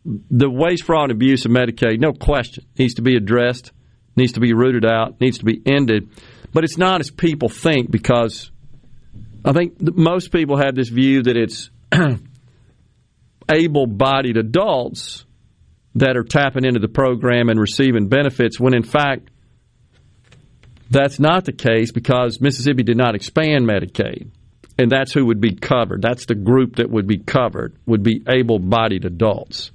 The waste, fraud, and abuse of Medicaid, no question, needs to be addressed needs to be rooted out, needs to be ended. But it's not as people think because I think most people have this view that it's [clears throat] able bodied adults that are tapping into the program and receiving benefits when in fact that's not the case because Mississippi did not expand Medicaid. And that's who would be covered. That's the group that would be covered, would be able bodied adults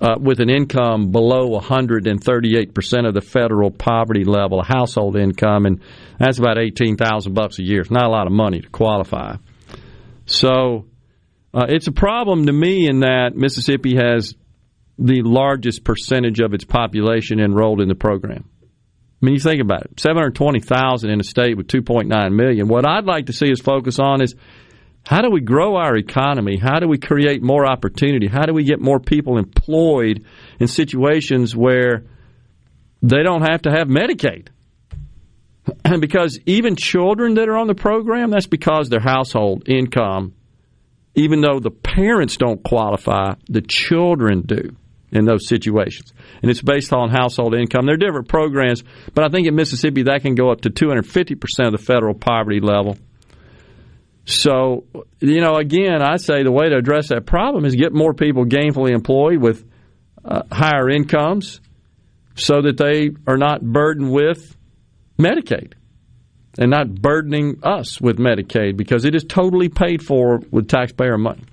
uh, with an income below 138% of the federal poverty level household income, and that's about 18,000 bucks a year. It's not a lot of money to qualify. So uh, it's a problem to me in that Mississippi has the largest percentage of its population enrolled in the program. I mean, you think about it 720,000 in a state with 2.9 million. What I'd like to see us focus on is how do we grow our economy? How do we create more opportunity? How do we get more people employed in situations where they don't have to have Medicaid? And [clears throat] because even children that are on the program, that's because their household income, even though the parents don't qualify, the children do in those situations. And it's based on household income. There are different programs, but I think in Mississippi that can go up to 250% of the federal poverty level. So, you know, again, I say the way to address that problem is get more people gainfully employed with uh, higher incomes so that they are not burdened with Medicaid and not burdening us with Medicaid because it is totally paid for with taxpayer money.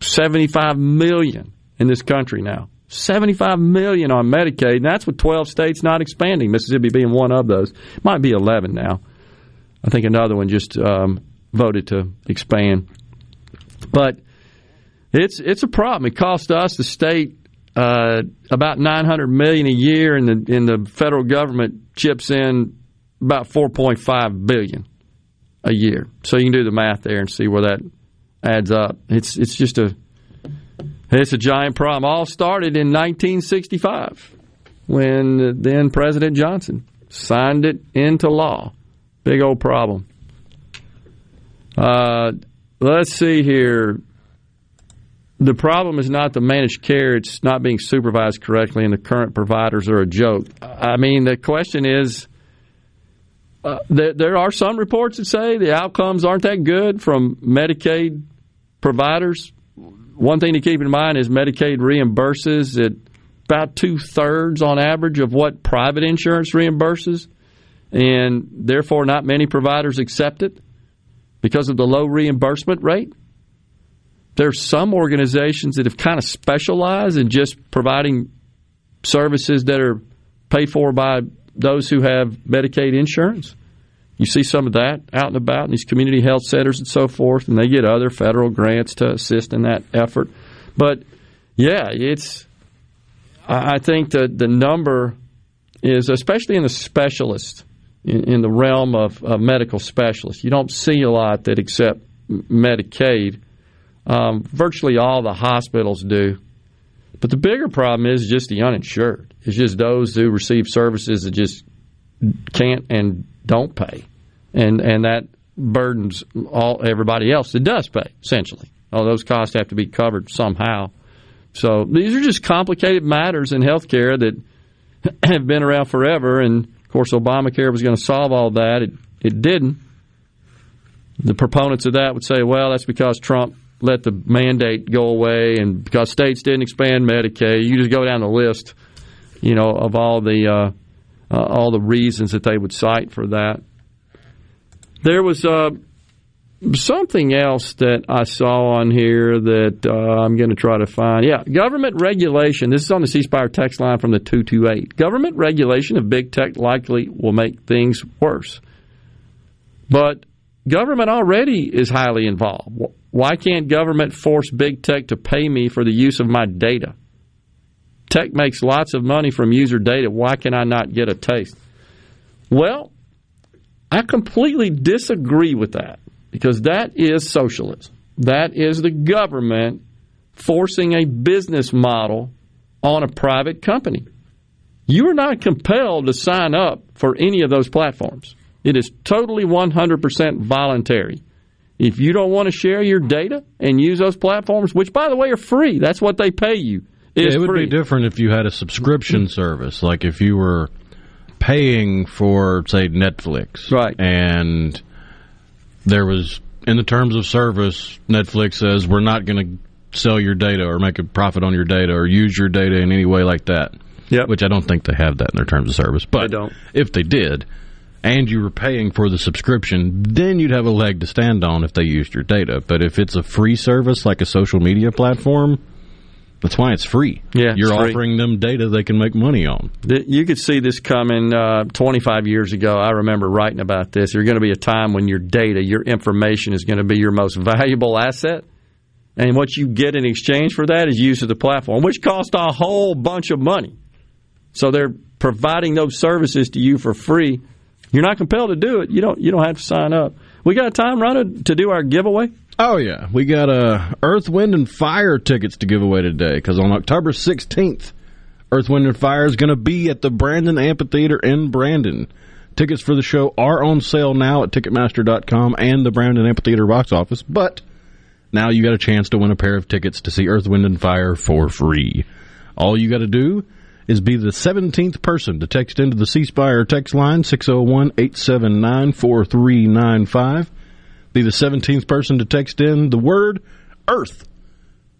75 million in this country now. 75 million on Medicaid, and that's with 12 states not expanding, Mississippi being one of those. Might be 11 now. I think another one just um, voted to expand. But it's it's a problem. It costs us, the state, uh, about nine hundred million a year, and the and the federal government chips in about four point five billion a year. So you can do the math there and see where that adds up. It's it's just a it's a giant problem. All started in 1965 when then President Johnson signed it into law. Big old problem. Uh, let's see here. the problem is not the managed care; it's not being supervised correctly, and the current providers are a joke. I mean, the question is. Uh, there, there are some reports that say the outcomes aren't that good from Medicaid providers. One thing to keep in mind is Medicaid reimburses at about two thirds on average of what private insurance reimburses, and therefore not many providers accept it because of the low reimbursement rate. There's some organizations that have kind of specialized in just providing services that are paid for by those who have Medicaid insurance. You see some of that out and about in these community health centers and so forth, and they get other federal grants to assist in that effort. But yeah, it's. I think that the number is, especially in the specialists, in, in the realm of, of, medical specialists, you don't see a lot that accept Medicaid. Um, virtually all the hospitals do. But the bigger problem is just the uninsured. It's just those who receive services that just can't and don't pay, and and that burdens all everybody else that does pay. Essentially, all those costs have to be covered somehow. So these are just complicated matters in healthcare that [clears throat] have been around forever, and of course, Obamacare was going to solve all that. It it didn't. The proponents of that would say, well, that's because Trump let the mandate go away, and because states didn't expand Medicaid. You just go down the list, you know, of all the uh, uh, all the reasons that they would cite for that. There was uh, something else that I saw on here that uh, I'm going to try to find. Yeah, government regulation. This is on the C Spire text line from the 228. Government regulation of big tech likely will make things worse. But government already is highly involved. Why can't government force big tech to pay me for the use of my data? Tech makes lots of money from user data. Why can I not get a taste? Well, I completely disagree with that because that is socialism. That is the government forcing a business model on a private company. You are not compelled to sign up for any of those platforms. It is totally 100% voluntary. If you don't want to share your data and use those platforms, which by the way are free, that's what they pay you
it would free. be different if you had a subscription service, like if you were paying for, say, Netflix,
right?
And there was in the terms of service, Netflix says we're not going to sell your data or make a profit on your data or use your data in any way like that.
Yep.
Which I don't think they have that in their terms of service. But if they did, and you were paying for the subscription, then you'd have a leg to stand on if they used your data. But if it's a free service like a social media platform, that's why it's free.
Yeah,
you're
free.
offering them data they can make money on.
You could see this coming uh, 25 years ago. I remember writing about this. There's going to be a time when your data, your information, is going to be your most valuable asset, and what you get in exchange for that is use of the platform, which costs a whole bunch of money. So they're providing those services to you for free. You're not compelled to do it. You don't. You don't have to sign up. We got time, running to do our giveaway.
Oh yeah, we got uh, Earth, Wind, and Fire tickets to give away today because on October sixteenth, Earth, Wind, and Fire is going to be at the Brandon Amphitheater in Brandon. Tickets for the show are on sale now at Ticketmaster.com and the Brandon Amphitheater box office, but now you got a chance to win a pair of tickets to see Earth, Wind, and Fire for free. All you got to do is be the 17th person to text into the C Spire text line 601 879 4395 be the 17th person to text in the word Earth,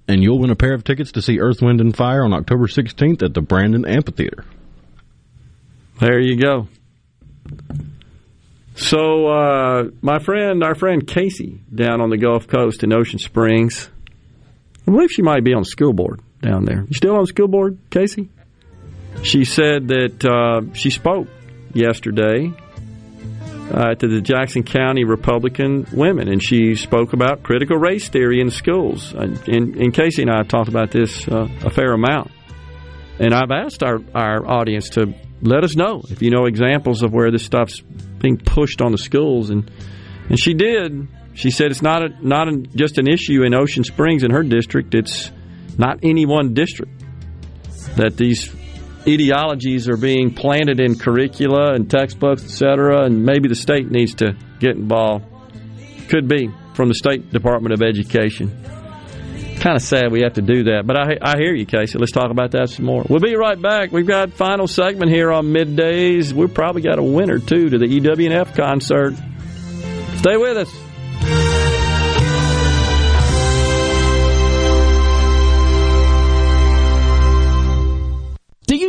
and you'll win a pair of tickets to see Earth, Wind, and Fire on October 16th at the Brandon Amphitheater.
There you go. So, uh, my friend, our friend Casey down on the Gulf Coast in Ocean Springs, I believe she might be on the school board down there. You still on the school board, Casey? She said that uh, she spoke yesterday uh, to the Jackson County Republican women, and she spoke about critical race theory in schools. And, and, and Casey and I talked about this uh, a fair amount. And I've asked our, our audience to let us know if you know examples of where this stuff's being pushed on the schools. And and she did. She said it's not a, not just an issue in Ocean Springs in her district. It's not any one district that these ideologies are being planted in curricula and textbooks, etc., and maybe the state needs to get involved. Could be from the State Department of Education. kind of sad we have to do that. But I, I hear you, Casey. Let's talk about that some more. We'll be right back. We've got final segment here on middays. We've probably got a winner too to the EWNF concert. Stay with us.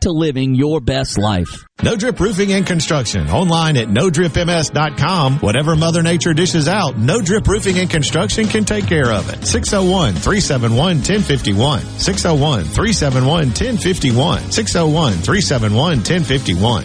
to living your best life.
No Drip Roofing and Construction. Online at NoDripMS.com. Whatever Mother Nature dishes out, No Drip Roofing and Construction can take care of it. 601 371 1051. 601 371 1051. 601 371 1051.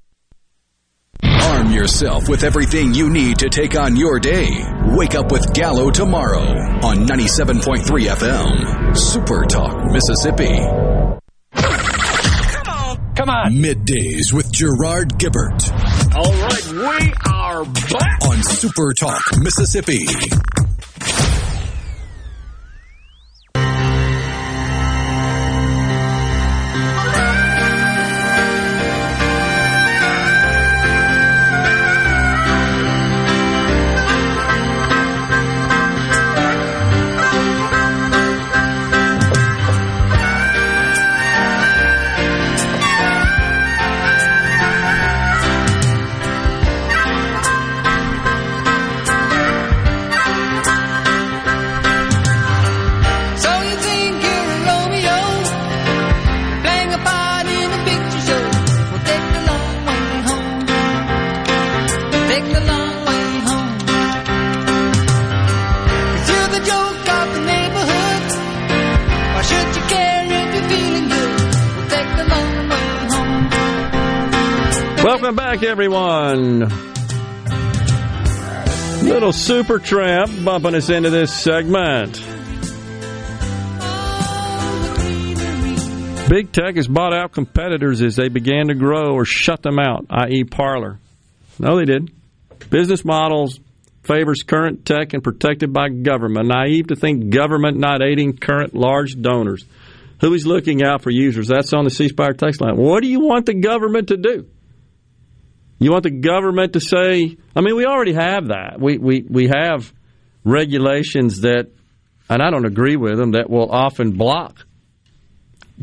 Yourself with everything you need to take on your day. Wake up with Gallo tomorrow on 97.3 FM. Super Talk, Mississippi.
Come on. Come on.
Middays with Gerard Gibert
All right, we are back.
on Super Talk, Mississippi.
Welcome back, everyone. Little Supertramp bumping us into this segment. Big Tech has bought out competitors as they began to grow or shut them out, i.e., Parler. No, they did. Business models favors current tech and protected by government. Naive to think government not aiding current large donors. Who is looking out for users? That's on the C Spire text line. What do you want the government to do? You want the government to say, I mean, we already have that. We, we, we have regulations that, and I don't agree with them, that will often block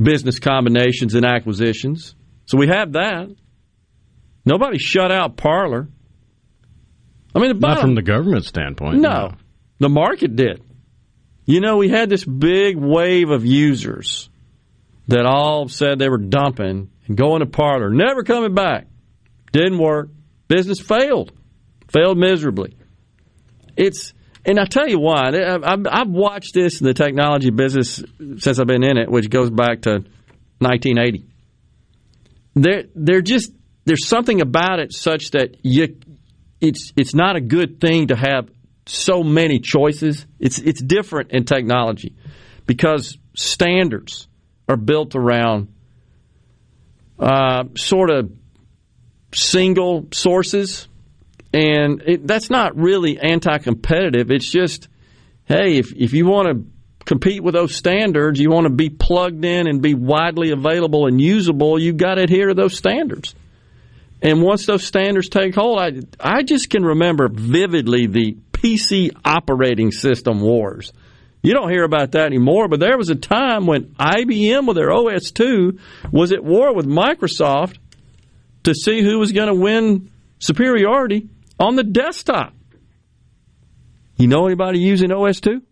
business combinations and acquisitions. So we have that. Nobody shut out Parler. I mean, the
Not from the government standpoint.
no, the market did. You know, we had this big wave of users that all said they were dumping and going to Parler, never coming back. Didn't work. Business failed, failed miserably. It's and I tell you why. I've, watched this in the technology business since I've been in it, which goes back to 1980. There, they're just there's something about it such that you, it's it's not a good thing to have so many choices. It's it's different in technology because standards are built around uh, sort of single sources, and it, that's not really anti-competitive. It's just, hey, if if you want to compete with those standards, you want to be plugged in and be widely available and usable, you've got to adhere to those standards. And once those standards take hold, I I just can remember vividly the PC operating system wars. You don't hear about that anymore, but there was a time when IBM with their OS2 was at war with Microsoft to see who was going to win superiority on the desktop. You know anybody using OS2?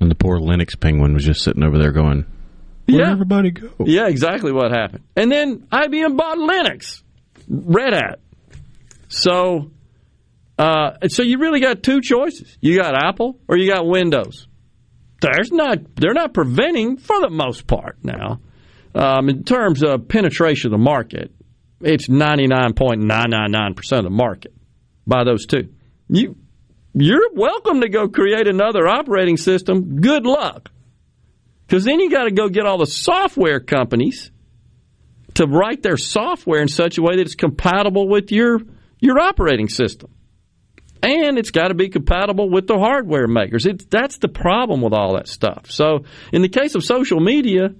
And the poor Linux penguin was just sitting over there going, Where'd
yeah.
everybody go?
Yeah, exactly what happened. And then IBM bought Linux, Red Hat. So, uh, so you really got two choices. You got Apple or you got Windows. There's not, they're not preventing for the most part now. Um, in terms of penetration of the market, it's 99.999% of the market by those two. You, you're welcome to go create another operating system. Good luck. Because then you got to go get all the software companies to write their software in such a way that it's compatible with your your operating system. And it's got to be compatible with the hardware makers. It, that's the problem with all that stuff. So, in the case of social media,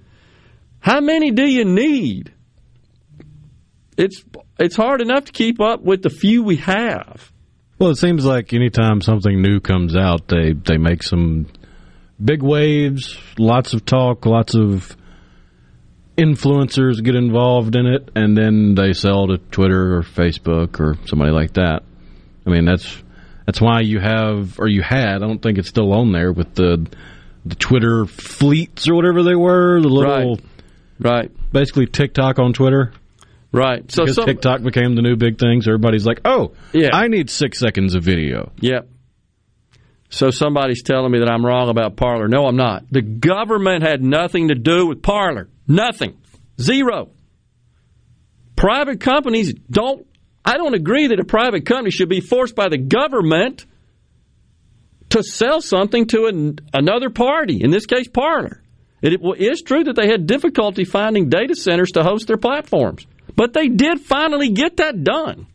how many do you need? It's it's hard enough to keep up with the few we have.
Well, it seems like anytime something new comes out, they, they make some big waves, lots of talk, lots of influencers get involved in it, and then they sell to Twitter or Facebook or somebody like that. I mean, that's that's why you have or you had. I don't think it's still on there with the the Twitter fleets or whatever they were. The little
right,
basically TikTok on Twitter.
Right. So
because
some-
TikTok became the new big thing, so everybody's like, "Oh,
Yeah.
I need six seconds of video."
Yep. So somebody's telling me that I'm wrong about Parler. No, I'm not. The government had nothing to do with Parler. Nothing. Zero. Private companies don't. I don't agree that a private company should be forced by the government to sell something to an, another party. In this case, Parler. It, it is true that they had difficulty finding data centers to host their platforms, but they did finally get that done.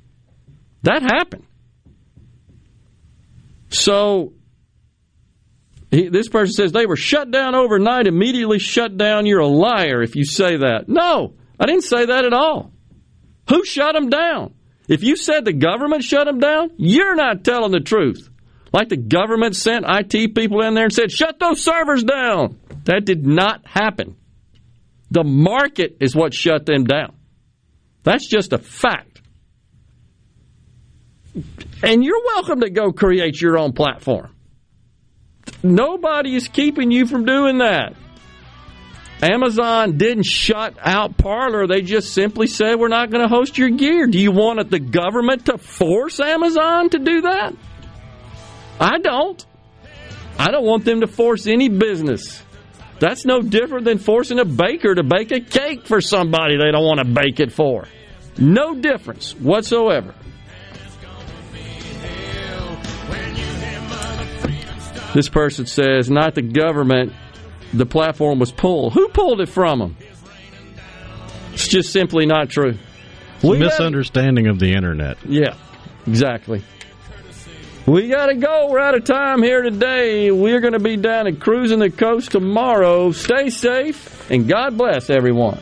That happened. So he, this person says they were shut down overnight, immediately shut down. You're a liar if you say that. No, I didn't say that at all. Who shut them down? If you said the government shut them down, you're not telling the truth. Like the government sent IT people in there and said, shut those servers down. That did not happen. The market is what shut them down. That's just a fact. And you're welcome to go create your own platform. Nobody is keeping you from doing that. Amazon didn't shut out Parler. They just simply said, we're not going to host your gear. Do you want the government to force Amazon to do that? I don't. I don't want them to force any business. That's no different than forcing a baker to bake a cake for somebody they don't want to bake it for. No difference whatsoever. This person says, not the government, the platform was pulled. Who pulled it from them? It's just simply not true.
It's a misunderstanding of the internet.
Yeah, exactly. We got to go. We're out of time here today. We're going to be down at Cruising the Coast tomorrow. Stay safe and God bless everyone.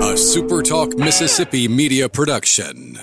A SuperTalk Mississippi media production.